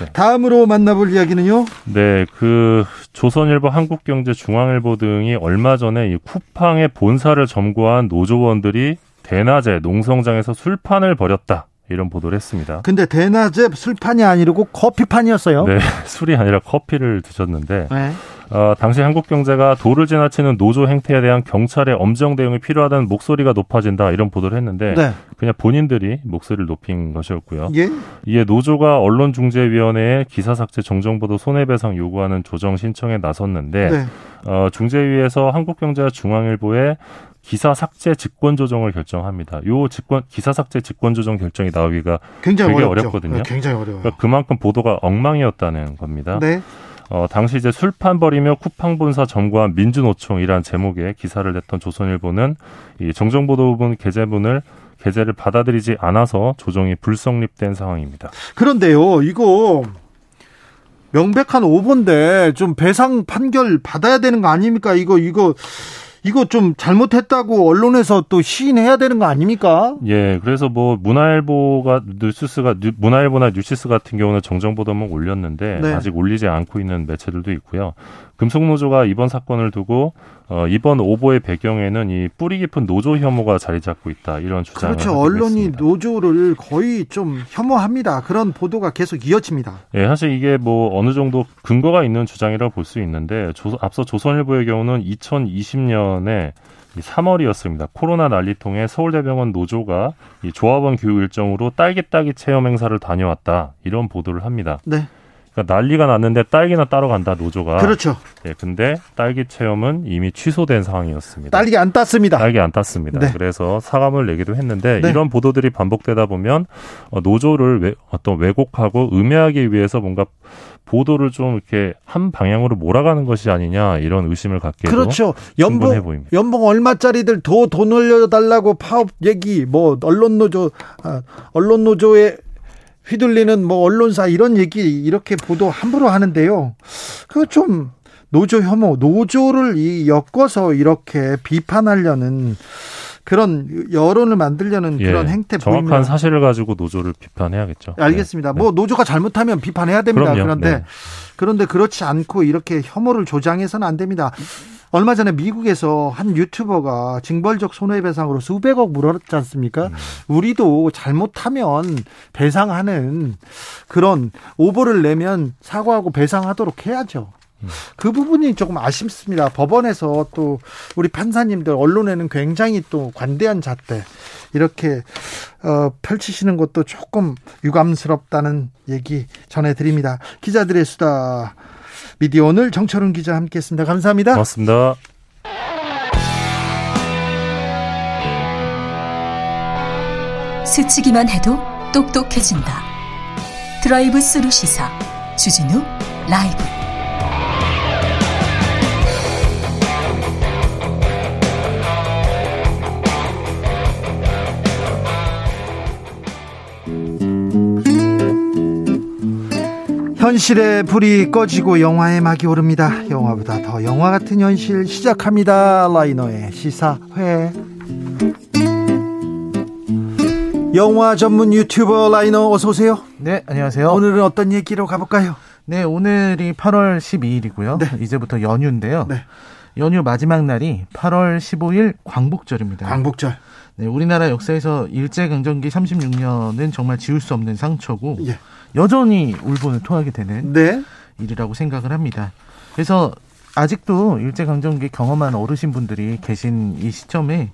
[SPEAKER 1] 네. 다음으로 만나볼 이야기는요?
[SPEAKER 7] 네, 그 조선일보, 한국경제, 중앙일보 등이 얼마 전에 이 쿠팡의 본사를 점거한 노조원들이 대낮에 농성장에서 술판을 벌였다. 이런 보도를 했습니다.
[SPEAKER 1] 근데 대낮에 술판이 아니고 커피판이었어요.
[SPEAKER 7] 네, [laughs] 술이 아니라 커피를 드셨는데 네. 어, 당시 한국 경제가 도를 지나치는 노조 행태에 대한 경찰의 엄정 대응이 필요하다는 목소리가 높아진다 이런 보도를 했는데 네. 그냥 본인들이 목소리를 높인 것이었고요. 예? 이에 노조가 언론중재위원회에 기사 삭제 정정보도 손해배상 요구하는 조정 신청에 나섰는데 네. 어, 중재위에서 한국경제와 중앙일보에 기사 삭제 직권 조정을 결정합니다. 요 직권 기사 삭제 직권 조정 결정이 나오기가 굉장히 되게 어렵죠. 어렵거든요. 네,
[SPEAKER 1] 굉장히 어려워요. 그러니까
[SPEAKER 7] 그만큼 보도가 엉망이었다는 겁니다. 네. 어, 당시 이제 술판 벌이며 쿠팡 본사 점거한 민주노총이란 제목의 기사를 냈던 조선일보는 이 정정보도분 게재문을 게재를 받아들이지 않아서 조정이 불성립된 상황입니다.
[SPEAKER 1] 그런데요, 이거 명백한 오보인데 좀 배상 판결 받아야 되는 거 아닙니까? 이거 이거 이거 좀 잘못했다고 언론에서 또 시인해야 되는 거 아닙니까?
[SPEAKER 7] 예, 그래서 뭐 문화일보가 뉴스가 문화일보나 뉴시스 같은 경우는 정정 보도만 올렸는데 네. 아직 올리지 않고 있는 매체들도 있고요. 금속노조가 이번 사건을 두고 어, 이번 오보의 배경에는 이 뿌리 깊은 노조 혐오가 자리 잡고 있다 이런 주장을
[SPEAKER 1] 그렇죠. 언론이 있습니다. 노조를 거의 좀 혐오합니다. 그런 보도가 계속 이어집니다.
[SPEAKER 7] 예, 사실 이게 뭐 어느 정도 근거가 있는 주장이라고 볼 수 있는데 조, 앞서 조선일보의 경우는 2020년에 3월이었습니다. 코로나 난리통에 서울대병원 노조가 이 조합원 교육 일정으로 딸기 따기 체험 행사를 다녀왔다 이런 보도를 합니다. 네. 그러니까 난리가 났는데 딸기나 따러 간다 노조가.
[SPEAKER 1] 그렇죠.
[SPEAKER 7] 예, 근데 딸기 체험은 이미 취소된 상황이었습니다.
[SPEAKER 1] 딸기 안 땄습니다.
[SPEAKER 7] 딸기 안 땄습니다. 네. 그래서 사과문을 내기도 했는데 네. 이런 보도들이 반복되다 보면 어, 노조를 왜, 어떤 왜곡하고 음해하기 위해서 뭔가 보도를 좀 이렇게 한 방향으로 몰아가는 것이 아니냐 이런 의심을 갖게
[SPEAKER 1] 그렇죠. 연봉 보입니다. 연봉 얼마짜리들 더 돈 올려달라고 파업 얘기 뭐 언론 노조 아, 언론 노조의 휘둘리는 뭐 언론사 이런 얘기 이렇게 보도 함부로 하는데요. 그 좀 노조 혐오, 노조를 이 엮어서 이렇게 비판하려는 그런 여론을 만들려는 예, 그런 행태
[SPEAKER 7] 정확한 보이면. 사실을 가지고 노조를 비판해야겠죠.
[SPEAKER 1] 알겠습니다. 네. 뭐 노조가 잘못하면 비판해야 됩니다. 그럼요. 그런데 네. 그런데 그렇지 않고 이렇게 혐오를 조장해서는 안 됩니다. 얼마 전에 미국에서 한 유튜버가 징벌적 손해배상으로 수백억 물었지 않습니까? 음. 우리도 잘못하면 배상하는 그런 오보를 내면 사과하고 배상하도록 해야죠. 음. 그 부분이 조금 아쉽습니다. 법원에서 또 우리 판사님들 언론에는 굉장히 또 관대한 잣대 이렇게 어, 펼치시는 것도 조금 유감스럽다는 얘기 전해드립니다. 기자들의 수다 미디어 오늘 정철훈 기자 함께했습니다. 감사합니다.
[SPEAKER 7] 고맙습니다.
[SPEAKER 8] 스치기만 해도 똑똑해진다. 드라이브 스루 시사 주진우 라이브.
[SPEAKER 1] 현실의 불이 꺼지고 영화의 막이 오릅니다. 영화보다 더 영화 같은 현실 시작합니다. 라이너의 시사회. 영화 전문 유튜버 라이너 어서 오세요.
[SPEAKER 9] 네, 안녕하세요.
[SPEAKER 1] 오늘은 어떤 얘기로 가볼까요?
[SPEAKER 9] 네, 오늘이 8월 12일이고요. 네. 이제부터 연휴인데요. 네. 연휴 마지막 날이 8월 15일 광복절입니다.
[SPEAKER 1] 광복절.
[SPEAKER 9] 네, 우리나라 역사에서 일제강점기 36년은 정말 지울 수 없는 상처고 예. 여전히 울분을 토하게 되는 네. 일이라고 생각을 합니다. 그래서 아직도 일제강점기 경험한 어르신분들이 계신 이 시점에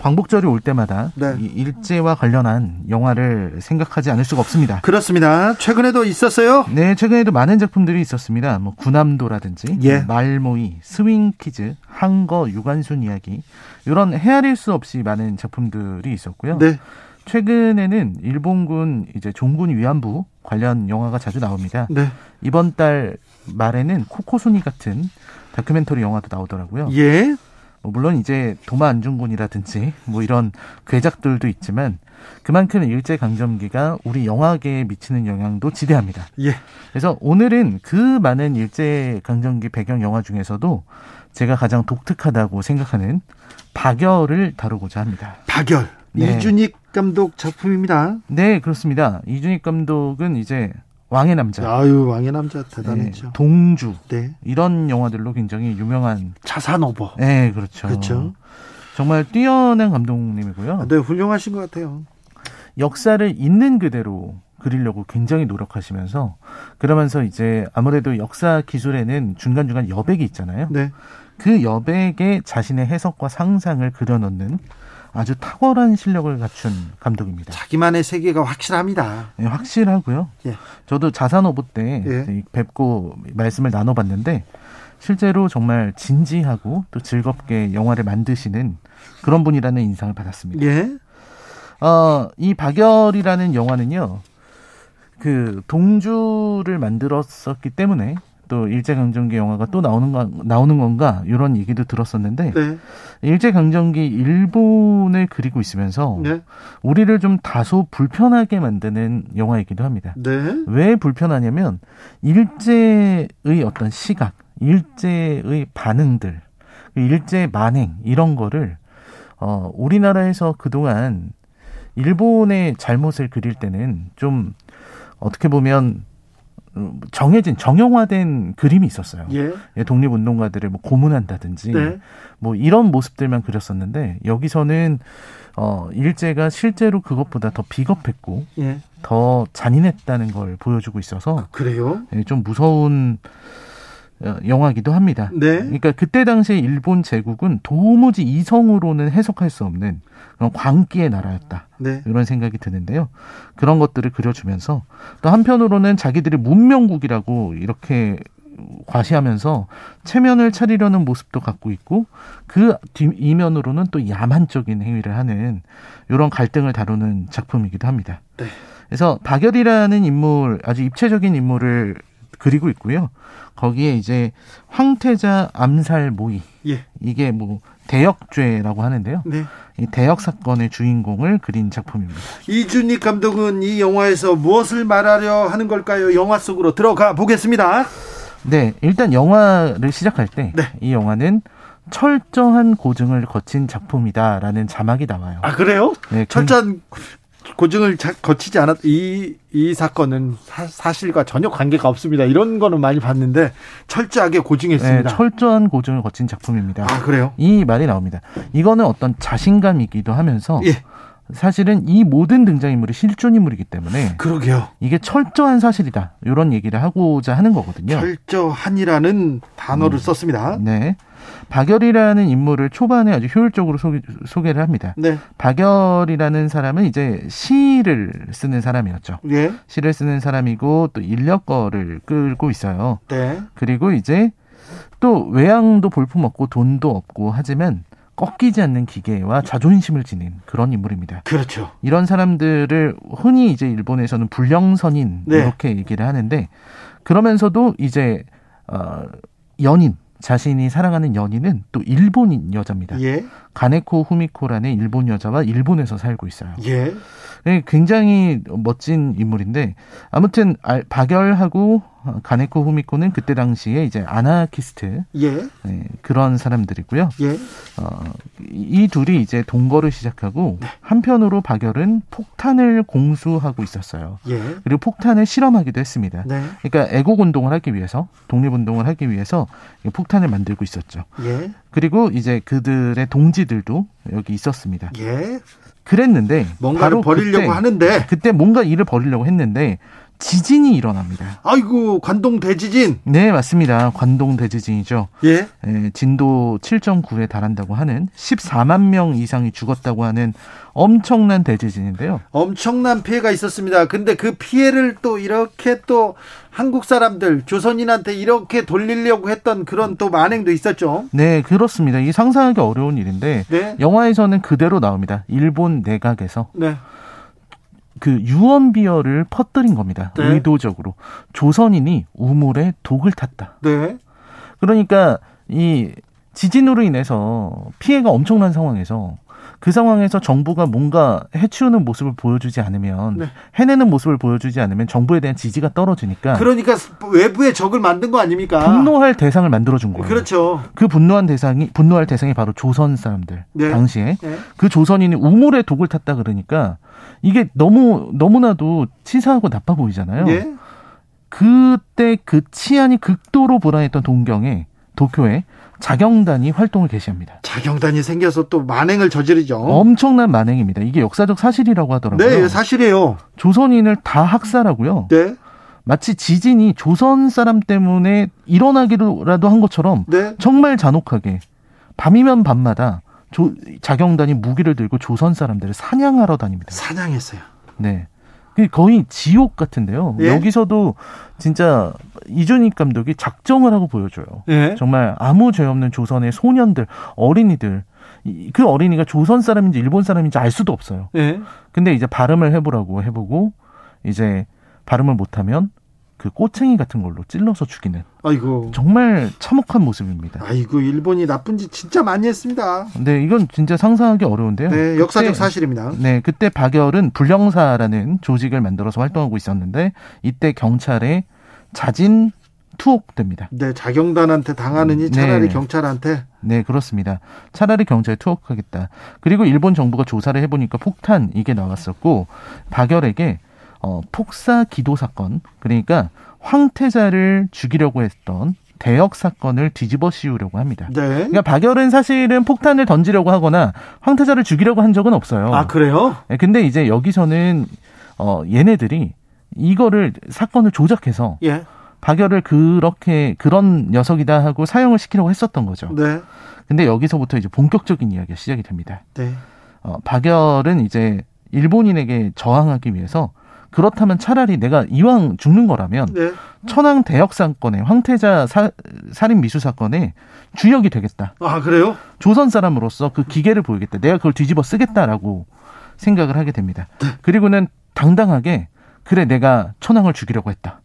[SPEAKER 9] 광복절이 올 때마다 네. 이 일제와 관련한 영화를 생각하지 않을 수가 없습니다.
[SPEAKER 1] 그렇습니다. 최근에도 있었어요?
[SPEAKER 9] 네, 최근에도 많은 작품들이 있었습니다. 뭐 군함도라든지 예. 말모이, 스윙키즈, 항거, 유관순 이야기 이런 헤아릴 수 없이 많은 작품들이 있었고요. 네. 최근에는 일본군 이제 종군 위안부 관련 영화가 자주 나옵니다. 네. 이번 달 말에는 코코순이 같은 다큐멘터리 영화도 나오더라고요. 예. 뭐 물론 이제 도마 안중근이라든지 뭐 이런 괴작들도 있지만 그만큼 일제 강점기가 우리 영화계에 미치는 영향도 지대합니다. 예. 그래서 오늘은 그 많은 일제 강점기 배경 영화 중에서도 제가 가장 독특하다고 생각하는 박열을 다루고자 합니다.
[SPEAKER 1] 박열. 네. 이준익 감독 작품입니다.
[SPEAKER 9] 네, 그렇습니다. 이준익 감독은 이제 왕의 남자.
[SPEAKER 1] 아유, 왕의 남자 대단했죠.
[SPEAKER 9] 네, 동주. 네. 이런 영화들로 굉장히 유명한
[SPEAKER 1] 차산오버.
[SPEAKER 9] 네, 그렇죠.
[SPEAKER 1] 그렇죠.
[SPEAKER 9] 정말 뛰어난 감독님이고요.
[SPEAKER 1] 네, 훌륭하신 것 같아요.
[SPEAKER 9] 역사를 있는 그대로 그리려고 굉장히 노력하시면서 그러면서 이제 아무래도 역사 기술에는 중간중간 여백이 있잖아요. 네. 그 여백에 자신의 해석과 상상을 그려넣는 아주 탁월한 실력을 갖춘 감독입니다.
[SPEAKER 1] 자기만의 세계가 확실합니다.
[SPEAKER 9] 네, 확실하고요. 예. 저도 자산 오보 때 예. 뵙고 말씀을 나눠봤는데 실제로 정말 진지하고 또 즐겁게 영화를 만드시는 그런 분이라는 인상을 받았습니다. 예. 어, 이 박열이라는 영화는요, 그 동주를 만들었었기 때문에 또 일제 강점기 영화가 또 나오는 거 나오는 건가 이런 얘기도 들었었는데 네. 일제 강점기 일본을 그리고 있으면서 네. 우리를 좀 다소 불편하게 만드는 영화이기도 합니다. 네. 왜 불편하냐면 일제의 어떤 시각, 일제의 반응들, 일제 만행 이런 거를 어 우리나라에서 그동안 일본의 잘못을 그릴 때는 좀 어떻게 보면 정해진 정형화된 그림이 있었어요. 예. 예 독립운동가들을 뭐 고문한다든지 네. 뭐 이런 모습들만 그렸었는데 여기서는 어 일제가 실제로 그것보다 더 비겁했고 예. 더 잔인했다는 걸 보여주고 있어서
[SPEAKER 1] 아, 그래요?
[SPEAKER 9] 예, 좀 무서운 어, 영화기도 합니다. 네. 그러니까 그때 당시에 일본 제국은 도무지 이성으로는 해석할 수 없는 그런 광기의 나라였다. 네. 이런 생각이 드는데요. 그런 것들을 그려주면서 또 한편으로는 자기들이 문명국이라고 이렇게 과시하면서 체면을 차리려는 모습도 갖고 있고 그 이면으로는 또 야만적인 행위를 하는 이런 갈등을 다루는 작품이기도 합니다. 네. 그래서 박열이라는 인물 아주 입체적인 인물을 그리고 있고요. 거기에 이제 황태자 암살 모의. 예. 이게 뭐 대역죄라고 하는데요. 네. 이 대역 사건의 주인공을 그린 작품입니다.
[SPEAKER 1] 이준익 감독은 이 영화에서 무엇을 말하려 하는 걸까요? 영화 속으로 들어가 보겠습니다.
[SPEAKER 9] 네, 일단 영화를 시작할 때이 네. 영화는 철저한 고증을 거친 작품이다라는 자막이 나와요.
[SPEAKER 1] 아 그래요? 네, 철저한 고증을 거치지 않았 이, 이 사건은 사, 실과 전혀 관계가 없습니다. 이런 거는 많이 봤는데 철저하게 고증했습니다.
[SPEAKER 9] 네, 철저한 고증을 거친 작품입니다.
[SPEAKER 1] 아, 그래요?
[SPEAKER 9] 이 말이 나옵니다. 이거는 어떤 자신감이기도 하면서 예. 사실은 이 모든 등장인물이 실존 인물이기 때문에
[SPEAKER 1] 그러게요.
[SPEAKER 9] 이게 철저한 사실이다. 이런 얘기를 하고자 하는 거거든요.
[SPEAKER 1] 철저한이라는 단어를 음. 썼습니다.
[SPEAKER 9] 네. 박열이라는 인물을 초반에 아주 효율적으로 소개, 를 합니다. 네. 박열이라는 사람은 이제 시를 쓰는 사람이었죠. 예. 시를 쓰는 사람이고 또 인력거를 끌고 있어요. 네. 그리고 이제 또 외양도 볼품 없고 돈도 없고 하지만 꺾이지 않는 기계와 자존심을 지닌 그런 인물입니다.
[SPEAKER 1] 그렇죠.
[SPEAKER 9] 이런 사람들을 흔히 이제 일본에서는 불령선인 네. 이렇게 얘기를 하는데 그러면서도 이제 어 연인 자신이 사랑하는 연인은 또 일본인 여자입니다. 예. 가네코 후미코라는 일본 여자와 일본에서 살고 있어요. 예. 네, 굉장히 멋진 인물인데 아무튼 박열하고 가네코 후미코는 그때 당시에 이제 아나키스트 예. 네, 그런 사람들이고요. 예. 어, 이 둘이 이제 동거를 시작하고 네. 한편으로 박열은 폭탄을 공수하고 있었어요. 예. 그리고 폭탄을 실험하기도 했습니다. 네. 그러니까 애국 운동을 하기 위해서 독립 운동을 하기 위해서 폭탄을 만들고 있었죠. 예. 그리고 이제 그들의 동지 들도 여기 있었습니다. 예. 그랬는데
[SPEAKER 1] 뭔가를 버리려고 하는데
[SPEAKER 9] 그때 뭔가 일을 벌이려고 했는데 지진이 일어납니다.
[SPEAKER 1] 아이고 관동 대지진.
[SPEAKER 9] 네 맞습니다. 관동 대지진이죠. 예. 예 진도 7.9에 달한다고 하는 14만 명 이상이 죽었다고 하는 엄청난 대지진인데요.
[SPEAKER 1] 엄청난 피해가 있었습니다. 근데 그 피해를 또 이렇게 또 한국 사람들 조선인한테 이렇게 돌리려고 했던 그런 또 만행도 있었죠.
[SPEAKER 9] 네 그렇습니다. 이 상상하기 어려운 일인데 네. 영화에서는 그대로 나옵니다. 일본 내각에서. 네. 그 유언 비어를 퍼뜨린 겁니다. 네. 의도적으로 조선인이 우물에 독을 탔다. 네. 그러니까 이 지진으로 인해서 피해가 엄청난 상황에서 그 상황에서 정부가 뭔가 해치우는 모습을 보여주지 않으면 네. 해내는 모습을 보여주지 않으면 정부에 대한 지지가 떨어지니까
[SPEAKER 1] 그러니까 외부의 적을 만든 거 아닙니까?
[SPEAKER 9] 분노할 대상을 만들어 준 거예요.
[SPEAKER 1] 그렇죠.
[SPEAKER 9] 그 분노한 대상이 분노할 대상이 바로 조선 사람들 네. 당시에 네. 그 조선인이 우물에 독을 탔다 그러니까 이게 너무 너무나도 치사하고 나빠 보이잖아요. 예? 그때 그 치안이 극도로 불안했던 동경에 도쿄에 자경단이 활동을 개시합니다.
[SPEAKER 1] 자경단이 생겨서 또 만행을 저지르죠.
[SPEAKER 9] 엄청난 만행입니다. 이게 역사적 사실이라고 하더라고요.
[SPEAKER 1] 네, 사실이에요.
[SPEAKER 9] 조선인을 다 학살하고요. 네. 마치 지진이 조선 사람 때문에 일어나기라도 한 것처럼 네. 정말 잔혹하게 밤이면 밤마다 조, 자경단이 무기를 들고 조선 사람들을 사냥하러 다닙니다.
[SPEAKER 1] 사냥했어요.
[SPEAKER 9] 네. 그 거의 지옥 같은데요. 예? 여기서도 진짜 이준익 감독이 작정을 하고 보여줘요. 예? 정말 아무 죄 없는 조선의 소년들, 어린이들, 그 어린이가 조선 사람인지 일본 사람인지 알 수도 없어요. 예? 근데 이제 발음을 해보라고 해보고 이제 발음을 못하면 그 꼬챙이 같은 걸로 찔러서 죽이는.
[SPEAKER 1] 아이고.
[SPEAKER 9] 정말 참혹한 모습입니다.
[SPEAKER 1] 아이고, 일본이 나쁜 짓 진짜 많이 했습니다.
[SPEAKER 9] 네, 이건 진짜 상상하기 어려운데요.
[SPEAKER 1] 네, 역사적 그때, 사실입니다.
[SPEAKER 9] 네, 그때 박열은 불령사라는 조직을 만들어서 활동하고 있었는데 이때 경찰에 자진 투옥됩니다.
[SPEAKER 1] 네, 자경단한테 당하느니 네. 차라리 네. 경찰한테.
[SPEAKER 9] 네, 그렇습니다. 차라리 경찰에 투옥하겠다. 그리고 일본 정부가 조사를 해보니까 폭탄 이게 나왔었고 박열에게 어, 폭사 기도 사건 그러니까 황태자를 죽이려고 했던 대역 사건을 뒤집어 씌우려고 합니다. 네. 그러니까 박열은 사실은 폭탄을 던지려고 하거나 황태자를 죽이려고 한 적은 없어요.
[SPEAKER 1] 아 그래요?
[SPEAKER 9] 네, 근데 이제 여기서는 어 얘네들이 이거를 사건을 조작해서 예. 박열을 그렇게 그런 녀석이다 하고 사용을 시키려고 했었던 거죠. 네. 근데 여기서부터 이제 본격적인 이야기가 시작이 됩니다. 네. 어, 박열은 이제 일본인에게 저항하기 위해서 그렇다면 차라리 내가 이왕 죽는 거라면 네. 천황 대역 사건에 황태자 사, 살인 미수 사건에 주역이 되겠다.
[SPEAKER 1] 아 그래요?
[SPEAKER 9] 조선 사람으로서 그 기계를 보이겠다. 내가 그걸 뒤집어 쓰겠다라고 생각을 하게 됩니다. 네. 그리고는 당당하게 그래 내가 천황을 죽이려고 했다.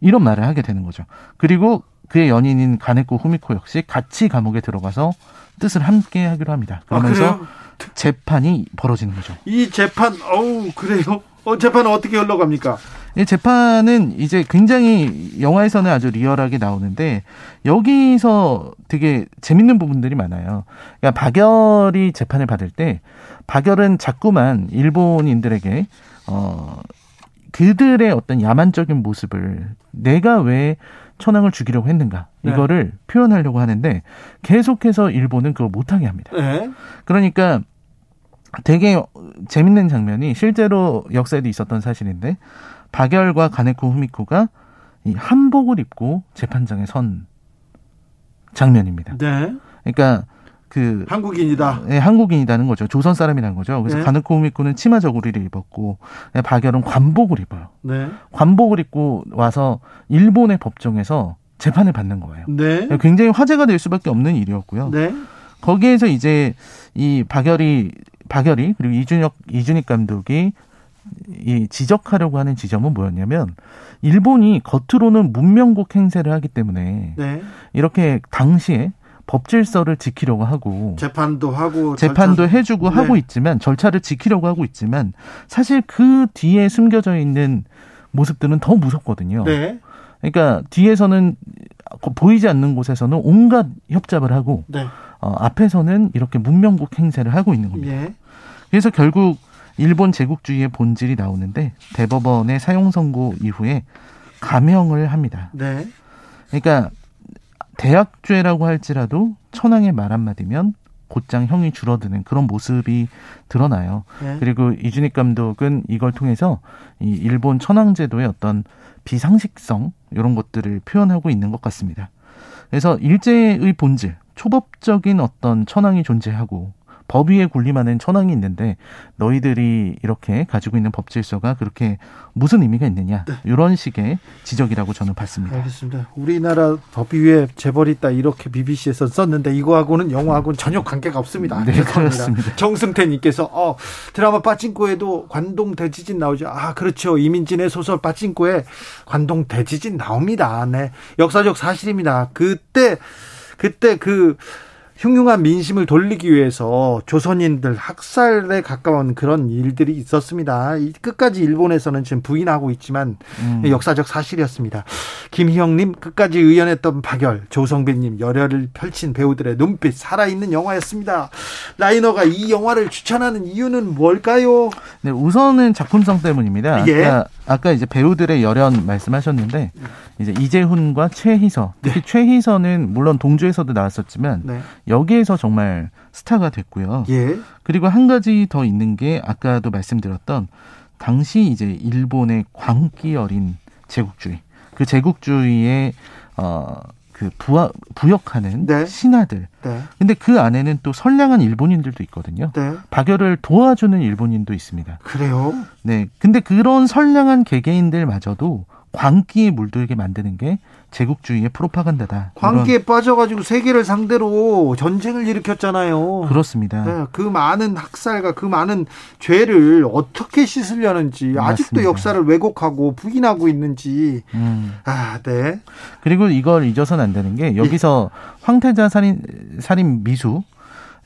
[SPEAKER 9] 이런 말을 하게 되는 거죠. 그리고 그의 연인인 가네코 후미코 역시 같이 감옥에 들어가서 뜻을 함께 하기로 합니다. 그러면서 아, 재판이 벌어지는 거죠.
[SPEAKER 1] 이 재판, 어우, 그래요? 어, 재판은 어떻게 흘러갑니까?
[SPEAKER 9] 이 재판은 이제 굉장히 영화에서는 아주 리얼하게 나오는데 여기서 되게 재밌는 부분들이 많아요. 그러니까 박열이 재판을 받을 때 박열은 자꾸만 일본인들에게 어 그들의 어떤 야만적인 모습을 내가 왜 천황을 죽이려고 했는가 네. 이거를 표현하려고 하는데 계속해서 일본은 그걸 못하게 합니다. 네. 그러니까 되게 재밌는 장면이 실제로 역사에도 있었던 사실인데 박열과 가네코 후미코가 이 한복을 입고 재판장에 선 장면입니다. 네. 그러니까 그
[SPEAKER 1] 한국인이다.
[SPEAKER 9] 네, 한국인이라는 거죠. 조선 사람이라는 거죠. 그래서 네. 가네코 후미코는 치마 저고리를 입었고 네, 박열은 관복을 입어요. 네. 관복을 입고 와서 일본의 법정에서 재판을 받는 거예요. 네. 굉장히 화제가 될 수밖에 없는 일이었고요. 네. 거기에서 이제 이 박열이 박열이 그리고 이준혁 이준익 감독이 이 지적하려고 하는 지점은 뭐였냐면 일본이 겉으로는 문명국 행세를 하기 때문에 네. 이렇게 당시에 법 질서를 지키려고 하고
[SPEAKER 1] 재판도 하고
[SPEAKER 9] 재판도 절차... 해주고 네. 하고 있지만 절차를 지키려고 하고 있지만 사실 그 뒤에 숨겨져 있는 모습들은 더 무섭거든요. 네. 그러니까 뒤에서는 보이지 않는 곳에서는 온갖 협잡을 하고 네. 어, 앞에서는 이렇게 문명국 행세를 하고 있는 겁니다. 예. 그래서 결국 일본 제국주의의 본질이 나오는데 대법원의 사용 선고 이후에 감형을 합니다. 네. 그러니까 대학죄라고 할지라도 천황의 말 한마디면 곧장 형이 줄어드는 그런 모습이 드러나요. 네. 그리고 이준익 감독은 이걸 통해서 이 일본 천황제도의 어떤 비상식성 이런 것들을 표현하고 있는 것 같습니다. 그래서 일제의 본질, 초법적인 어떤 천황이 존재하고 법 위에 군림하는 천황이 있는데 너희들이 이렇게 가지고 있는 법 질서가 그렇게 무슨 의미가 있느냐 네. 이런 식의 지적이라고 저는 봤습니다.
[SPEAKER 1] 알겠습니다. 우리나라 법 위에 재벌이 있다 이렇게 BBC에서 썼는데 이거하고는 영화하고는 전혀 관계가 없습니다.
[SPEAKER 9] 네, 그렇습니다.
[SPEAKER 1] 정승태님께서 어, 드라마 빠진코에도 관동 대지진 나오죠. 아 그렇죠. 이민진의 소설 빠진코에 관동 대지진 나옵니다. 네, 역사적 사실입니다. 그때 그때 그 흉흉한 민심을 돌리기 위해서 조선인들 학살에 가까운 그런 일들이 있었습니다. 끝까지 일본에서는 지금 부인하고 있지만 음. 역사적 사실이었습니다. 김희영님 끝까지 의연했던 박열, 조성빈님 열혈을 펼친 배우들의 눈빛 살아있는 영화였습니다. 라이너가 이 영화를 추천하는 이유는 뭘까요?
[SPEAKER 9] 네, 우선은 작품성 때문입니다. 예. 아까, 아까 이제 배우들의 열연 말씀하셨는데 이제 이재훈과 최희서, 특히 네. 최희서는 물론 동주에서도 나왔었지만 네. 여기에서 정말 스타가 됐고요. 예. 그리고 한 가지 더 있는 게 아까도 말씀드렸던 당시 이제 일본의 광기 어린 제국주의, 그 제국주의의 어. 그 부하, 부역하는 네. 신하들. 네. 근데 그 안에는 또 선량한 일본인들도 있거든요. 네. 박열을 도와주는 일본인도 있습니다.
[SPEAKER 1] 그래요?
[SPEAKER 9] 네. 근데 그런 선량한 개개인들마저도 광기에 물들게 만드는 게 제국주의의 프로파간다다.
[SPEAKER 1] 광기에 빠져가지고 세계를 상대로 전쟁을 일으켰잖아요.
[SPEAKER 9] 그렇습니다.
[SPEAKER 1] 네, 그 많은 학살과 그 많은 죄를 어떻게 씻으려는지 맞습니다. 아직도 역사를 왜곡하고 부인하고 있는지. 음. 아, 네.
[SPEAKER 9] 그리고 이걸 잊어서는 안 되는 게 여기서 예. 황태자 살인 살인 미수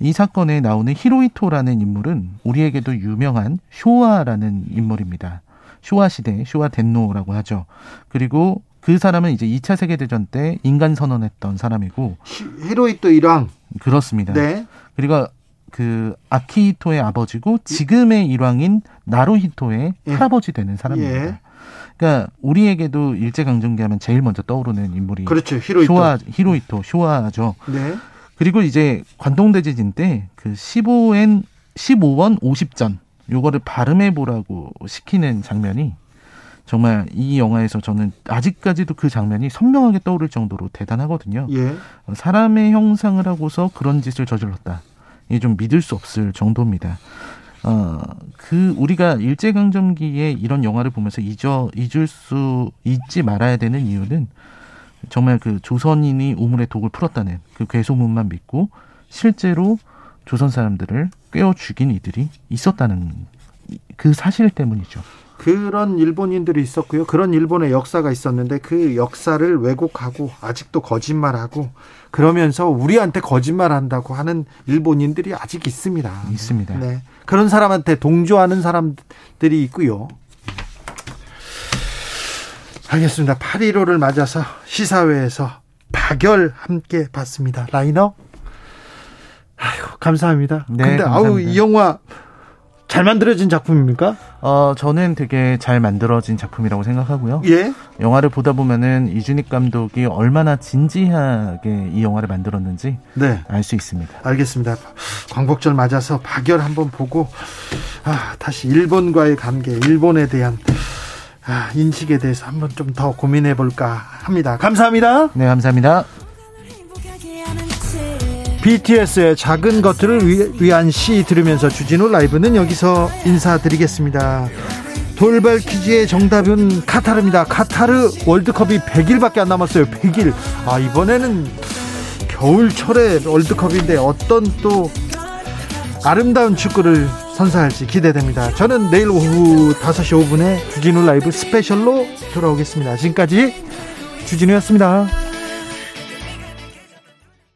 [SPEAKER 9] 이 사건에 나오는 히로이토라는 인물은 우리에게도 유명한 쇼와라는 인물입니다. 쇼와 시대, 쇼와 덴노라고 하죠. 그리고 그 사람은 이제 2차 세계대전 때 인간 선언했던 사람이고
[SPEAKER 1] 히로이토 일왕
[SPEAKER 9] 그렇습니다. 네. 그리고 그 아키히토의 아버지고 지금의 일왕인 나루히토의 예. 할아버지 되는 사람입니다. 예. 그러니까 우리에게도 일제 강점기 하면 제일 먼저 떠오르는 인물이
[SPEAKER 1] 그렇죠. 히로이토.
[SPEAKER 9] 쇼와 히로이토 쇼와죠. 네. 그리고 이제 관동 대지진 때 그 15엔 15원 50전 요거를 발음해 보라고 시키는 장면이 정말 이 영화에서 저는 아직까지도 그 장면이 선명하게 떠오를 정도로 대단하거든요. 예. 사람의 형상을 하고서 그런 짓을 저질렀다. 이게 좀 믿을 수 없을 정도입니다. 어, 그 우리가 일제 강점기에 이런 영화를 보면서 잊어 잊을 수 잊지 말아야 되는 이유는 정말 그 조선인이 우물에 독을 풀었다는 그 괴소문만 믿고 실제로 조선 사람들을 꿰어 죽인 이들이 있었다는 그 사실 때문이죠.
[SPEAKER 1] 그런 일본인들이 있었고요. 그런 일본의 역사가 있었는데 그 역사를 왜곡하고 아직도 거짓말하고 그러면서 우리한테 거짓말한다고 하는 일본인들이 아직 있습니다.
[SPEAKER 9] 있습니다.
[SPEAKER 1] 네. 그런 사람한테 동조하는 사람들이 있고요. 알겠습니다. 8.15를 맞아서 시사회에서 박열 함께 봤습니다. 라이너? 아이고, 감사합니다. 네, 근데 감사합니다. 아우, 이 영화 잘 만들어진 작품입니까?
[SPEAKER 9] 어, 저는 되게 잘 만들어진 작품이라고 생각하고요.
[SPEAKER 1] 예.
[SPEAKER 9] 영화를 보다 보면은 이준익 감독이 얼마나 진지하게 이 영화를 만들었는지 네. 알 수 있습니다.
[SPEAKER 1] 알겠습니다. 광복절 맞아서 박열 한번 보고 아, 다시 일본과의 관계, 일본에 대한 아, 인식에 대해서 한번 좀 더 고민해 볼까 합니다. 감사합니다.
[SPEAKER 9] 네, 감사합니다.
[SPEAKER 1] BTS의 작은 것들을 위한 시 들으면서 주진우 라이브는 여기서 인사드리겠습니다. 돌발 퀴즈의 정답은 카타르입니다. 카타르 월드컵이 100일밖에 안 남았어요. 100일. 아, 이번에는 겨울철에 월드컵인데 어떤 또 아름다운 축구를 선사할지 기대됩니다. 저는 내일 오후 5시 5분에 주진우 라이브 스페셜로 돌아오겠습니다. 지금까지 주진우였습니다.